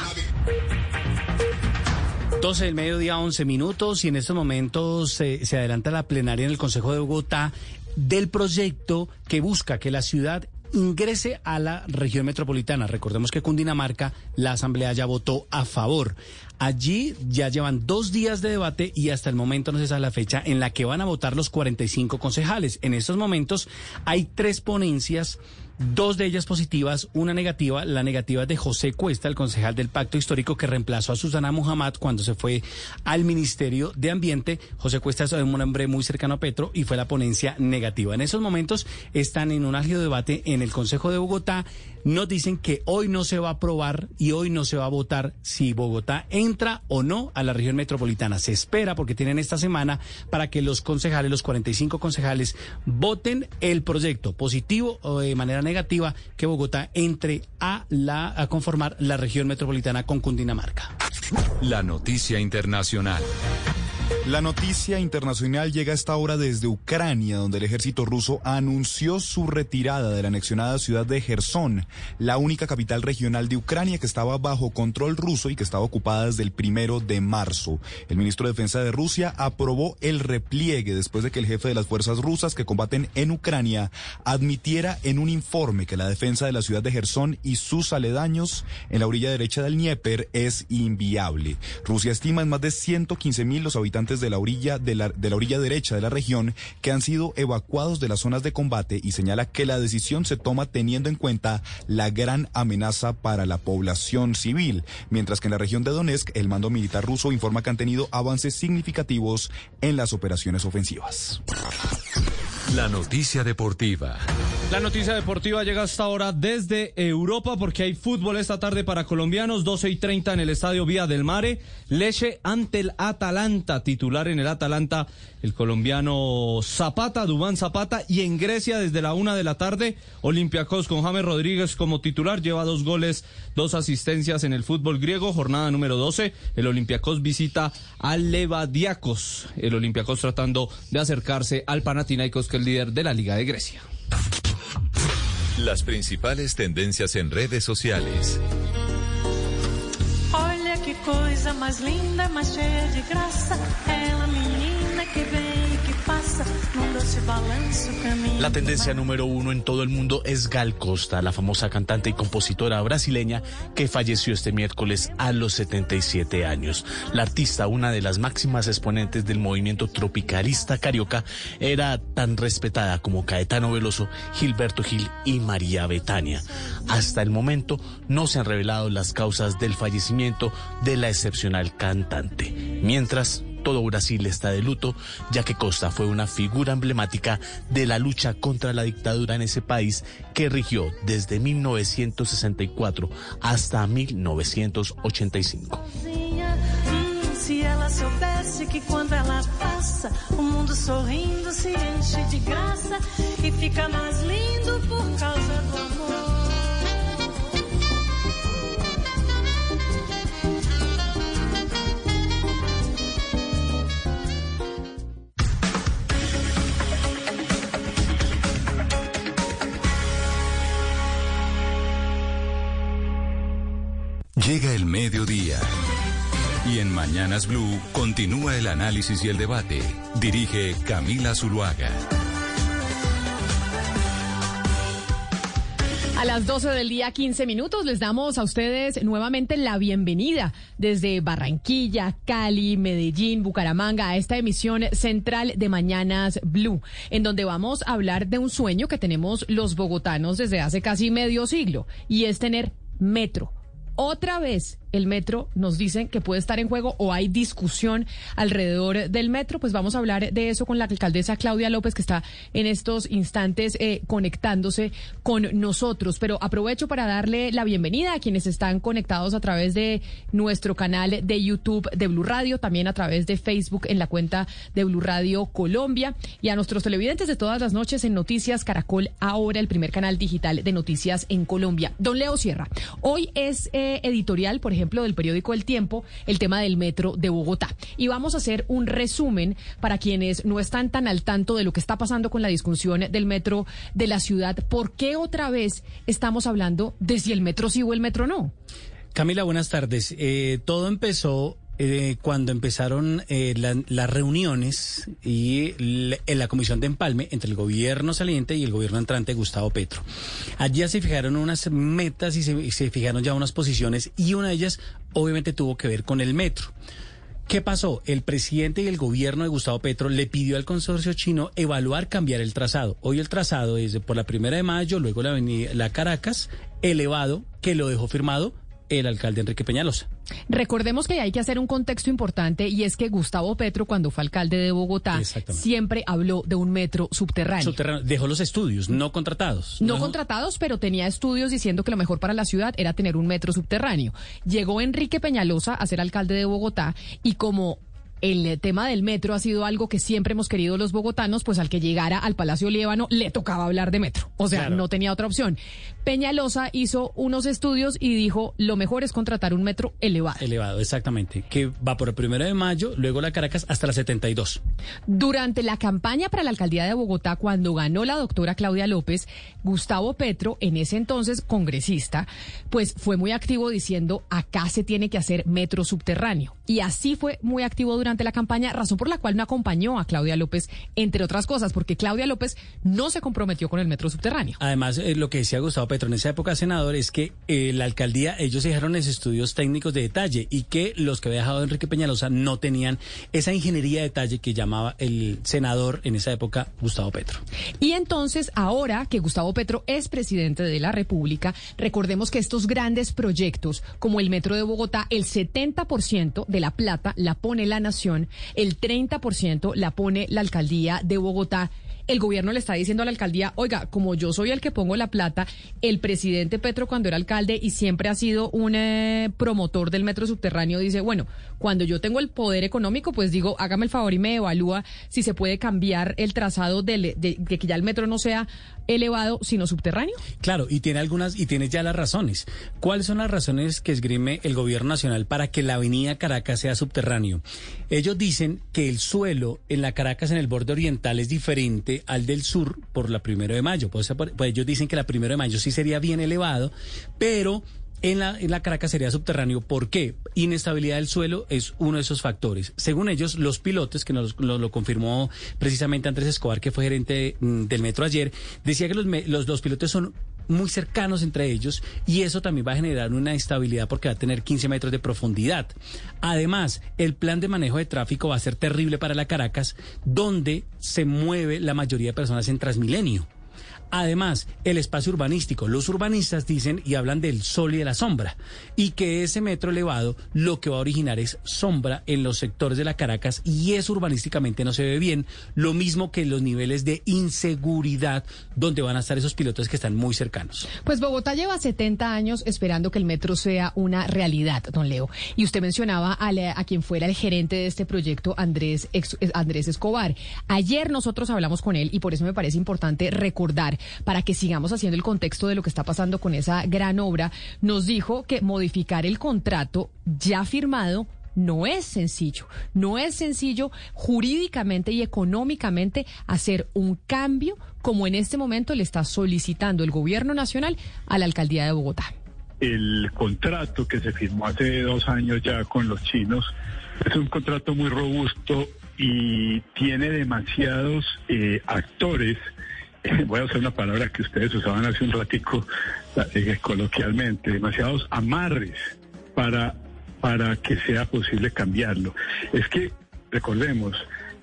12 del mediodía, 11 minutos, y en estos momentos se adelanta la plenaria en el Consejo de Bogotá del proyecto que busca que la ciudad ingrese a la región metropolitana. Recordemos que Cundinamarca, la Asamblea ya votó a favor. Allí ya llevan dos días de debate y hasta el momento no se sabe la fecha en la que van a votar los 45 concejales. En estos momentos hay tres ponencias dos de ellas positivas, una negativa. La negativa de José Cuesta, el concejal del Pacto Histórico que reemplazó a Susana Muhammad cuando se fue al Ministerio de Ambiente. José Cuesta es un hombre muy cercano a Petro y fue la ponencia negativa. En esos momentos están en un álgido debate en el Consejo de Bogotá. Nos dicen que hoy no se va a aprobar y hoy no se va a votar si Bogotá entra o no a la región metropolitana. Se espera porque tienen esta semana para que los concejales, los 45 concejales, voten el proyecto positivo o de manera negativa que Bogotá entre a la a conformar la región metropolitana con Cundinamarca. La noticia internacional. La noticia internacional llega a esta hora desde Ucrania, donde el ejército ruso anunció su retirada de la anexionada ciudad de Gerson, la única capital regional de Ucrania que estaba bajo control ruso y que estaba ocupada desde el primero de marzo. El ministro de Defensa de Rusia aprobó el repliegue después de que el jefe de las fuerzas rusas que combaten en Ucrania admitiera en un informe que la defensa de la ciudad de Gerson y sus aledaños en la orilla derecha del Dnieper es inviable. Rusia estima en más de 115 mil los habitantes habitantes de la orilla de la, de la orilla derecha de la región que han sido evacuados de las zonas de combate y señala que la decisión se toma teniendo en cuenta la gran amenaza para la población civil, mientras que en la región de Donetsk el mando militar ruso informa que han tenido avances significativos en las operaciones ofensivas. La noticia deportiva. La noticia deportiva llega hasta ahora desde Europa porque hay fútbol esta tarde para colombianos, 12 y 30 en el estadio Vía del Mare. Leche ante el Atalanta, titular en el Atalanta, el colombiano Zapata, Dubán Zapata. Y en Grecia desde la una de la tarde, Olympiacos con James Rodríguez como titular, lleva dos goles, dos asistencias en el fútbol griego, jornada número 12. El Olympiacos visita al Levadiakos, el Olympiacos tratando de acercarse al Panathinaikos, que es el líder de la Liga de Grecia. Las principales tendencias en redes sociales. Mais linda, mais cheia de graça. Ela, menina que vem La tendencia número uno en todo el mundo es Gal Costa, la famosa cantante y compositora brasileña que falleció este miércoles a los 77 años. La artista, una de las máximas exponentes del movimiento tropicalista carioca, era tan respetada como Caetano Veloso, Gilberto Gil y María Betania. Hasta el momento no se han revelado las causas del fallecimiento de la excepcional cantante. Mientras, todo Brasil está de luto, ya que Costa fue una figura emblemática de la lucha contra la dictadura en ese país que rigió desde 1964 hasta 1985. Hum, se ela soubesse que quando ela passa, o mundo sorrindo se enche de graça e fica mais lindo por causa do amor. Llega el mediodía. Y en Mañanas Blue continúa el análisis y el debate. Dirige Camila Zuluaga. A las 12 del día, 15 minutos, les damos a ustedes nuevamente la bienvenida desde Barranquilla, Cali, Medellín, Bucaramanga, a esta emisión central de Mañanas Blue, en donde vamos a hablar de un sueño que tenemos los bogotanos desde hace casi medio siglo, y es tener metro. Otra vez el metro nos dicen que puede estar en juego o hay discusión alrededor del metro, pues vamos a hablar de eso con la alcaldesa Claudia López que está en estos instantes eh, conectándose con nosotros. Pero aprovecho para darle la bienvenida a quienes están conectados a través de nuestro canal de YouTube de Blue Radio, también a través de Facebook en la cuenta de Blue Radio Colombia y a nuestros televidentes de todas las noches en Noticias Caracol, ahora el primer canal digital de noticias en Colombia. Don Leo Sierra, hoy es eh, editorial, por ejemplo, del periódico El Tiempo, el tema del metro de Bogotá. Y vamos a hacer un resumen para quienes no están tan al tanto de lo que está pasando con la discusión del metro de la ciudad. ¿Por qué otra vez estamos hablando de si el metro sí o el metro no? Camila, buenas tardes. Eh, todo empezó eh, cuando empezaron eh, la- las reuniones y en la comisión de empalme entre el gobierno saliente y el gobierno entrante Gustavo Petro. Allí se fijaron unas metas y se, fijaron ya unas posiciones y una de ellas obviamente tuvo que ver con el metro. ¿Qué pasó? El presidente y el gobierno de Gustavo Petro le pidió al consorcio chino evaluar cambiar el trazado. Hoy el trazado es por la primera de mayo, luego la avenida La Caracas, elevado, que lo dejó firmado el alcalde Enrique Peñalosa. Recordemos que hay que hacer un contexto importante y es que Gustavo Petro, cuando fue alcalde de Bogotá, siempre habló de un metro subterráneo. Subterráneo. Dejó los estudios, no contratados. No contratados, pero tenía estudios diciendo que lo mejor para la ciudad era tener un metro subterráneo. Llegó Enrique Peñalosa a ser alcalde de Bogotá y como el eh, tema del metro ha sido algo que siempre hemos querido los bogotanos, pues al que llegara al Palacio Líbano le tocaba hablar de metro. O sea, Claro. no tenía otra opción. Peñalosa hizo unos estudios y dijo, lo mejor es contratar un metro elevado. Elevado, exactamente. Que va por el primero de mayo, luego la Caracas hasta la 72. Durante la campaña para la alcaldía de Bogotá, cuando ganó la doctora Claudia López, Gustavo Petro, en ese entonces congresista, pues fue muy activo diciendo acá se tiene que hacer metro subterráneo. Y así fue muy activo durante la campaña, razón por la cual no acompañó a Claudia López, entre otras cosas, porque Claudia López no se comprometió con el metro subterráneo. Además, eh, lo que decía Gustavo Petro en esa época, senador, es que eh, la alcaldía, ellos dejaron esos estudios técnicos de detalle y que los que había dejado Enrique Peñalosa no tenían esa ingeniería de detalle que llamaba el senador en esa época, Gustavo Petro. Y entonces, ahora que Gustavo Petro es presidente de la República, recordemos que estos grandes proyectos, como el metro de Bogotá, el 70% de la plata la pone la nación, el 30% la pone la alcaldía de Bogotá. El gobierno le está diciendo a la alcaldía, oiga, como yo soy el que pongo la plata, el presidente Petro cuando era alcalde y siempre ha sido un eh, promotor del metro subterráneo, dice, bueno, cuando yo tengo el poder económico, pues digo, hágame el favor y me evalúa si se puede cambiar el trazado de, de que ya el metro no sea elevado, sino subterráneo. Claro, y tiene algunas, y tiene ya las razones. ¿Cuáles son las razones que esgrime el gobierno nacional para que la avenida Caracas sea subterráneo? Ellos dicen que el suelo en la Caracas, en el borde oriental, es diferente al del sur por la primero de mayo. Pues, pues ellos dicen que la primero de mayo sí sería bien elevado, pero en la, en la Caracas sería subterráneo. ¿Por qué? Inestabilidad del suelo es uno de esos factores. Según ellos, los pilotos, que nos lo, confirmó precisamente Andrés Escobar, que fue gerente mm, del metro ayer, decía que los, los, los pilotos son muy cercanos entre ellos y eso también va a generar una estabilidad porque va a tener 15 metros de profundidad. Además, el plan de manejo de tráfico va a ser terrible para la Caracas, donde se mueve la mayoría de personas en Transmilenio. Además, el espacio urbanístico. Los urbanistas dicen y hablan del sol y de la sombra. Y que ese metro elevado lo que va a originar es sombra en los sectores de la Caracas y eso urbanísticamente no se ve bien. Lo mismo que los niveles de inseguridad donde van a estar esos pilotos que están muy cercanos. Pues Bogotá lleva 70 años esperando que el metro sea una realidad, don Leo. Y usted mencionaba a, quien fuera el gerente de este proyecto, Andrés, Andrés Escobar. Ayer nosotros hablamos con él y por eso me parece importante recordar para que sigamos haciendo el contexto de lo que está pasando con esa gran obra, nos dijo que modificar el contrato ya firmado no es sencillo. No es sencillo jurídicamente y económicamente hacer un cambio como en este momento le está solicitando el gobierno nacional a la alcaldía de Bogotá. El contrato que se firmó hace dos años ya con los chinos es un contrato muy robusto y tiene demasiados eh, actores voy a usar una palabra que ustedes usaban hace un ratico coloquialmente, demasiados amarres para, para que sea posible cambiarlo. Es que, recordemos,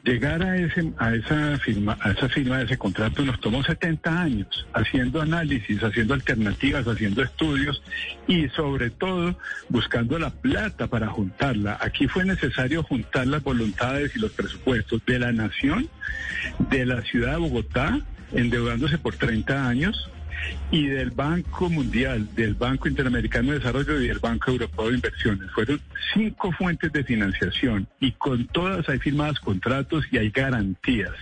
llegar a ese a esa firma a esa firma de ese contrato nos tomó 70 años haciendo análisis, haciendo alternativas, haciendo estudios y sobre todo buscando la plata para juntarla. Aquí fue necesario juntar las voluntades y los presupuestos de la nación, de la ciudad de Bogotá, endeudándose por 30 años, y del Banco Mundial, del Banco Interamericano de Desarrollo y del Banco Europeo de Inversiones. Fueron cinco fuentes de financiación y con todas hay firmadas contratos y hay garantías.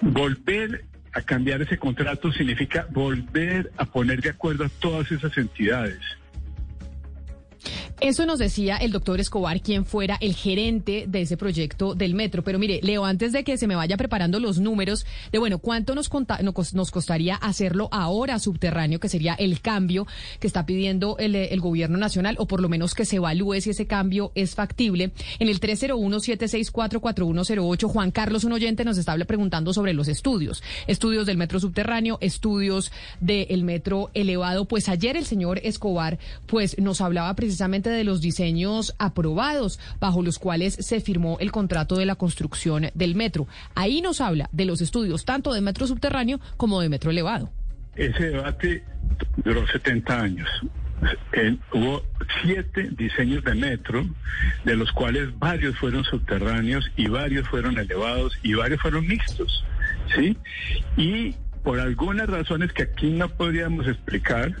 Volver a cambiar ese contrato significa volver a poner de acuerdo a todas esas entidades eso nos decía el doctor Escobar, quien fuera el gerente de ese proyecto del metro. Pero mire, Leo, antes de que se me vaya preparando los números de, bueno, cuánto nos, nos costaría hacerlo ahora subterráneo, que sería el cambio que está pidiendo el, gobierno nacional, o por lo menos que se evalúe si ese cambio es factible. En el 301-764-4108, Juan Carlos, un oyente, nos estaba preguntando sobre los estudios. Estudios del metro subterráneo, estudios del metro elevado. Pues ayer el señor Escobar, pues nos hablaba precisamente de los diseños aprobados bajo los cuales se firmó el contrato de la construcción del metro. Ahí nos habla de los estudios tanto de metro subterráneo como de metro elevado. Ese debate duró 70 años. Eh, hubo siete diseños de metro, de los cuales varios fueron subterráneos y varios fueron elevados y varios fueron mixtos, ¿sí? Y por algunas razones que aquí no podríamos explicar,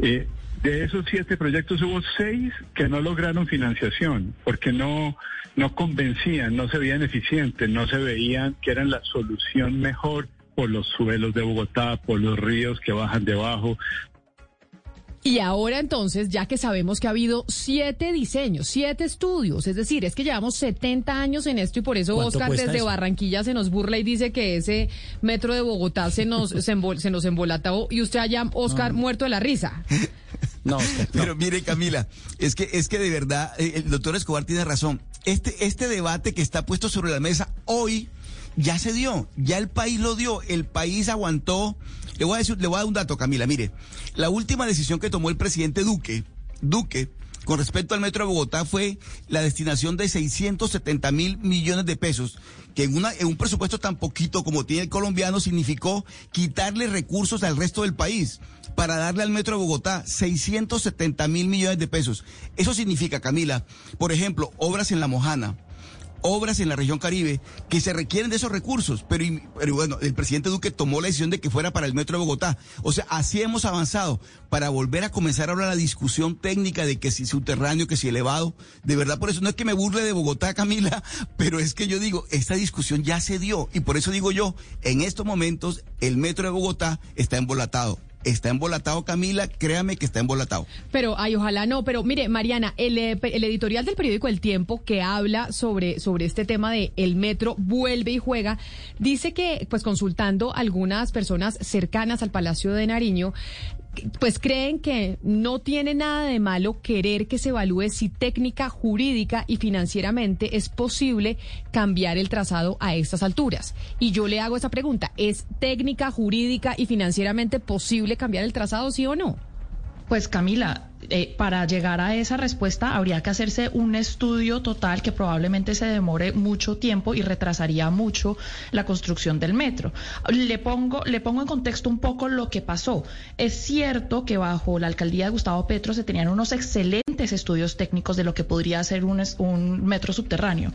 eh, de esos siete proyectos hubo seis que no lograron financiación porque no, no convencían, no se veían eficientes, no se veían que eran la solución mejor por los suelos de Bogotá, por los ríos que bajan debajo, y ahora entonces, ya que sabemos que ha habido siete diseños, siete estudios, es decir, es que llevamos 70 años en esto y por eso Oscar desde Barranquilla se nos burla y dice que ese metro de Bogotá se nos, se, nos embolató y usted allá, Oscar, muerto de la risa. No, Oscar, no. Pero mire, Camila, es que, es que de verdad, eh, el doctor Escobar tiene razón. Este, este debate que está puesto sobre la mesa hoy ya se dio, ya el país lo dio, el país aguantó. Le voy a decir, le voy a dar un dato, Camila. Mire, la última decisión que tomó el presidente Duque, Duque, con respecto al metro de Bogotá fue la destinación de 670 mil millones de pesos, que en, en un presupuesto tan poquito como tiene el colombiano significó quitarle recursos al resto del país para darle al metro de Bogotá 670 mil millones de pesos. Eso significa, Camila, por ejemplo, obras en La Mojana, obras en la región Caribe que se requieren de esos recursos, pero, pero bueno, el presidente Duque tomó la decisión de que fuera para el metro de Bogotá. O sea, así hemos avanzado para volver a comenzar ahora la discusión técnica de que si subterráneo, que si elevado. De verdad, por eso no es que me burle de Bogotá, Camila, pero es que yo digo, esta discusión ya se dio y por eso digo yo, en estos momentos el metro de Bogotá está embolatado. Está embolatado, Camila, créame que está embolatado. Pero, ay, ojalá no. Pero mire, Mariana, el, eh, el editorial del periódico El Tiempo que habla sobre, sobre este tema de el metro vuelve y juega, dice que, pues consultando algunas personas cercanas al Palacio de Nariño, pues creen que no tiene nada de malo querer que se evalúe si técnica, jurídica y financieramente es posible cambiar el trazado a estas alturas. Y yo le hago esa pregunta, ¿es técnica, jurídica y financieramente posible cambiar el trazado, sí o no? Pues Camila, eh, para llegar a esa respuesta habría que hacerse un estudio total que probablemente se demore mucho tiempo y retrasaría mucho la construcción del metro. Le pongo, le pongo en contexto un poco lo que pasó. Es cierto que bajo la alcaldía de Gustavo Petro se tenían unos excelentes estudios técnicos de lo que podría ser un, un metro subterráneo.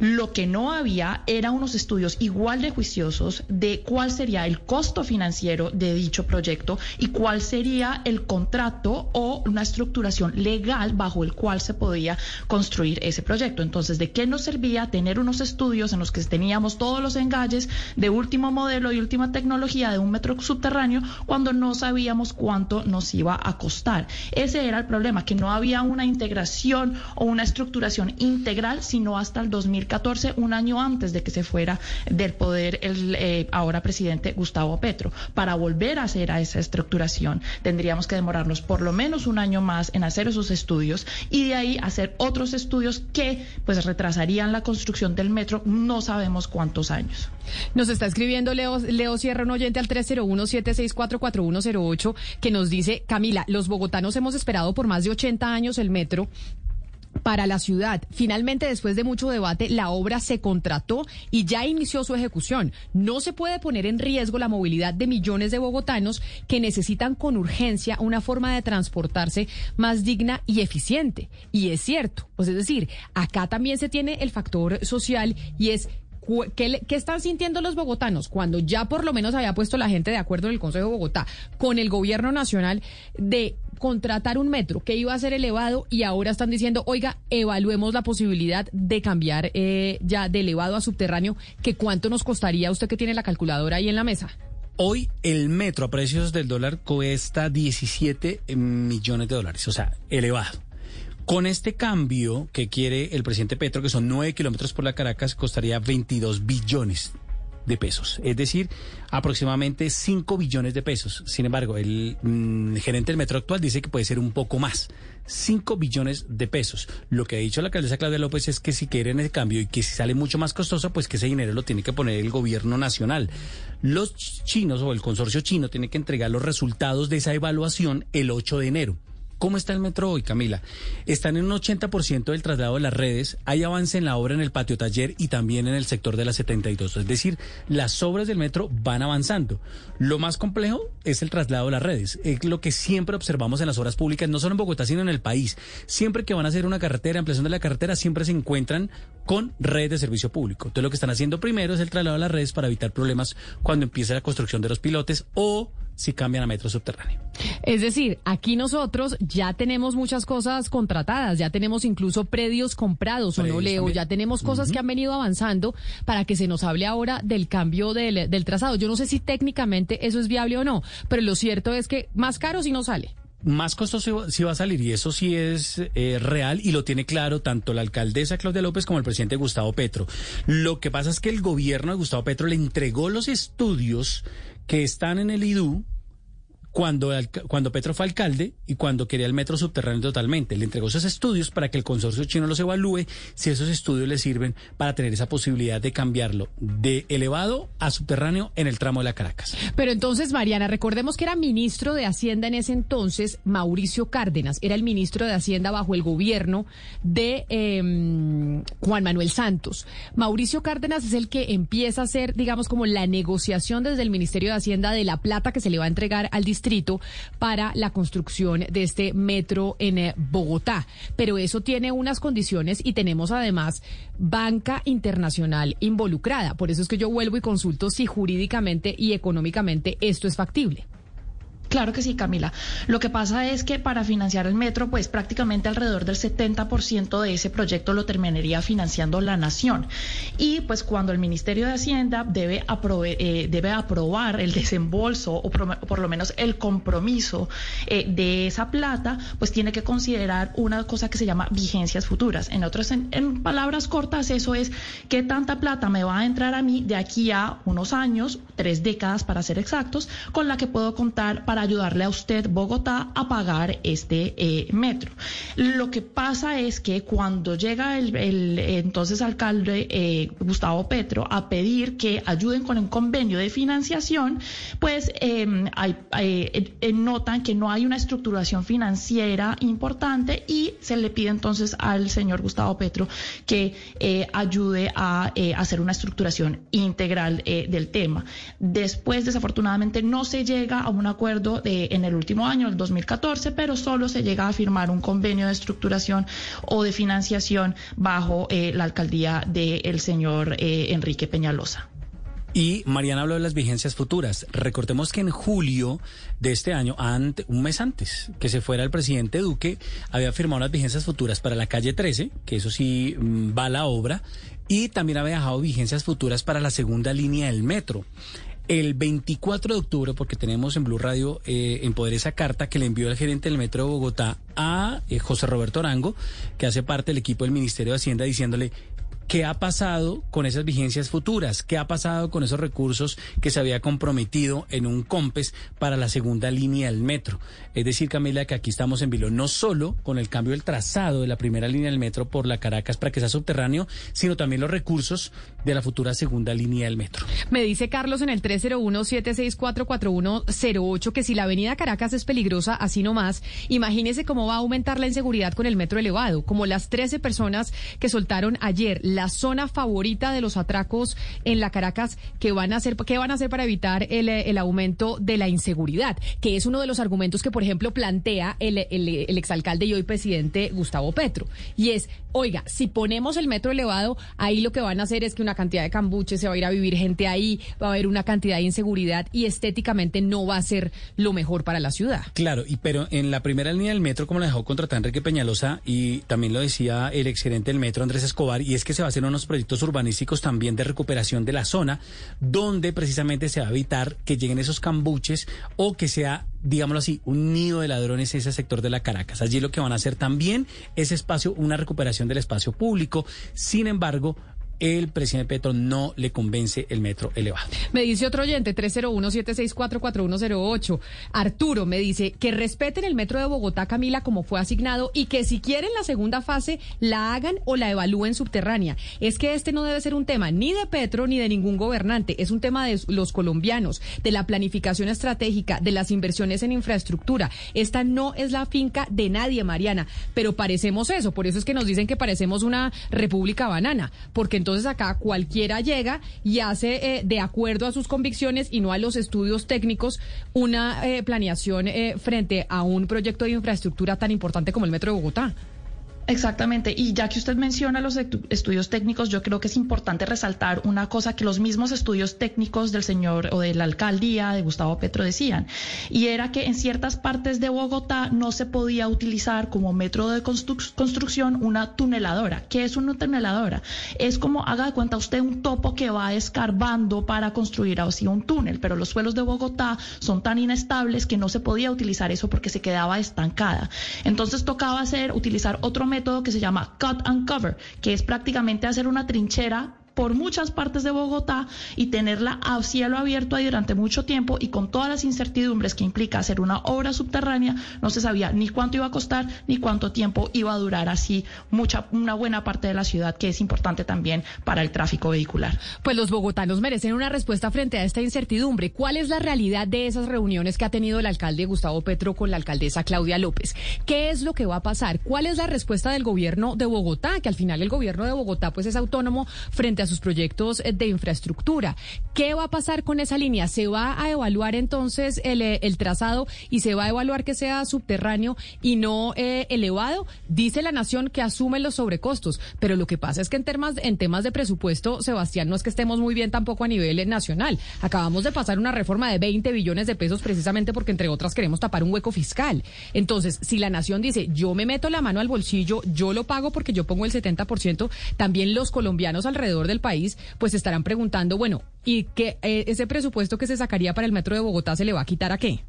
Lo que no había era unos estudios igual de juiciosos de cuál sería el costo financiero de dicho proyecto y cuál sería el contrato o una estructuración legal bajo el cual se podía construir ese proyecto. Entonces, ¿de qué nos servía tener unos estudios en los que teníamos todos los engalles de último modelo y última tecnología de un metro subterráneo cuando no sabíamos cuánto nos iba a costar? Ese era el problema, que no había una integración o una estructuración integral, sino hasta el 2014, un año antes de que se fuera del poder el eh, ahora presidente Gustavo Petro. Para volver a hacer a esa estructuración, tendríamos que demorarnos por lo menos un año más en hacer esos estudios y de ahí hacer otros estudios que pues retrasarían la construcción del metro no sabemos cuántos años. Nos está escribiendo Leo, Leo Sierra, un oyente al 301-764-4108, que nos dice, Camila, los bogotanos hemos esperado por más de 80 años el metro para la ciudad. Finalmente, después de mucho debate, la obra se contrató y ya inició su ejecución. No se puede poner en riesgo la movilidad de millones de bogotanos que necesitan con urgencia una forma de transportarse más digna y eficiente. Y es cierto, pues es decir, acá también se tiene el factor social y es ¿Qué, están sintiendo los bogotanos cuando ya por lo menos había puesto la gente de acuerdo en el Consejo de Bogotá con el gobierno nacional de contratar un metro que iba a ser elevado y ahora están diciendo, oiga, evaluemos la posibilidad de cambiar eh, ya de elevado a subterráneo, que cuánto nos costaría usted que tiene la calculadora ahí en la mesa? Hoy el metro a precios del dólar cuesta 17 millones de dólares, o sea, elevado. Con este cambio que quiere el presidente Petro, que son 9 kilómetros por la Caracas, costaría 22 billones de pesos, es decir, aproximadamente 5 billones de pesos. Sin embargo, el mm, gerente del metro actual dice que puede ser un poco más, 5 billones de pesos. Lo que ha dicho la alcaldesa Claudia López es que si quieren el cambio y que si sale mucho más costoso, pues que ese dinero lo tiene que poner el gobierno nacional. Los chinos o el consorcio chino tiene que entregar los resultados de esa evaluación el 8 de enero. ¿Cómo está el metro hoy, Camila? Están en un 80% del traslado de las redes, hay avance en la obra en el patio taller y también en el sector de la 72. Es decir, las obras del metro van avanzando. Lo más complejo es el traslado de las redes. Es lo que siempre observamos en las obras públicas, no solo en Bogotá, sino en el país. Siempre que van a hacer una carretera, ampliación de la carretera, siempre se encuentran con redes de servicio público. Entonces lo que están haciendo primero es el traslado de las redes para evitar problemas cuando empiece la construcción de los pilotes o si cambian a metro subterráneo. Es decir, aquí nosotros ya tenemos muchas cosas contratadas, ya tenemos incluso predios comprados, ¿o no, Leo? también. Ya tenemos cosas que han venido avanzando para que se nos hable ahora del cambio del, del trazado. Yo no sé si técnicamente eso es viable o no, pero lo cierto es que más caro si no sale. Más costoso sí va a salir y eso sí es eh, real y lo tiene claro tanto la alcaldesa Claudia López como el presidente Gustavo Petro. Lo que pasa es que el gobierno de Gustavo Petro le entregó los estudios que están en el IDU cuando, cuando Petro fue alcalde y cuando quería el metro subterráneo totalmente. Le entregó esos estudios para que el consorcio chino los evalúe si esos estudios le sirven para tener esa posibilidad de cambiarlo de elevado a subterráneo en el tramo de la Caracas. Pero entonces, Mariana, recordemos que era ministro de Hacienda en ese entonces, Mauricio Cárdenas, era el ministro de Hacienda bajo el gobierno de em, Juan Manuel Santos. Mauricio Cárdenas es el que empieza a hacer, digamos, como la negociación desde el Ministerio de Hacienda de la plata que se le va a entregar al distrito para la construcción de este metro en eh, Bogotá. Pero eso tiene unas condiciones y tenemos además banca internacional involucrada. Por eso es que yo vuelvo y consulto si jurídicamente y económicamente esto es factible. Claro que sí, Camila. Lo que pasa es que para financiar el metro, pues prácticamente alrededor del 70% de ese proyecto lo terminaría financiando la nación. Y pues cuando el Ministerio de Hacienda debe, eh, debe aprobar el desembolso o, por lo menos el compromiso eh, de esa plata, pues tiene que considerar una cosa que se llama vigencias futuras. En otras, en palabras cortas, eso es qué tanta plata me va a entrar a mí de aquí a unos años, tres décadas para ser exactos, con la que puedo contar para ayudarle a usted, Bogotá, a pagar este eh, metro. Lo que pasa es que cuando llega el, entonces alcalde eh, Gustavo Petro a pedir que ayuden con un convenio de financiación, pues em, eh, notan que no hay una estructuración financiera importante y se le pide entonces al señor Gustavo Petro que ayude a hacer una estructuración integral del tema. Después, desafortunadamente, no se llega a un acuerdo en el último año, el 2014, pero solo se llega a firmar un convenio de estructuración o de financiación bajo eh, la alcaldía del señor eh, Enrique Peñalosa. Y Mariana habló de las vigencias futuras. Recordemos que en julio de este año, un mes antes que se fuera el presidente Duque, había firmado unas vigencias futuras para la calle 13, que eso sí mm, va a la obra, y también había dejado vigencias futuras para la segunda línea del metro. El 24 de octubre, porque tenemos en Blue Radio eh, en poder esa carta que le envió el gerente del Metro de Bogotá a eh, José Roberto Arango, que hace parte del equipo del Ministerio de Hacienda, diciéndole ¿Qué ha pasado con esas vigencias futuras? ¿Qué ha pasado con esos recursos que se había comprometido en un COMPES para la segunda línea del metro? Es decir, Camila, que aquí estamos en vilo no solo con el cambio del trazado de la primera línea del metro por la Caracas para que sea subterráneo, sino también los recursos de la futura segunda línea del metro. Me dice Carlos en el 301-764-4108 que si la avenida Caracas es peligrosa, así nomás, imagínese cómo va a aumentar la inseguridad con el metro elevado, como las 13 personas que soltaron ayer la zona favorita de los atracos en la Caracas que van a hacer, ¿qué van a hacer para evitar el, el aumento de la inseguridad? Que es uno de los argumentos que, por ejemplo, plantea el, el, exalcalde y hoy presidente Gustavo Petro. Y es, oiga, si ponemos el metro elevado, ahí lo que van a hacer es que cantidad de cambuches se va a ir a vivir gente ahí, va a haber una cantidad de inseguridad y estéticamente no va a ser lo mejor para la ciudad. Claro, y pero en la primera línea del metro, como la dejó contratar Enrique Peñalosa y también lo decía el exgerente del metro Andrés Escobar, y es que se va hacer unos proyectos urbanísticos también de recuperación de la zona, donde precisamente se va a evitar que lleguen esos cambuches o que sea, digámoslo así, un nido de ladrones en ese sector de la Caracas. Allí lo que van a hacer también es espacio, una recuperación del espacio público. Sin embargo, el presidente Petro no le convence el metro elevado. Me dice otro oyente, 301-764-4108. Arturo me dice que respeten el metro de Bogotá, Camila, como fue asignado y que si quieren la segunda fase la hagan o la evalúen subterránea. Es que este no debe ser un tema ni de Petro ni de ningún gobernante, es un tema de los colombianos, de la planificación estratégica, de las inversiones en infraestructura. Esta no es la finca de nadie, Mariana, pero parecemos eso, por eso es que nos dicen que parecemos una república banana, porque entonces entonces acá cualquiera llega y hace eh, de acuerdo a sus convicciones y no a los estudios técnicos una eh, planeación eh, frente a un proyecto de infraestructura tan importante como el Metro de Bogotá. Exactamente. Y ya que usted menciona los estudios técnicos, yo creo que es importante resaltar una cosa que los mismos estudios técnicos del señor o de la alcaldía de Gustavo Petro decían, y era que en ciertas partes de Bogotá no se podía utilizar como método de construcción una tuneladora. ¿Qué es una tuneladora? Es como, haga de cuenta usted, un topo que va escarbando para construir así un túnel, pero los suelos de Bogotá son tan inestables que no se podía utilizar eso porque se quedaba estancada. Entonces tocaba hacer, utilizar otro método método que se llama cut and cover, que es prácticamente hacer una trinchera por muchas partes de Bogotá y tenerla a cielo abierto ahí durante mucho tiempo y con todas las incertidumbres que implica hacer una obra subterránea, no se sabía ni cuánto iba a costar ni cuánto tiempo iba a durar así mucha una buena parte de la ciudad que es importante también para el tráfico vehicular. Pues los bogotanos merecen una respuesta frente a esta incertidumbre. ¿Cuál es la realidad de esas reuniones que ha tenido el alcalde Gustavo Petro con la alcaldesa Claudia López? ¿Qué es lo que va a pasar? ¿Cuál es la respuesta del gobierno de Bogotá? Que al final el gobierno de Bogotá pues es autónomo frente a sus proyectos de infraestructura. ¿Qué va a pasar con esa línea? ¿Se va a evaluar entonces el, eh, el trazado y se va a evaluar que sea subterráneo y no eh, elevado? Dice la nación que asume los sobrecostos, pero lo que pasa es que en temas, en temas de presupuesto, Sebastián, no es que estemos muy bien tampoco a nivel nacional. Acabamos de pasar una reforma de 20 billones de pesos precisamente porque entre otras queremos tapar un hueco fiscal. Entonces, si la nación dice, yo me meto la mano al bolsillo, yo lo pago porque yo pongo el 70%, también los colombianos alrededor del país pues estarán preguntando, bueno, ¿y que eh, ese presupuesto que se sacaría para el metro de Bogotá se le va a quitar a qué?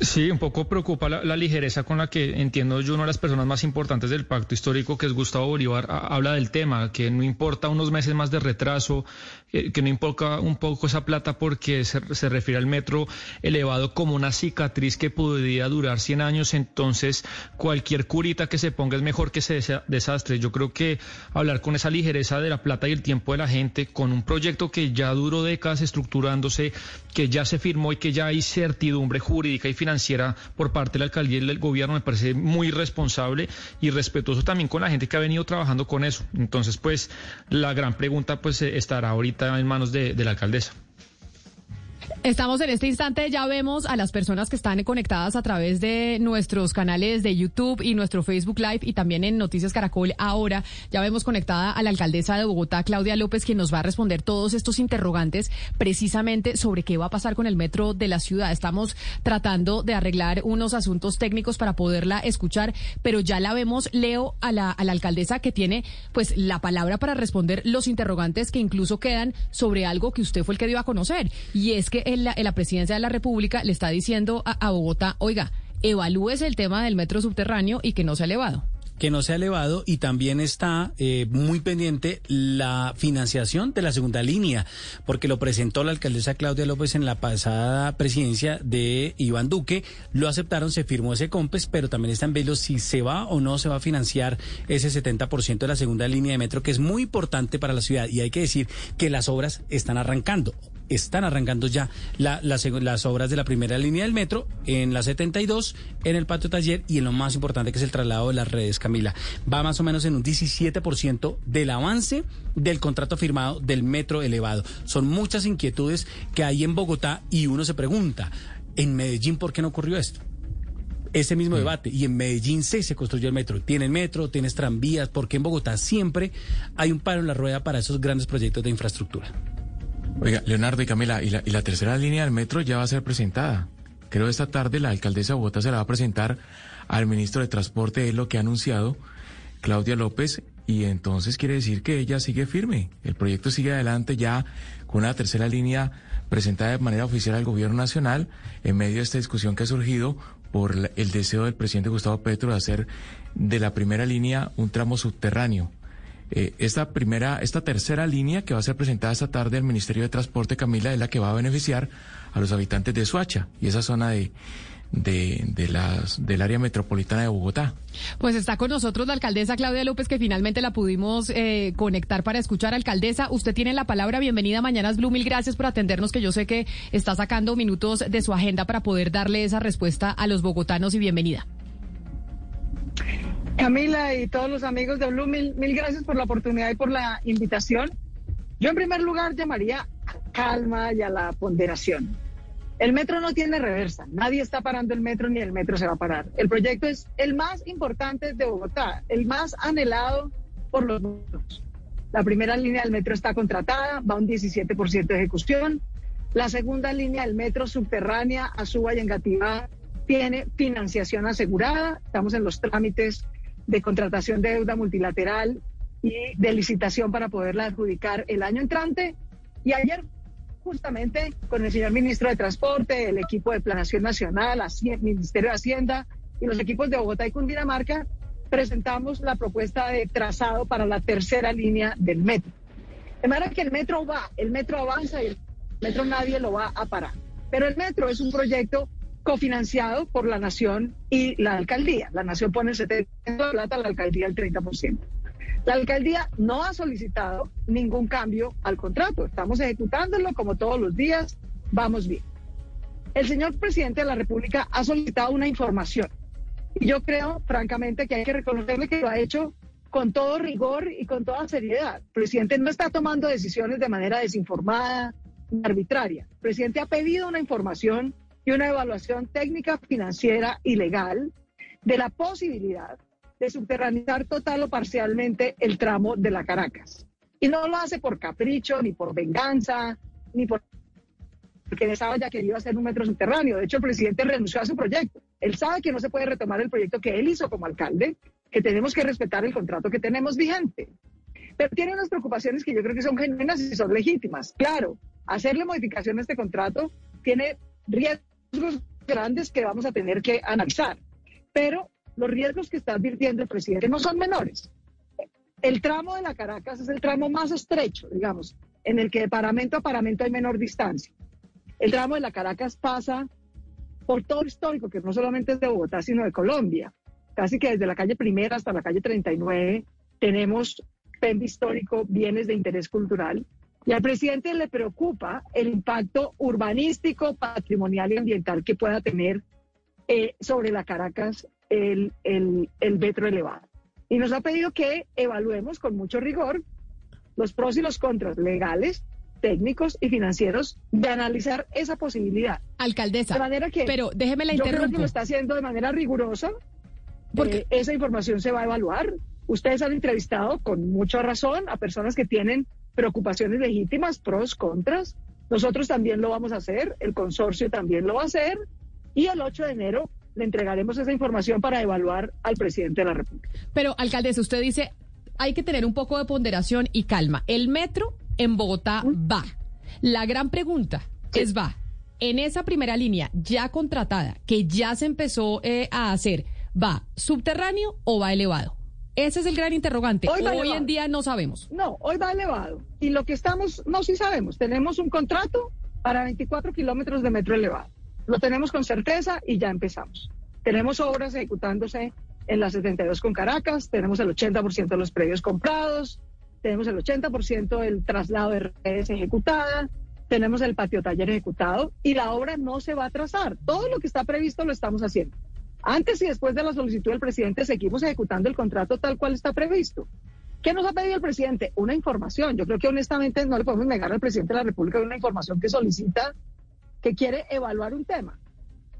Sí, un poco preocupa la, ligereza con la que entiendo yo una de las personas más importantes del pacto histórico, que es Gustavo Bolívar, habla del tema, que no importa unos meses más de retraso, eh, que no importa un poco esa plata porque se, refiere al metro elevado como una cicatriz que podría durar 100 años, entonces cualquier curita que se ponga es mejor que ese desastre. Yo creo que hablar con esa ligereza de la plata y el tiempo de la gente, con un proyecto que ya duró décadas estructurándose, que ya se firmó y que ya hay certidumbre jurídica y financiera, por parte de la alcaldía y del gobierno me parece muy responsable y respetuoso también con la gente que ha venido trabajando con eso. Entonces, pues la gran pregunta pues estará ahorita en manos de, de la alcaldesa. Estamos en este instante, ya vemos a las personas que están conectadas a través de nuestros canales de YouTube y nuestro Facebook Live y también en Noticias Caracol ahora. Ya vemos conectada a la alcaldesa de Bogotá, Claudia López, quien nos va a responder todos estos interrogantes precisamente sobre qué va a pasar con el metro de la ciudad. Estamos tratando de arreglar unos asuntos técnicos para poderla escuchar, pero ya la vemos, Leo, a la, a la alcaldesa que tiene pues la palabra para responder los interrogantes que incluso quedan sobre algo que usted fue el que dio a conocer. Y es que en la, presidencia de la República le está diciendo a, Bogotá, oiga, evalúes el tema del metro subterráneo y que no se ha elevado que no se ha elevado y también está eh, muy pendiente la financiación de la segunda línea, porque lo presentó la alcaldesa Claudia López en la pasada presidencia de Iván Duque, lo aceptaron, se firmó ese COMPES, pero también está en velo si se va o no se va a financiar ese 70% de la segunda línea de metro, que es muy importante para la ciudad. Y hay que decir que las obras están arrancando están arrancando ya las obras de la primera línea del metro en la 72, en el patio taller y en lo más importante que es el traslado de las redes, Camila. Va más o menos en un 17% del avance del contrato firmado del metro elevado. Son muchas inquietudes que hay en Bogotá y uno se pregunta, en Medellín, ¿por qué no ocurrió esto? ese mismo mm. debate. Y en Medellín sí se construyó el metro. Tienen metro, tienes tranvías, porque en Bogotá siempre hay un paro en la rueda para esos grandes proyectos de infraestructura. Oiga, Leonardo y Camila, y la, tercera línea del metro ya va a ser presentada. Creo esta tarde la alcaldesa de Bogotá se la va a presentar al ministro de Transporte, es lo que ha anunciado Claudia López, y entonces quiere decir que ella sigue firme. El proyecto sigue adelante ya con una tercera línea presentada de manera oficial al gobierno nacional en medio de esta discusión que ha surgido por el deseo del presidente Gustavo Petro de hacer de la primera línea un tramo subterráneo eh, esta primera, esta tercera línea que va a ser presentada esta tarde al Ministerio de Transporte, Camila, es la que va a beneficiar a los habitantes de Suacha y esa zona de, de, las, del área metropolitana de Bogotá. Pues está con nosotros la alcaldesa Claudia López, que finalmente la pudimos eh, conectar para escuchar. Alcaldesa, usted tiene la palabra. Bienvenida a Mañanas Blue. Mil gracias por atendernos, que yo sé que está sacando minutos de su agenda para poder darle esa respuesta a los bogotanos y bienvenida. Camila y todos los amigos de Blue, mil, gracias por la oportunidad y por la invitación. Yo en primer lugar llamaría a calma y a la ponderación. El metro no tiene reversa, nadie está parando el metro ni el metro se va a parar. El proyecto es el más importante de Bogotá, el más anhelado por los votos. La primera línea del metro está contratada, va un 17% de ejecución. La segunda línea del metro subterránea a Suba y Engativá tiene financiación asegurada. Estamos en los trámites de contratación de deuda multilateral y de licitación para poderla adjudicar el año entrante. Y ayer, justamente, con el señor ministro de Transporte, el equipo de Planación Nacional, el Ministerio de Hacienda y los equipos de Bogotá y Cundinamarca, presentamos la propuesta de trazado para la tercera línea del metro. De manera que el metro va, el metro avanza y el metro nadie lo va a parar. Pero el metro es un proyecto cofinanciado por la nación y la alcaldía. La nación pone el 70% de plata, la alcaldía el 30%. La alcaldía no ha solicitado ningún cambio al contrato. Estamos ejecutándolo como todos los días. Vamos bien. El señor presidente de la República ha solicitado una información. Y yo creo, francamente, que hay que reconocerle que lo ha hecho con todo rigor y con toda seriedad. El presidente no está tomando decisiones de manera desinformada, arbitraria. El presidente ha pedido una información y una evaluación técnica, financiera y legal de la posibilidad de subterranizar total o parcialmente el tramo de la Caracas. Y no lo hace por capricho, ni por venganza, ni por porque él sabe ya que iba a ser un metro subterráneo. De hecho, el presidente renunció a su proyecto. Él sabe que no se puede retomar el proyecto que él hizo como alcalde, que tenemos que respetar el contrato que tenemos vigente. Pero tiene unas preocupaciones que yo creo que son genuinas y son legítimas. Claro, hacerle modificación a este contrato tiene riesgos grandes que vamos a tener que analizar. Pero los riesgos que está advirtiendo el presidente no son menores. El tramo de la Caracas es el tramo más estrecho, digamos, en el que de paramento a paramento hay menor distancia. El tramo de la Caracas pasa por todo el histórico, que no solamente es de Bogotá, sino de Colombia. Casi que desde la calle Primera hasta la calle 39 tenemos PEMB histórico, bienes de interés cultural. Y al presidente le preocupa el impacto urbanístico, patrimonial y ambiental que pueda tener eh, sobre la Caracas el, el, el metro elevado. Y nos ha pedido que evaluemos con mucho rigor los pros y los contras legales técnicos y financieros de analizar esa posibilidad. Alcaldesa, de manera que pero déjeme la yo creo que interrumpo. lo está haciendo de manera rigurosa, Porque- porque esa información se va a evaluar. Ustedes han entrevistado con mucha razón a personas que tienen preocupaciones legítimas, pros, contras. Nosotros también lo vamos a hacer, el consorcio también lo va a hacer y el 8 de enero le entregaremos esa información para evaluar al presidente de la República. Pero, alcaldesa, usted dice, hay que tener un poco de ponderación y calma. El metro en Bogotá va. La gran pregunta es, va, en esa primera línea ya contratada, que ya se empezó eh, a hacer, ¿va subterráneo o va elevado? Ese es el gran interrogante. Hoy va Hoy elevado. en día no sabemos. No, hoy va elevado. Y lo que estamos, no, sí sabemos, tenemos un contrato para 24 kilómetros de metro elevado. Lo tenemos con certeza y ya empezamos. Tenemos obras ejecutándose en la 72 con Caracas, tenemos el 80% de los predios comprados, tenemos el 80% del traslado de redes ejecutada, tenemos el patio taller ejecutado y la obra no se va a atrasar. Todo lo que está previsto lo estamos haciendo. Antes y después de la solicitud del presidente seguimos ejecutando el contrato tal cual está previsto. ¿Qué nos ha pedido el presidente? Una información. Yo creo que honestamente no le podemos negar al presidente de la República una información que solicita, que quiere evaluar un tema.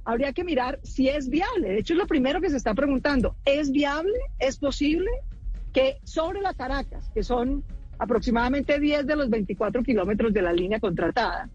Habría que mirar si es viable. De hecho, es lo primero que se está preguntando. ¿Es viable? ¿Es posible que sobre la Caracas, que son aproximadamente 10 de los 24 kilómetros de la línea contratada,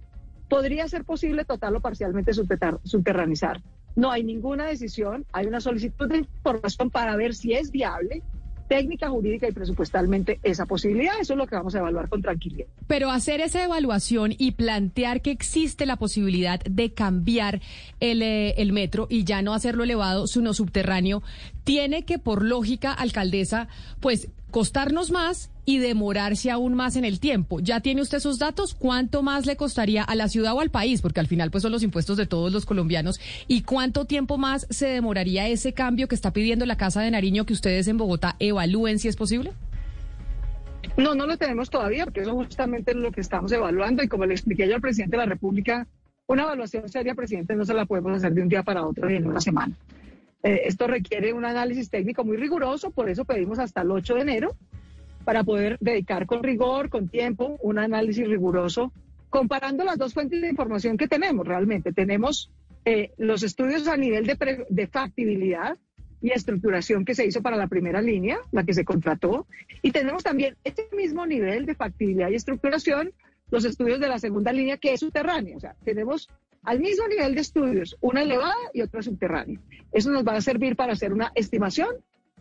podría ser posible total o parcialmente subterra- subterranizar? No hay ninguna decisión, hay una solicitud de información para ver si es viable, técnica, jurídica y presupuestalmente esa posibilidad. Eso es lo que vamos a evaluar con tranquilidad. Pero hacer esa evaluación y plantear que existe la posibilidad de cambiar el, eh, el metro y ya no hacerlo elevado, sino subterráneo, tiene que, por lógica, alcaldesa, pues costarnos más y demorarse aún más en el tiempo. ¿Ya tiene usted esos datos? ¿Cuánto más le costaría a la ciudad o al país? Porque al final pues son los impuestos de todos los colombianos. ¿Y cuánto tiempo más se demoraría ese cambio que está pidiendo la Casa de Nariño que ustedes en Bogotá evalúen si es posible? No, no lo tenemos todavía, porque eso justamente lo que estamos evaluando y como le expliqué yo al presidente de la República, una evaluación seria, presidente, no se la podemos hacer de un día para otro ni en una semana. Eh, esto requiere un análisis técnico muy riguroso, por eso pedimos hasta el 8 de enero para poder dedicar con rigor, con tiempo, un análisis riguroso, comparando las dos fuentes de información que tenemos realmente. Tenemos eh, los estudios a nivel de, de factibilidad y estructuración que se hizo para la primera línea, la que se contrató, y tenemos también este mismo nivel de factibilidad y estructuración, los estudios de la segunda línea que es subterránea. O sea, tenemos al mismo nivel de estudios, una elevada y otra subterránea. Eso nos va a servir para hacer una estimación.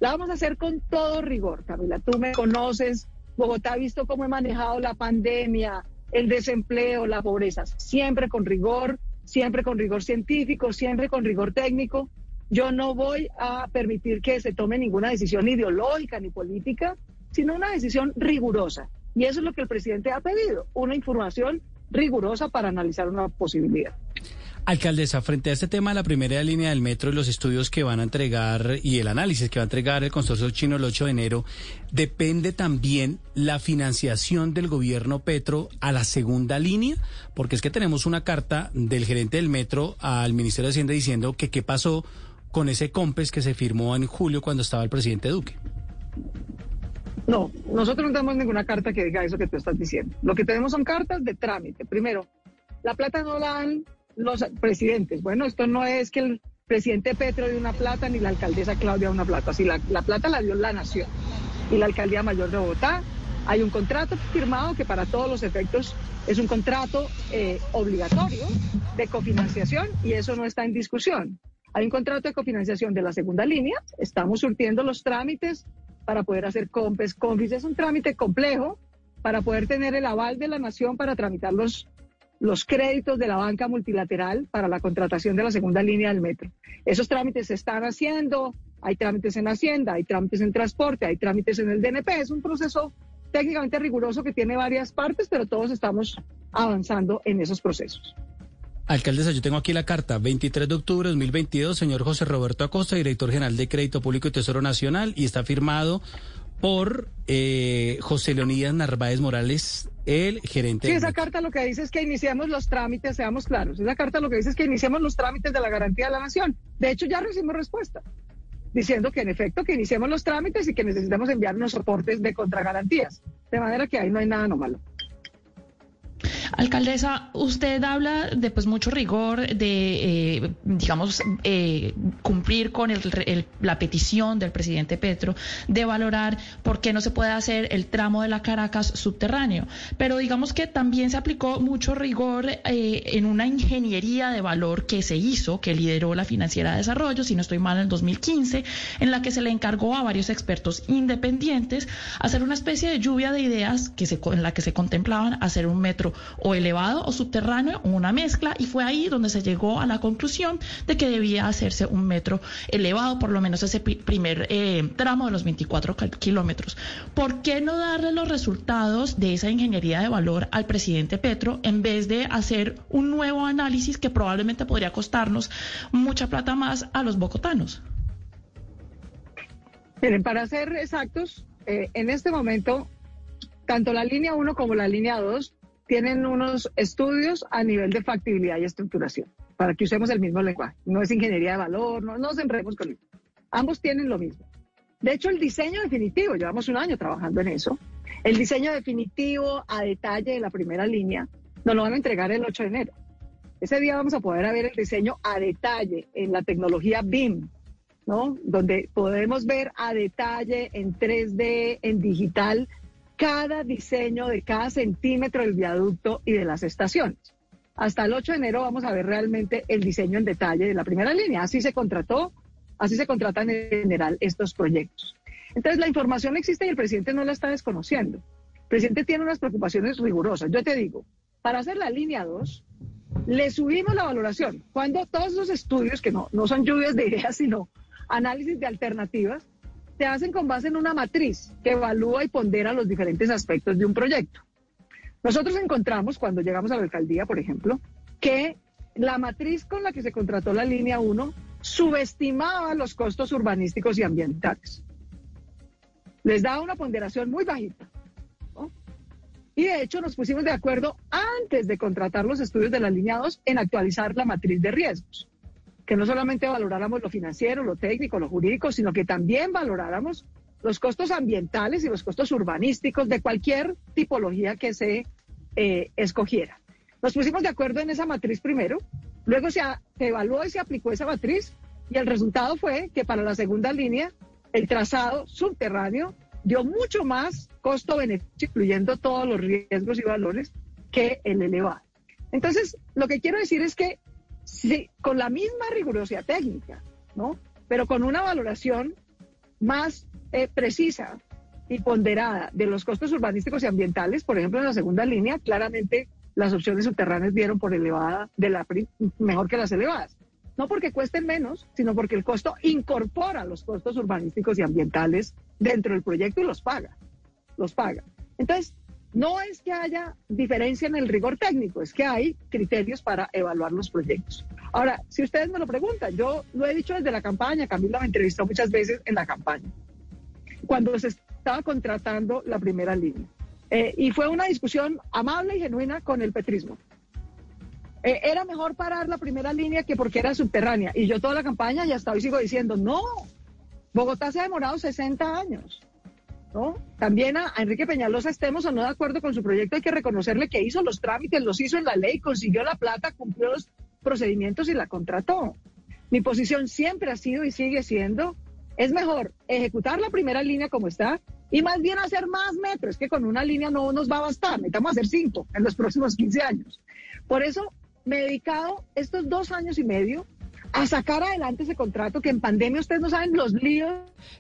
La vamos a hacer con todo rigor, Camila. Tú me conoces, Bogotá ha visto cómo he manejado la pandemia, el desempleo, la pobreza, siempre con rigor, siempre con rigor científico, siempre con rigor técnico. Yo no voy a permitir que se tome ninguna decisión ideológica ni política, sino una decisión rigurosa. Y eso es lo que el presidente ha pedido, una información rigurosa para analizar una posibilidad. Alcaldesa, frente a este tema de la primera línea del metro y los estudios que van a entregar y el análisis que va a entregar el consorcio chino el 8 de enero, ¿depende también la financiación del gobierno Petro a la segunda línea? Porque es que tenemos una carta del gerente del metro al Ministerio de Hacienda diciendo que qué pasó con ese COMPES que se firmó en julio cuando estaba el presidente Duque. No, nosotros no tenemos ninguna carta que diga eso que tú estás diciendo. Lo que tenemos son cartas de trámite. Primero, la plata no la dan los presidentes. Bueno, esto no es que el presidente Petro dio una plata ni la alcaldesa Claudia una plata. Si la, la plata la dio la nación y la alcaldía mayor de Bogotá. Hay un contrato firmado que para todos los efectos es un contrato eh, obligatorio de cofinanciación y eso no está en discusión. Hay un contrato de cofinanciación de la segunda línea, estamos surtiendo los trámites para poder hacer COMPES. COMPES es un trámite complejo para poder tener el aval de la nación para tramitar los los créditos de la banca multilateral para la contratación de la segunda línea del metro. Esos trámites se están haciendo, hay trámites en Hacienda, hay trámites en transporte, hay trámites en el DNP. Es un proceso técnicamente riguroso que tiene varias partes, pero todos estamos avanzando en esos procesos. Alcaldesa, yo tengo aquí la carta, 23 de octubre de 2022, señor José Roberto Acosta, director general de Crédito Público y Tesoro Nacional, y está firmado por eh, José Leonidas Narváez Morales, el gerente. Sí, esa carta lo que dice es que iniciemos los trámites, seamos claros. Esa carta lo que dice es que iniciemos los trámites de la garantía de la nación. De hecho, ya recibimos respuesta diciendo que en efecto que iniciemos los trámites y que necesitamos enviar unos soportes de contragarantías. De manera que ahí no hay nada no malo. Alcaldesa, usted habla de pues mucho rigor de, eh, digamos, eh, cumplir con la petición del presidente Petro de valorar por qué no se puede hacer el tramo de la Caracas subterráneo. Pero digamos que también se aplicó mucho rigor eh, en una ingeniería de valor que se hizo, que lideró la Financiera de Desarrollo, si no estoy mal, en 2015, en la que se le encargó a varios expertos independientes hacer una especie de lluvia de ideas que se, en la que se contemplaban hacer un metro o elevado o subterráneo, una mezcla, y fue ahí donde se llegó a la conclusión de que debía hacerse un metro elevado, por lo menos ese primer eh, tramo de los 24 kilómetros. ¿Por qué no darle los resultados de esa ingeniería de valor al presidente Petro en vez de hacer un nuevo análisis que probablemente podría costarnos mucha plata más a los bogotanos? Miren, para ser exactos, eh, en este momento, tanto la línea 1 como la línea 2 tienen unos estudios a nivel de factibilidad y estructuración, para que usemos el mismo lenguaje. No es ingeniería de valor, no, nos enredemos con eso. Ambos tienen lo mismo. De hecho, el diseño definitivo, llevamos un año trabajando en eso, el diseño definitivo a detalle de la primera línea nos lo van a entregar el 8 de enero. Ese día vamos a poder ver el diseño a detalle en la tecnología BIM, ¿no? Donde podemos ver a detalle en 3D, en digital, cada diseño de cada centímetro del viaducto y de las estaciones. Hasta el 8 de enero vamos a ver realmente el diseño en detalle de la primera línea. Así se contrató, así se contratan en general estos proyectos. Entonces la información existe y el presidente no la está desconociendo. El presidente tiene unas preocupaciones rigurosas. Yo te digo, para hacer la línea 2, le subimos la valoración. Cuando todos esos estudios, que no, no son lluvias de ideas, sino análisis de alternativas, se hacen con base en una matriz que evalúa y pondera los diferentes aspectos de un proyecto. Nosotros encontramos, cuando llegamos a la alcaldía, por ejemplo, que la matriz con la que se contrató la línea 1 subestimaba los costos urbanísticos y ambientales. Les daba una ponderación muy bajita. Y de hecho nos pusimos de acuerdo antes de contratar los estudios de la línea 2 en actualizar la matriz de riesgos que no solamente valoráramos lo financiero, lo técnico, lo jurídico, sino que también valoráramos los costos ambientales y los costos urbanísticos de cualquier tipología que se eh, escogiera. Nos pusimos de acuerdo en esa matriz primero, luego se, se evaluó y se aplicó esa matriz y el resultado fue que para la segunda línea el trazado subterráneo dio mucho más costo-beneficio, incluyendo todos los riesgos y valores, que el elevado. Entonces, lo que quiero decir es que sí, con la misma rigurosidad técnica, ¿no? Pero con una valoración más eh, precisa y ponderada de los costos urbanísticos y ambientales, por ejemplo, en la segunda línea, claramente las opciones subterráneas dieron por elevada, de la, mejor que las elevadas. No porque cuesten menos, sino porque el costo incorpora los costos urbanísticos y ambientales dentro del proyecto y los paga. Los paga. Entonces, No es que haya diferencia en el rigor técnico, es que hay criterios para evaluar los proyectos. Ahora, si ustedes me lo preguntan, yo lo he dicho desde la campaña, Camila me entrevistó muchas veces en la campaña, cuando se estaba contratando la primera línea. Eh, y fue una discusión amable y genuina con el petrismo. Eh, era mejor parar la primera línea que porque era subterránea. Y yo toda la campaña y hasta hoy sigo diciendo, no, Bogotá se ha demorado 60 años. ¿No? También a, Enrique Peñalosa estemos o no de acuerdo con su proyecto, hay que reconocerle que hizo los trámites, los hizo en la ley, consiguió la plata, cumplió los procedimientos y la contrató. Mi posición siempre ha sido y sigue siendo, es mejor ejecutar la primera línea como está y más bien hacer más metros, que con una línea no nos va a bastar, necesitamos hacer cinco en los próximos 15 años. Por eso me he dedicado estos dos años y medio a sacar adelante ese contrato que en pandemia ustedes no saben los líos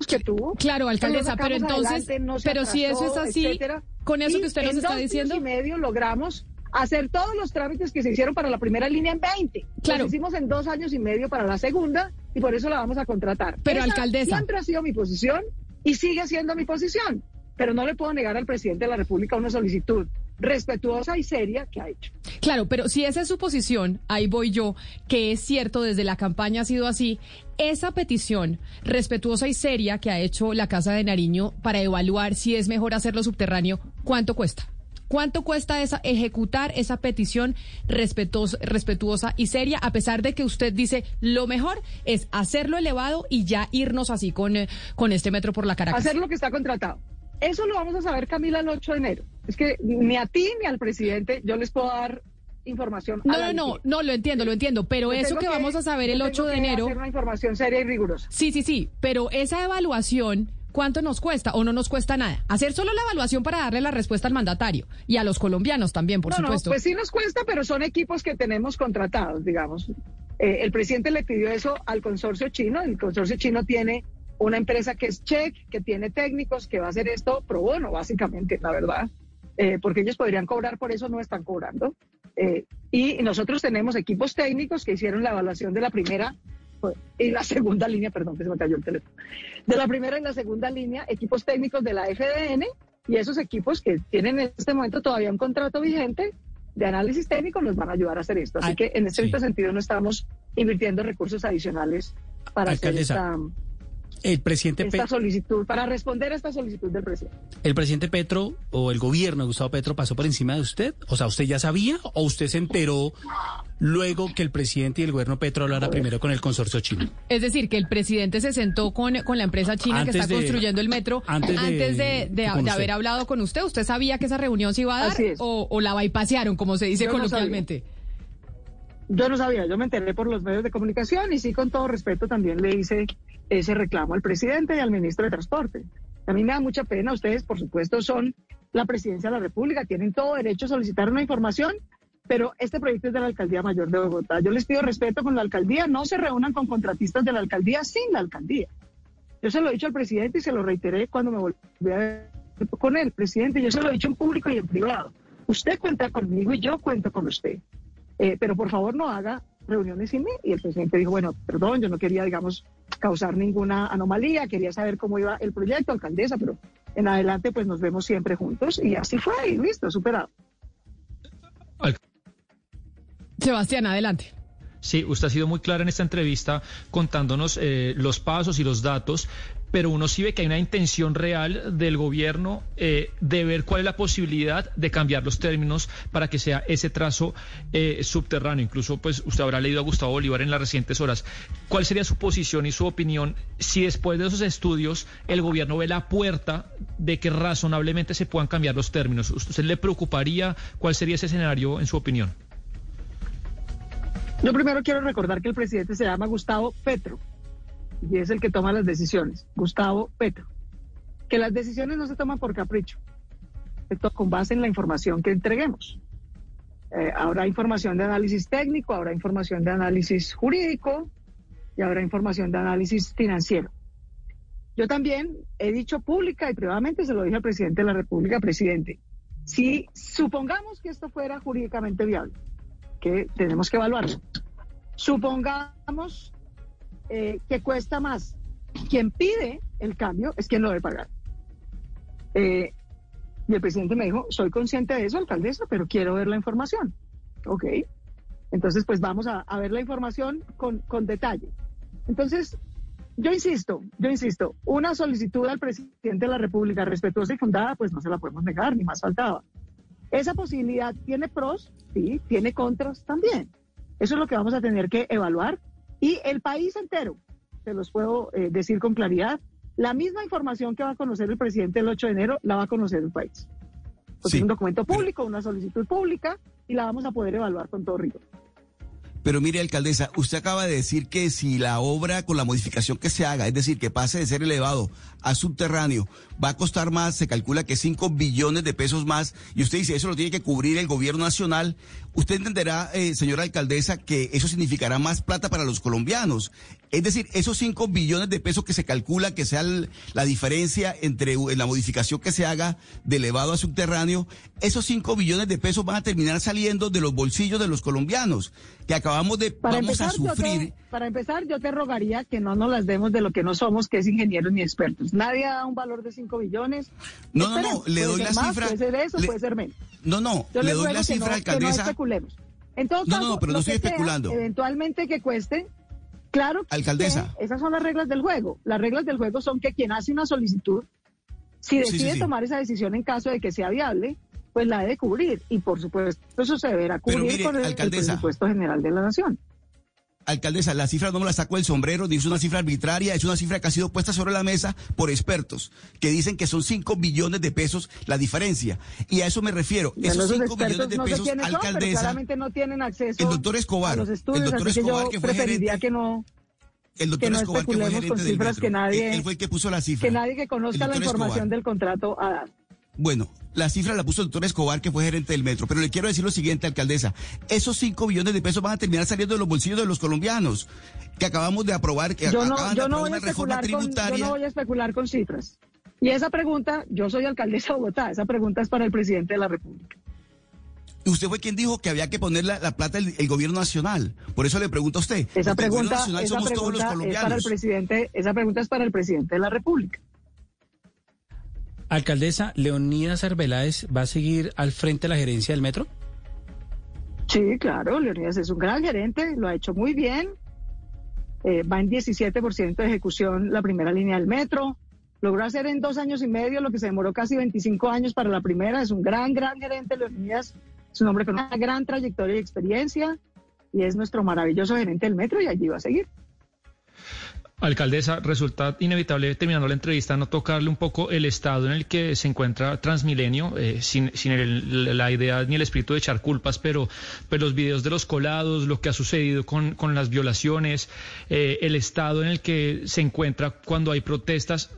que tuvo. Claro, alcaldesa, pero entonces, pero si eso es así, con eso que usted nos está diciendo. y medio logramos hacer todos los trámites que se hicieron para la primera línea en 20. Claro. Los hicimos en dos años y medio para la segunda y por eso la vamos a contratar. Pero alcaldesa. Siempre ha sido mi posición y sigue siendo mi posición. Pero no le puedo negar al presidente de la República una solicitud respetuosa y seria que ha hecho. Claro, pero si esa es su posición, ahí voy yo, que es cierto, desde la campaña ha sido así, esa petición respetuosa y seria que ha hecho la Casa de Nariño para evaluar si es mejor hacerlo subterráneo, ¿cuánto cuesta? ¿Cuánto cuesta esa, ejecutar esa petición respetuosa y seria, a pesar de que usted dice lo mejor es hacerlo elevado y ya irnos así con, eh, con este metro por la Caracas? Hacer lo que está contratado. Eso lo vamos a saber, Camila, el 8 de enero. Es que ni a ti ni al presidente yo les puedo dar información. No, no, no, no, lo entiendo, lo entiendo, pero eso que, vamos a saber el 8 de enero. Hacer una información seria y rigurosa. Sí, sí, sí, pero esa evaluación, ¿cuánto nos cuesta o no nos cuesta nada? Hacer solo la evaluación para darle la respuesta al mandatario y a los colombianos también, por supuesto. No, pues sí nos cuesta, pero son equipos que tenemos contratados, digamos. Eh, el presidente le pidió eso al consorcio chino, el consorcio chino tiene una empresa que es Check, que tiene técnicos, que va a hacer esto pro bono, básicamente, la verdad, eh, porque ellos podrían cobrar, por eso no están cobrando. Eh, y nosotros tenemos equipos técnicos que hicieron la evaluación de la primera y la segunda línea, perdón, que se me cayó el teléfono, de la primera y la segunda línea, equipos técnicos de la FDN, y esos equipos que tienen en este momento todavía un contrato vigente de análisis técnico nos van a ayudar a hacer esto. Así que en este sentido no estamos invirtiendo recursos adicionales para hacer esta el presidente esta solicitud, para responder a esta solicitud del presidente. ¿El presidente Petro o el gobierno de Gustavo Petro pasó por encima de usted? O sea, ¿usted ya sabía o usted se enteró luego que el presidente y el gobierno Petro hablara primero con el consorcio chino? Es decir, que el presidente se sentó con, con la empresa china que está construyendo el metro antes, de, haber hablado con usted. ¿Usted sabía que esa reunión se iba a dar o, o, la bypasearon, como se dice coloquialmente? yo no sabía, yo me enteré por los medios de comunicación y sí, con todo respeto, también le hice ese reclamo al presidente y al ministro de Transporte. A mí me da mucha pena, ustedes por supuesto son la presidencia de la República, tienen todo derecho a solicitar una información, pero este proyecto es de la Alcaldía Mayor de Bogotá. Yo les pido respeto con la alcaldía, no se reúnan con contratistas de la alcaldía sin la alcaldía. Yo se lo he dicho al presidente y se lo reiteré cuando me volví a ver con él, presidente, yo se lo he dicho en público y en privado. Usted cuenta conmigo y yo cuento con usted. Eh, pero por favor no haga reuniones sin mí. Y el presidente dijo, bueno, perdón, yo no quería, digamos, causar ninguna anomalía, quería saber cómo iba el proyecto, alcaldesa, pero en adelante pues nos vemos siempre juntos y así fue y listo, superado. Sebastián, adelante. Sí, usted ha sido muy clara en esta entrevista contándonos eh, los pasos y los datos, pero uno sí ve que hay una intención real del gobierno eh, de ver cuál es la posibilidad de cambiar los términos para que sea ese trazo eh, subterráneo. Incluso, pues, usted habrá leído a Gustavo Bolívar en las recientes horas. ¿Cuál sería su posición y su opinión si después de esos estudios el gobierno ve la puerta de que razonablemente se puedan cambiar los términos? ¿Usted le preocuparía? ¿Cuál sería ese escenario en su opinión? Yo primero quiero recordar que el presidente se llama Gustavo Petro y es el que toma las decisiones, Gustavo Petro. Que las decisiones no se toman por capricho, con base en la información que entreguemos. Eh, habrá información de análisis técnico, habrá información de análisis jurídico y habrá información de análisis financiero. Yo también he dicho pública y privadamente, se lo dije al presidente de la República, presidente, si supongamos que esto fuera jurídicamente viable, que tenemos que evaluarlo. Supongamos eh, que cuesta más. Quien pide el cambio es quien lo debe pagar. Eh, Y el presidente me dijo, soy consciente de eso, alcaldesa, pero quiero ver la información. Ok. Entonces, pues vamos a, a ver la información con, con detalle. Entonces, yo insisto, yo insisto, una solicitud al presidente de la República respetuosa y fundada, pues no se la podemos negar, ni más faltaba. Esa posibilidad tiene pros, sí, tiene contras también. Eso es lo que vamos a tener que evaluar. Y el país entero, se los puedo eh, decir con claridad, la misma información que va a conocer el presidente el 8 de enero, la va a conocer el país. Es un documento público, una solicitud pública, y la vamos a poder evaluar con todo rigor. Pero mire, alcaldesa, usted acaba de decir que si la obra con la modificación que se haga, es decir, que pase de ser elevado a subterráneo, va a costar más, se calcula que 5 billones de pesos más, y usted dice, eso lo tiene que cubrir el gobierno nacional. Usted entenderá, eh, señora alcaldesa, que eso significará más plata para los colombianos. Es decir, esos 5 billones de pesos que se calcula que sea el- la diferencia entre la modificación que se haga de elevado a subterráneo, esos 5 billones de pesos van a terminar saliendo de los bolsillos de los colombianos, que acabamos de, Para vamos a empezar, sufrir. te, para empezar, yo te rogaría que no nos las demos de lo que no somos, que es ingenieros ni expertos. Nadie da un valor de 5 billones. No, no, no, le doy la más, cifra. Puede ser eso, le- puede ser menos. No, no, Yo le doy la cifra, no, que no alcaldesa. especulemos. En todo No, no, caso, no, pero no estoy que sea, especulando. eventualmente que cueste, claro que Alcaldesa. esas son las reglas del juego. Las reglas del juego son que quien hace una solicitud, si Sí, sí, decide sí. tomar esa decisión en caso de que sea viable, pues la debe cubrir. Y por supuesto, eso se deberá cubrir mire, con el- el alcaldesa. presupuesto general de la nación. Alcaldesa, la cifra no me la saco del sombrero, ni es una cifra arbitraria, es una cifra que ha sido puesta sobre la mesa por expertos, que dicen que son 5 billones de pesos la diferencia. Y a eso me refiero. Bueno, Esos esos 5 expertos billones de no sé pesos, quiénes son, alcaldesa, claramente no tienen acceso el doctor Escobar, los estudios, el doctor Escobar, que que fue gerente- que no el doctor que no Escobar, que fue gerente del metro. que nadie- Él, él fue el que puso la cifra. que nadie que conozca El la información Escobar. del contrato a dar. Bueno, la cifra la puso el doctor Escobar, que fue gerente del metro. Pero le quiero decir lo siguiente, alcaldesa. Esos 5 billones de pesos van a terminar saliendo de los bolsillos de los colombianos, que acabamos de aprobar, que Yo no, acaban de yo no aprobar voy a una reforma especular con, yo no voy a especular con cifras. Y esa pregunta, yo soy alcaldesa de Bogotá, esa pregunta es para el presidente de la República. Usted fue quien dijo que había que poner la, la plata el, el gobierno nacional. Por eso le pregunto a usted. Esa el pregunta, nacional esa somos todos los pregunta es para el presidente, esa pregunta es para el presidente de la República. Alcaldesa, Leonidas Arbeláez va a seguir al frente de la gerencia del metro. Sí, claro, Leonidas es un gran gerente, lo ha hecho muy bien. Eh, va en 17% de ejecución la primera línea del metro. Logró hacer en dos años y medio lo que se demoró casi 25 años para la primera. Es un gran, gran gerente, Leonidas. Es un hombre con una gran trayectoria y experiencia y es nuestro maravilloso gerente del metro y allí va a seguir. Alcaldesa, resulta inevitable terminando la entrevista no tocarle un poco el estado en el que se encuentra Transmilenio, eh, sin, la idea ni el espíritu de echar culpas, pero, pero los videos de los colados, lo que ha sucedido con, con las violaciones, eh, el estado en el que se encuentra cuando hay protestas.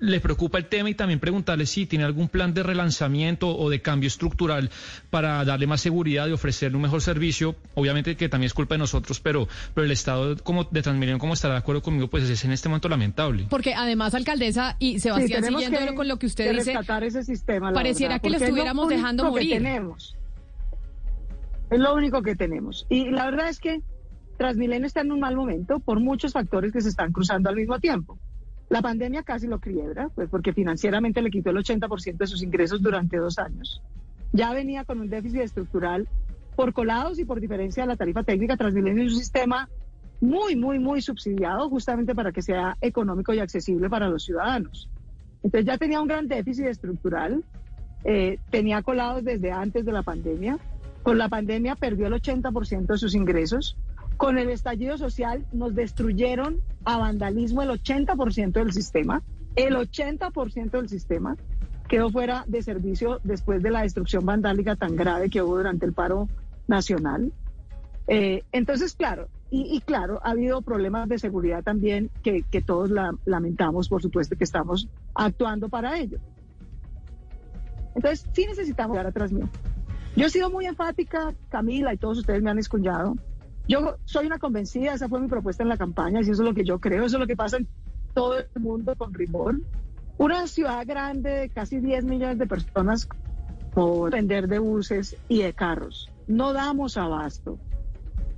Le preocupa el tema y también preguntarle si tiene algún plan de relanzamiento o de cambio estructural para darle más seguridad y ofrecerle un mejor servicio. Obviamente que también es culpa de nosotros, pero, pero el estado como de Transmilenio, como estará de acuerdo conmigo, pues es en este momento lamentable. Porque además, alcaldesa, y Sí, Sebastián, tenemos siguiendo con lo que usted que dice, ese sistema. pareciera verdad, que lo estuviéramos único dejando que morir. tenemos. Es lo único que tenemos. Y la verdad es que Transmilenio está en un mal momento por muchos factores que se están cruzando al mismo tiempo. La pandemia casi lo quiebra, pues porque financieramente le quitó el 80% de sus ingresos durante dos años. Ya venía con un déficit estructural por colados y por diferencia de la tarifa técnica. Transmilenio es un sistema muy, muy, muy subsidiado justamente para que sea económico y accesible para los ciudadanos. Entonces ya tenía un gran déficit estructural, eh, tenía colados desde antes de la pandemia. Con la pandemia perdió el 80% de sus ingresos. Con el estallido social nos destruyeron a vandalismo el 80% del sistema. El 80% del sistema quedó fuera de servicio después de la destrucción vandálica tan grave que hubo durante el paro nacional. Eh, entonces, claro, y, y claro, ha habido problemas de seguridad también que, que todos la- lamentamos, por supuesto, que estamos actuando para ello. Entonces, sí necesitamos dar atrás mío. Yo he sido muy enfática, Camila, y todos ustedes me han escuchado. Yo soy una convencida, esa fue mi propuesta en la campaña, y eso es lo que yo creo, eso es lo que pasa en todo el mundo con rigor. Una ciudad grande de casi 10 millones de personas por vender de buses y de carros. No damos abasto.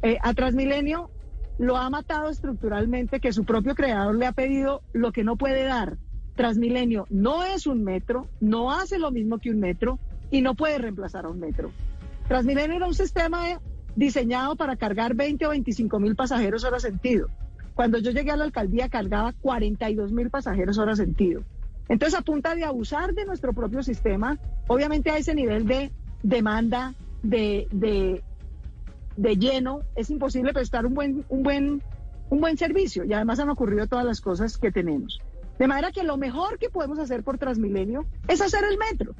Eh, a Transmilenio lo ha matado estructuralmente que su propio creador le ha pedido lo que no puede dar. Transmilenio no es un metro, no hace lo mismo que un metro y no puede reemplazar a un metro. Transmilenio era un sistema diseñado para cargar 20 o 25 mil pasajeros hora sentido. Cuando yo llegué a la alcaldía cargaba 42 mil pasajeros hora sentido. Entonces, a punta de abusar de nuestro propio sistema, obviamente a ese nivel de demanda, de, de, de lleno, es imposible prestar un buen, un, buen, un buen servicio. Y además han ocurrido todas las cosas que tenemos. De manera que lo mejor que podemos hacer por Transmilenio es hacer el metro.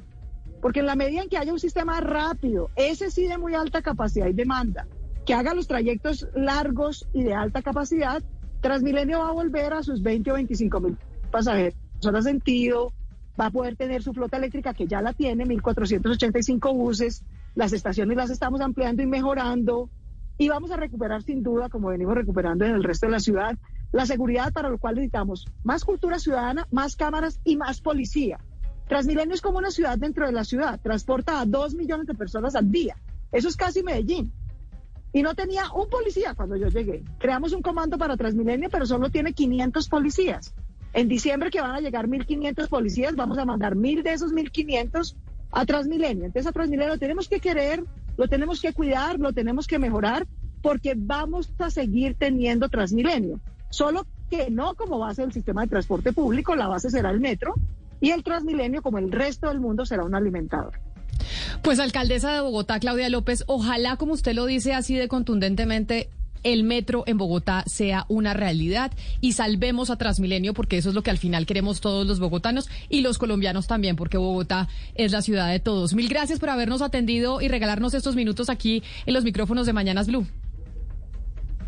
Porque en la medida en que haya un sistema rápido, ese sí de muy alta capacidad y demanda, que haga los trayectos largos y de alta capacidad, Transmilenio va a volver a sus 20 o 25 mil pasajeros. Hora sentido, va a poder tener su flota eléctrica que ya la tiene, 1.485 buses, las estaciones las estamos ampliando y mejorando. Y vamos a recuperar sin duda, como venimos recuperando en el resto de la ciudad, la seguridad para lo cual necesitamos más cultura ciudadana, más cámaras y más policía. Transmilenio es como una ciudad dentro de la ciudad, transporta a dos millones de personas al día. Eso es casi Medellín. Y no tenía un policía cuando yo llegué. Creamos un comando para Transmilenio, pero solo tiene 500 policías. En diciembre que van a llegar 1.500 policías, vamos a mandar mil de esos 1.500 a Transmilenio. Entonces a Transmilenio lo tenemos que querer, lo tenemos que cuidar, lo tenemos que mejorar, porque vamos a seguir teniendo Transmilenio. Solo que no como base del sistema de transporte público, la base será el metro y el Transmilenio, como el resto del mundo, será un alimentador. Pues alcaldesa de Bogotá, Claudia López, ojalá, como usted lo dice así de contundentemente, el metro en Bogotá sea una realidad y salvemos a Transmilenio porque eso es lo que al final queremos todos los bogotanos y los colombianos también porque Bogotá es la ciudad de todos. Mil gracias por habernos atendido y regalarnos estos minutos aquí en los micrófonos de Mañanas Blue.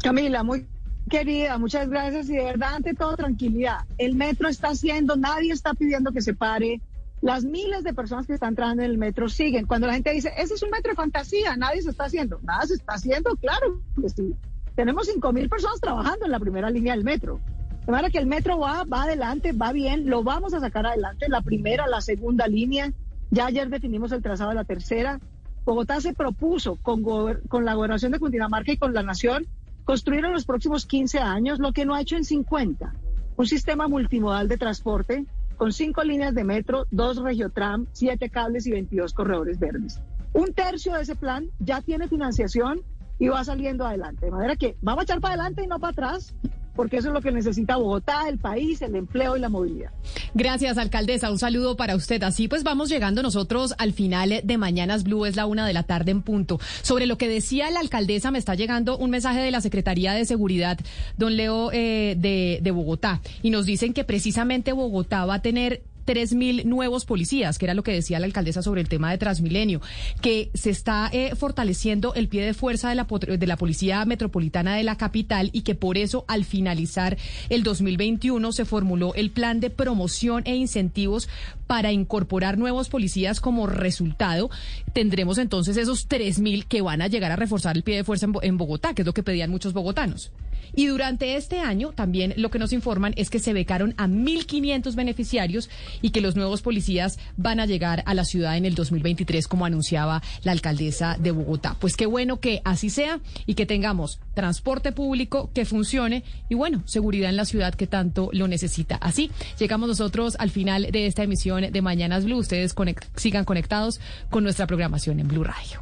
Camila, muy querida, muchas gracias y de verdad ante todo tranquilidad. El metro está haciendo, nadie está pidiendo que se pare. Las miles de personas que están entrando en el metro siguen. Cuando la gente dice, ese es un metro de fantasía, nadie se está haciendo. Nada se está haciendo, claro que sí tenemos 5.000 personas trabajando en la primera línea del metro. De manera que el metro va, va adelante, va bien, lo vamos a sacar adelante, la primera, la segunda línea. Ya ayer definimos el trazado de la tercera. Bogotá se propuso con, con la gobernación de Cundinamarca y con la Nación construir en los próximos 15 años lo que no ha hecho en 50. Un sistema multimodal de transporte con cinco líneas de metro, dos regiotram, siete cables y 22 corredores verdes. Un tercio de ese plan ya tiene financiación y va saliendo adelante. De manera que vamos a echar para adelante y no para atrás, porque eso es lo que necesita Bogotá, el país, el empleo y la movilidad. Gracias, alcaldesa. Un saludo para usted. Así pues vamos llegando nosotros al final de Mañanas Blue, es la una de la tarde en punto. Sobre lo que decía la alcaldesa, me está llegando un mensaje de la Secretaría de Seguridad, don Leo, eh, de, de Bogotá, y nos dicen que precisamente Bogotá va a tener tres mil nuevos policías, que era lo que decía la alcaldesa sobre el tema de Transmilenio, que se está eh, fortaleciendo el pie de fuerza de la, de la Policía Metropolitana de la capital y que por eso al finalizar el 2021 se formuló el plan de promoción e incentivos para incorporar nuevos policías como resultado. Tendremos entonces esos tres mil que van a llegar a reforzar el pie de fuerza en Bogotá, que es lo que pedían muchos bogotanos. Y durante este año también lo que nos informan es que se becaron a 1.500 beneficiarios y que los nuevos policías van a llegar a la ciudad en el 2023, como anunciaba la alcaldesa de Bogotá. Pues qué bueno que así sea y que tengamos transporte público que funcione y bueno, seguridad en la ciudad que tanto lo necesita. Así llegamos nosotros al final de esta emisión de Mañanas Blue. Ustedes sigan conectados con nuestra programación en Blue Radio.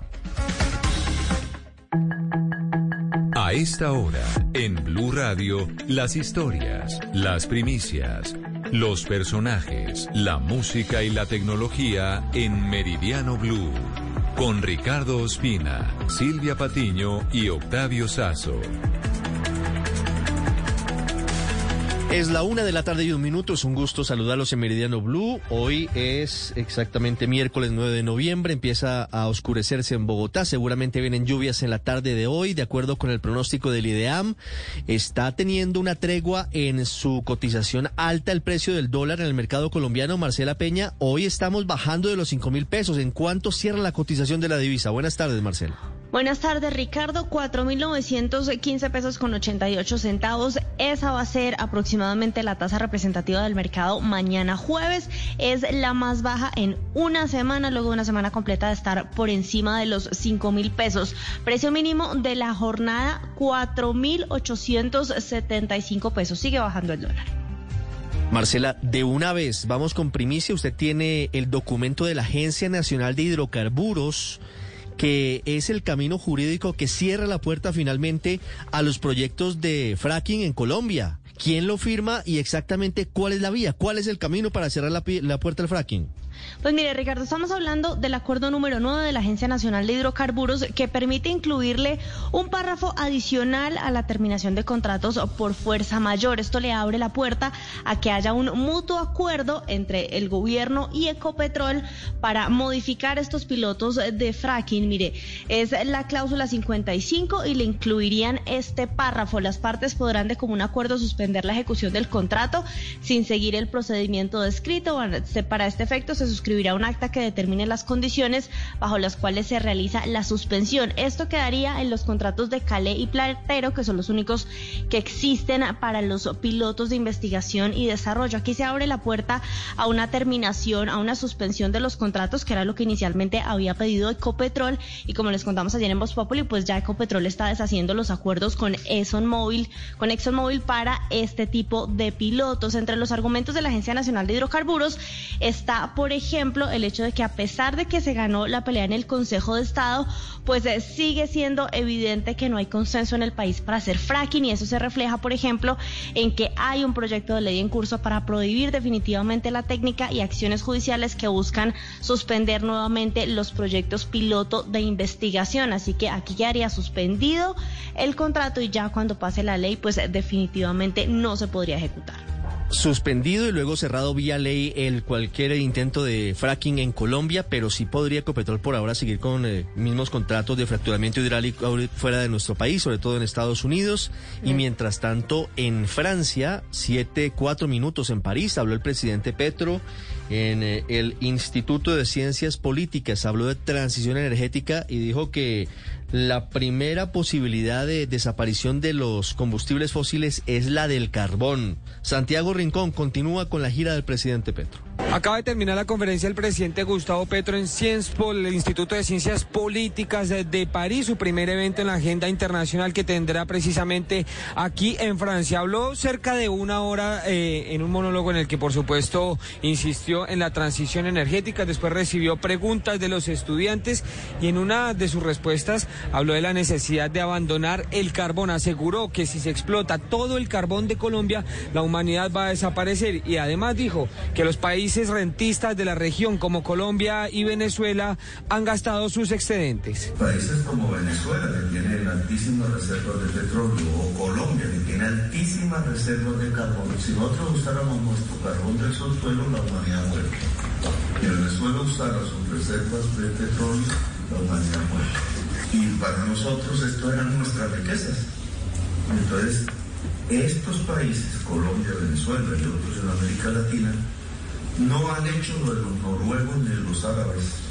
A esta hora, en Blue Radio, las historias, las primicias, los personajes, la música y la tecnología en Meridiano Blue. Con Ricardo Ospina, Silvia Patiño y Octavio Sazo. Es la una de la tarde y un minuto. Es un gusto saludarlos en Meridiano Blue. Hoy es exactamente miércoles 9 de noviembre. Empieza a oscurecerse en Bogotá. Seguramente vienen lluvias en la tarde de hoy. De acuerdo con el pronóstico del IDEAM, está teniendo una tregua en su cotización alta el precio del dólar en el mercado colombiano. Marcela Peña, hoy estamos bajando de los cinco mil pesos. ¿En cuánto cierra la cotización de la divisa? Buenas tardes, Marcela. Buenas tardes, Ricardo. 4.915 pesos con 88 centavos. Esa va a ser aproximadamente la tasa representativa del mercado mañana jueves. Es la más baja en una semana, luego de una semana completa de estar por encima de los 5.000 pesos. Precio mínimo de la jornada, 4.875 pesos. Sigue bajando el dólar. Marcela, de una vez, vamos con primicia. Usted tiene el documento de la Agencia Nacional de Hidrocarburos que es el camino jurídico que cierra la puerta finalmente a los proyectos de fracking en Colombia. ¿Quién lo firma y exactamente cuál es la vía? ¿Cuál es el camino para cerrar la, la puerta al fracking? Pues mire, Ricardo, estamos hablando del acuerdo número 9 de la Agencia Nacional de Hidrocarburos que permite incluirle un párrafo adicional a la terminación de contratos por fuerza mayor. Esto le abre la puerta a que haya un mutuo acuerdo entre el gobierno y Ecopetrol para modificar estos pilotos de fracking. Mire, es la cláusula 55 y le incluirían este párrafo. Las partes podrán de común acuerdo suspender la ejecución del contrato sin seguir el procedimiento descrito. Para este efecto se suscribirá un acta que determine las condiciones bajo las cuales se realiza la suspensión. Esto quedaría en los contratos de Calé y Platero, que son los únicos que existen para los pilotos de investigación y desarrollo. Aquí se abre la puerta a una terminación, a una suspensión de los contratos, que era lo que inicialmente había pedido Ecopetrol. Y como les contamos ayer en Voz Populi, pues ya Ecopetrol está deshaciendo los acuerdos con ExxonMobil, con ExxonMobil para este tipo de pilotos. Entre los argumentos de la Agencia Nacional de Hidrocarburos está, por ejemplo, el hecho de que a pesar de que se ganó la pelea en el Consejo de Estado, pues eh, sigue siendo evidente que no hay consenso en el país para hacer fracking y eso se refleja, por ejemplo, en que hay un proyecto de ley en curso para prohibir definitivamente la técnica y acciones judiciales que buscan suspender nuevamente los proyectos piloto de investigación. Así que aquí quedaría suspendido el contrato y ya cuando pase la ley, pues definitivamente no se podría ejecutar. Suspendido y luego cerrado vía ley el cualquier intento de fracking en Colombia, pero sí podría Ecopetrol por ahora seguir con eh, mismos contratos de fracturamiento hidráulico fuera de nuestro país, sobre todo en Estados Unidos. Y mientras tanto, en Francia, siete, cuatro minutos en París, habló el presidente Petro en eh, el Instituto de Ciencias Políticas, habló de transición energética y dijo que la primera posibilidad de desaparición de los combustibles fósiles es la del carbón. Santiago Rincón continúa con la gira del presidente Petro. Acaba de terminar la conferencia el presidente Gustavo Petro en Cienspol, el Instituto de Ciencias Políticas de, de París, su primer evento en la agenda internacional que tendrá precisamente aquí en Francia. Habló cerca de una hora eh, en un monólogo en el que por supuesto insistió en la transición energética, después recibió preguntas de los estudiantes y en una de sus respuestas habló de la necesidad de abandonar el carbón. Aseguró que si se explota todo el carbón de Colombia, la humanidad va a desaparecer y además dijo que los países rentistas de la región como Colombia y Venezuela han gastado sus excedentes. Países como Venezuela, que tienen altísimas reservas de petróleo, o Colombia, que tiene altísimas reservas de carbón, si nosotros usáramos nuestro carbón del subsuelo, la humanidad muere. Si Venezuela usara sus reservas de petróleo, la humanidad muere. Y para nosotros esto eran nuestras riquezas. Entonces, estos países, Colombia, Venezuela y otros en América Latina, no han hecho lo de los noruegos ni de los árabes.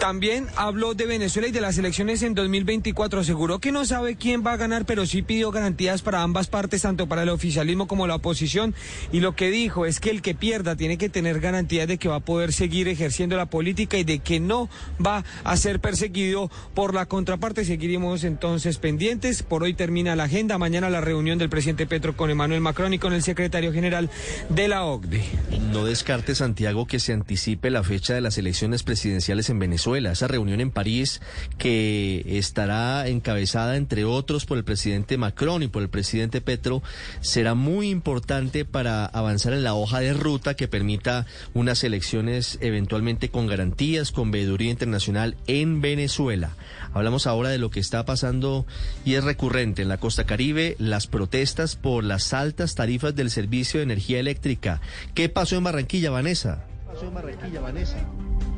También habló de Venezuela y de las elecciones en 2024. Aseguró que no sabe quién va a ganar, pero sí pidió garantías para ambas partes, tanto para el oficialismo como la oposición. Y lo que dijo es que el que pierda tiene que tener garantías de que va a poder seguir ejerciendo la política y de que no va a ser perseguido por la contraparte. Seguiremos entonces pendientes. Por hoy termina la agenda. Mañana la reunión del presidente Petro con Emmanuel Macron y con el secretario general de la OCDE. No descarte, Santiago, que se anticipe la fecha de las elecciones presidenciales en Venezuela. Esa reunión en París que estará encabezada, entre otros, por el presidente Macron y por el presidente Petro, será muy importante para avanzar en la hoja de ruta que permita unas elecciones eventualmente con garantías, con veeduría internacional en Venezuela. Hablamos ahora de lo que está pasando y es recurrente en la costa caribe, las protestas por las altas tarifas del servicio de energía eléctrica. ¿Qué pasó en Barranquilla, Vanessa?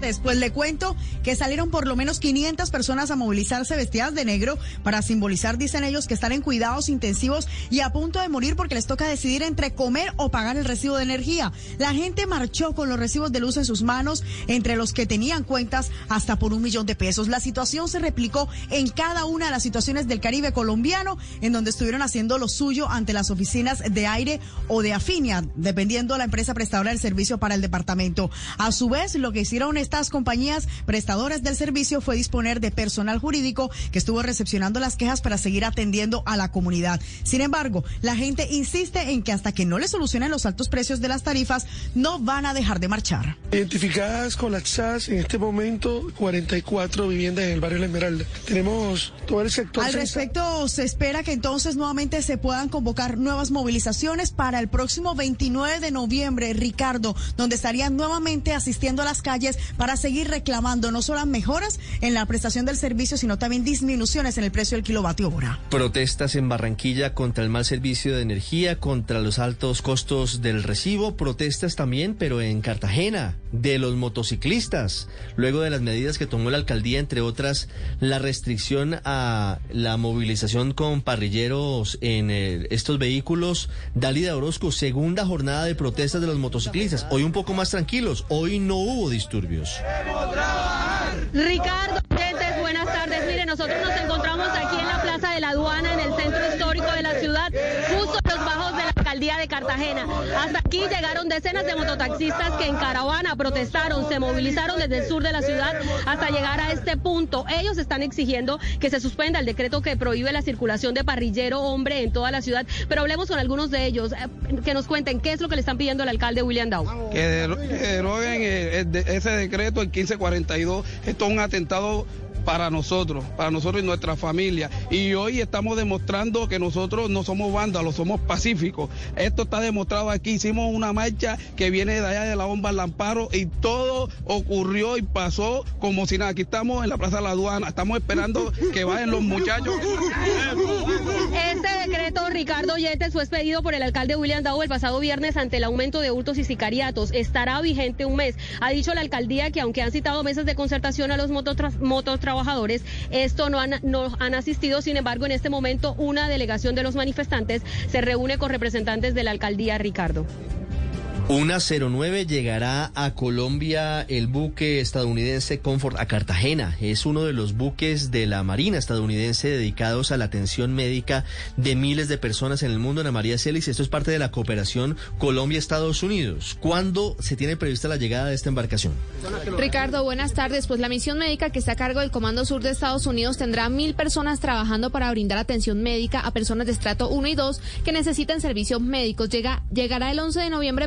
Después le cuento que salieron por lo menos 500 personas a movilizarse vestidas de negro para simbolizar, dicen ellos, que están en cuidados intensivos y a punto de morir porque les toca decidir entre comer o pagar el recibo de energía. La gente marchó con los recibos de luz en sus manos, entre los que tenían cuentas hasta por un millón de pesos. La situación se replicó en cada una de las situaciones del Caribe colombiano, en donde estuvieron haciendo lo suyo ante las oficinas de aire o de Afinia, dependiendo de la empresa prestadora del servicio para el departamento. A su vez, lo que hicieron es estas compañías prestadoras del servicio fue disponer de personal jurídico que estuvo recepcionando las quejas para seguir atendiendo a la comunidad. Sin embargo, la gente insiste en que hasta que no le solucionen los altos precios de las tarifas, no van a dejar de marchar. Identificadas, colapsadas en este momento 44 viviendas en el barrio La Esmeralda. Tenemos todo el sector. Al respecto, se espera que entonces nuevamente se puedan convocar nuevas movilizaciones para el próximo 29 de noviembre, Ricardo, donde estarían asistiendo a las calles para seguir reclamando no solo mejoras en la prestación del servicio, sino también disminuciones en el precio del kilovatio hora. Protestas en Barranquilla contra el mal servicio de energía, contra los altos costos del recibo, protestas también, pero en Cartagena, de los motociclistas, luego de las medidas que tomó la alcaldía, entre otras, la restricción a la movilización con parrilleros en eh, estos vehículos. Dalida Orozco, segunda jornada de protestas de los motociclistas. Hoy un poco más hoy no hubo disturbios. Ricardo, oyentes, buenas tardes. Mire, nosotros nos encontramos aquí en la Plaza de la Aduana, en el centro histórico de la ciudad, justo en los bajos de la alcaldía de Cartagena. Hasta aquí llegaron decenas de mototaxistas que en caravana protestaron, se movilizaron desde el sur de la ciudad hasta llegar a este punto. Ellos están exigiendo que se suspenda el decreto que prohíbe la circulación de parrillero hombre en toda la ciudad. Pero hablemos con algunos de ellos, eh, que nos cuenten qué es lo que le están pidiendo al alcalde William Dow. Que, dero- que deroguen ese decreto, el 1542. Esto es un atentado para nosotros, para nosotros y nuestra familia. Y hoy estamos demostrando que nosotros no somos vándalos, somos pacíficos. Esto está demostrado aquí. Hicimos una marcha que viene de allá de la bomba al Amparo y todo ocurrió y pasó como si nada. Aquí estamos en la Plaza de la Aduana, estamos esperando que vayan los muchachos. Este decreto, Ricardo Oyentes, fue expedido por el alcalde William Dow el pasado viernes ante el aumento de hurtos y sicariatos. Estará vigente un mes. Ha dicho la alcaldía que aunque han citado mesas de concertación a los mototra- mototrabajadores, esto no han, no han asistido. Sin embargo, en este momento una delegación de los manifestantes se reúne con representantes de la alcaldía, Ricardo. Una 09 llegará a Colombia el buque estadounidense Comfort a Cartagena. Es uno de los buques de la Marina estadounidense dedicados a la atención médica de miles de personas en el mundo. Ana María Celis, esto es parte de la cooperación Colombia-Estados Unidos. ¿Cuándo se tiene prevista la llegada de esta embarcación? Ricardo, buenas tardes. Pues la misión médica que está a cargo del Comando Sur de Estados Unidos tendrá mil personas trabajando para brindar atención médica a personas de estrato 1 y 2 que necesitan servicios médicos. Llega, llegará el 11 de noviembre.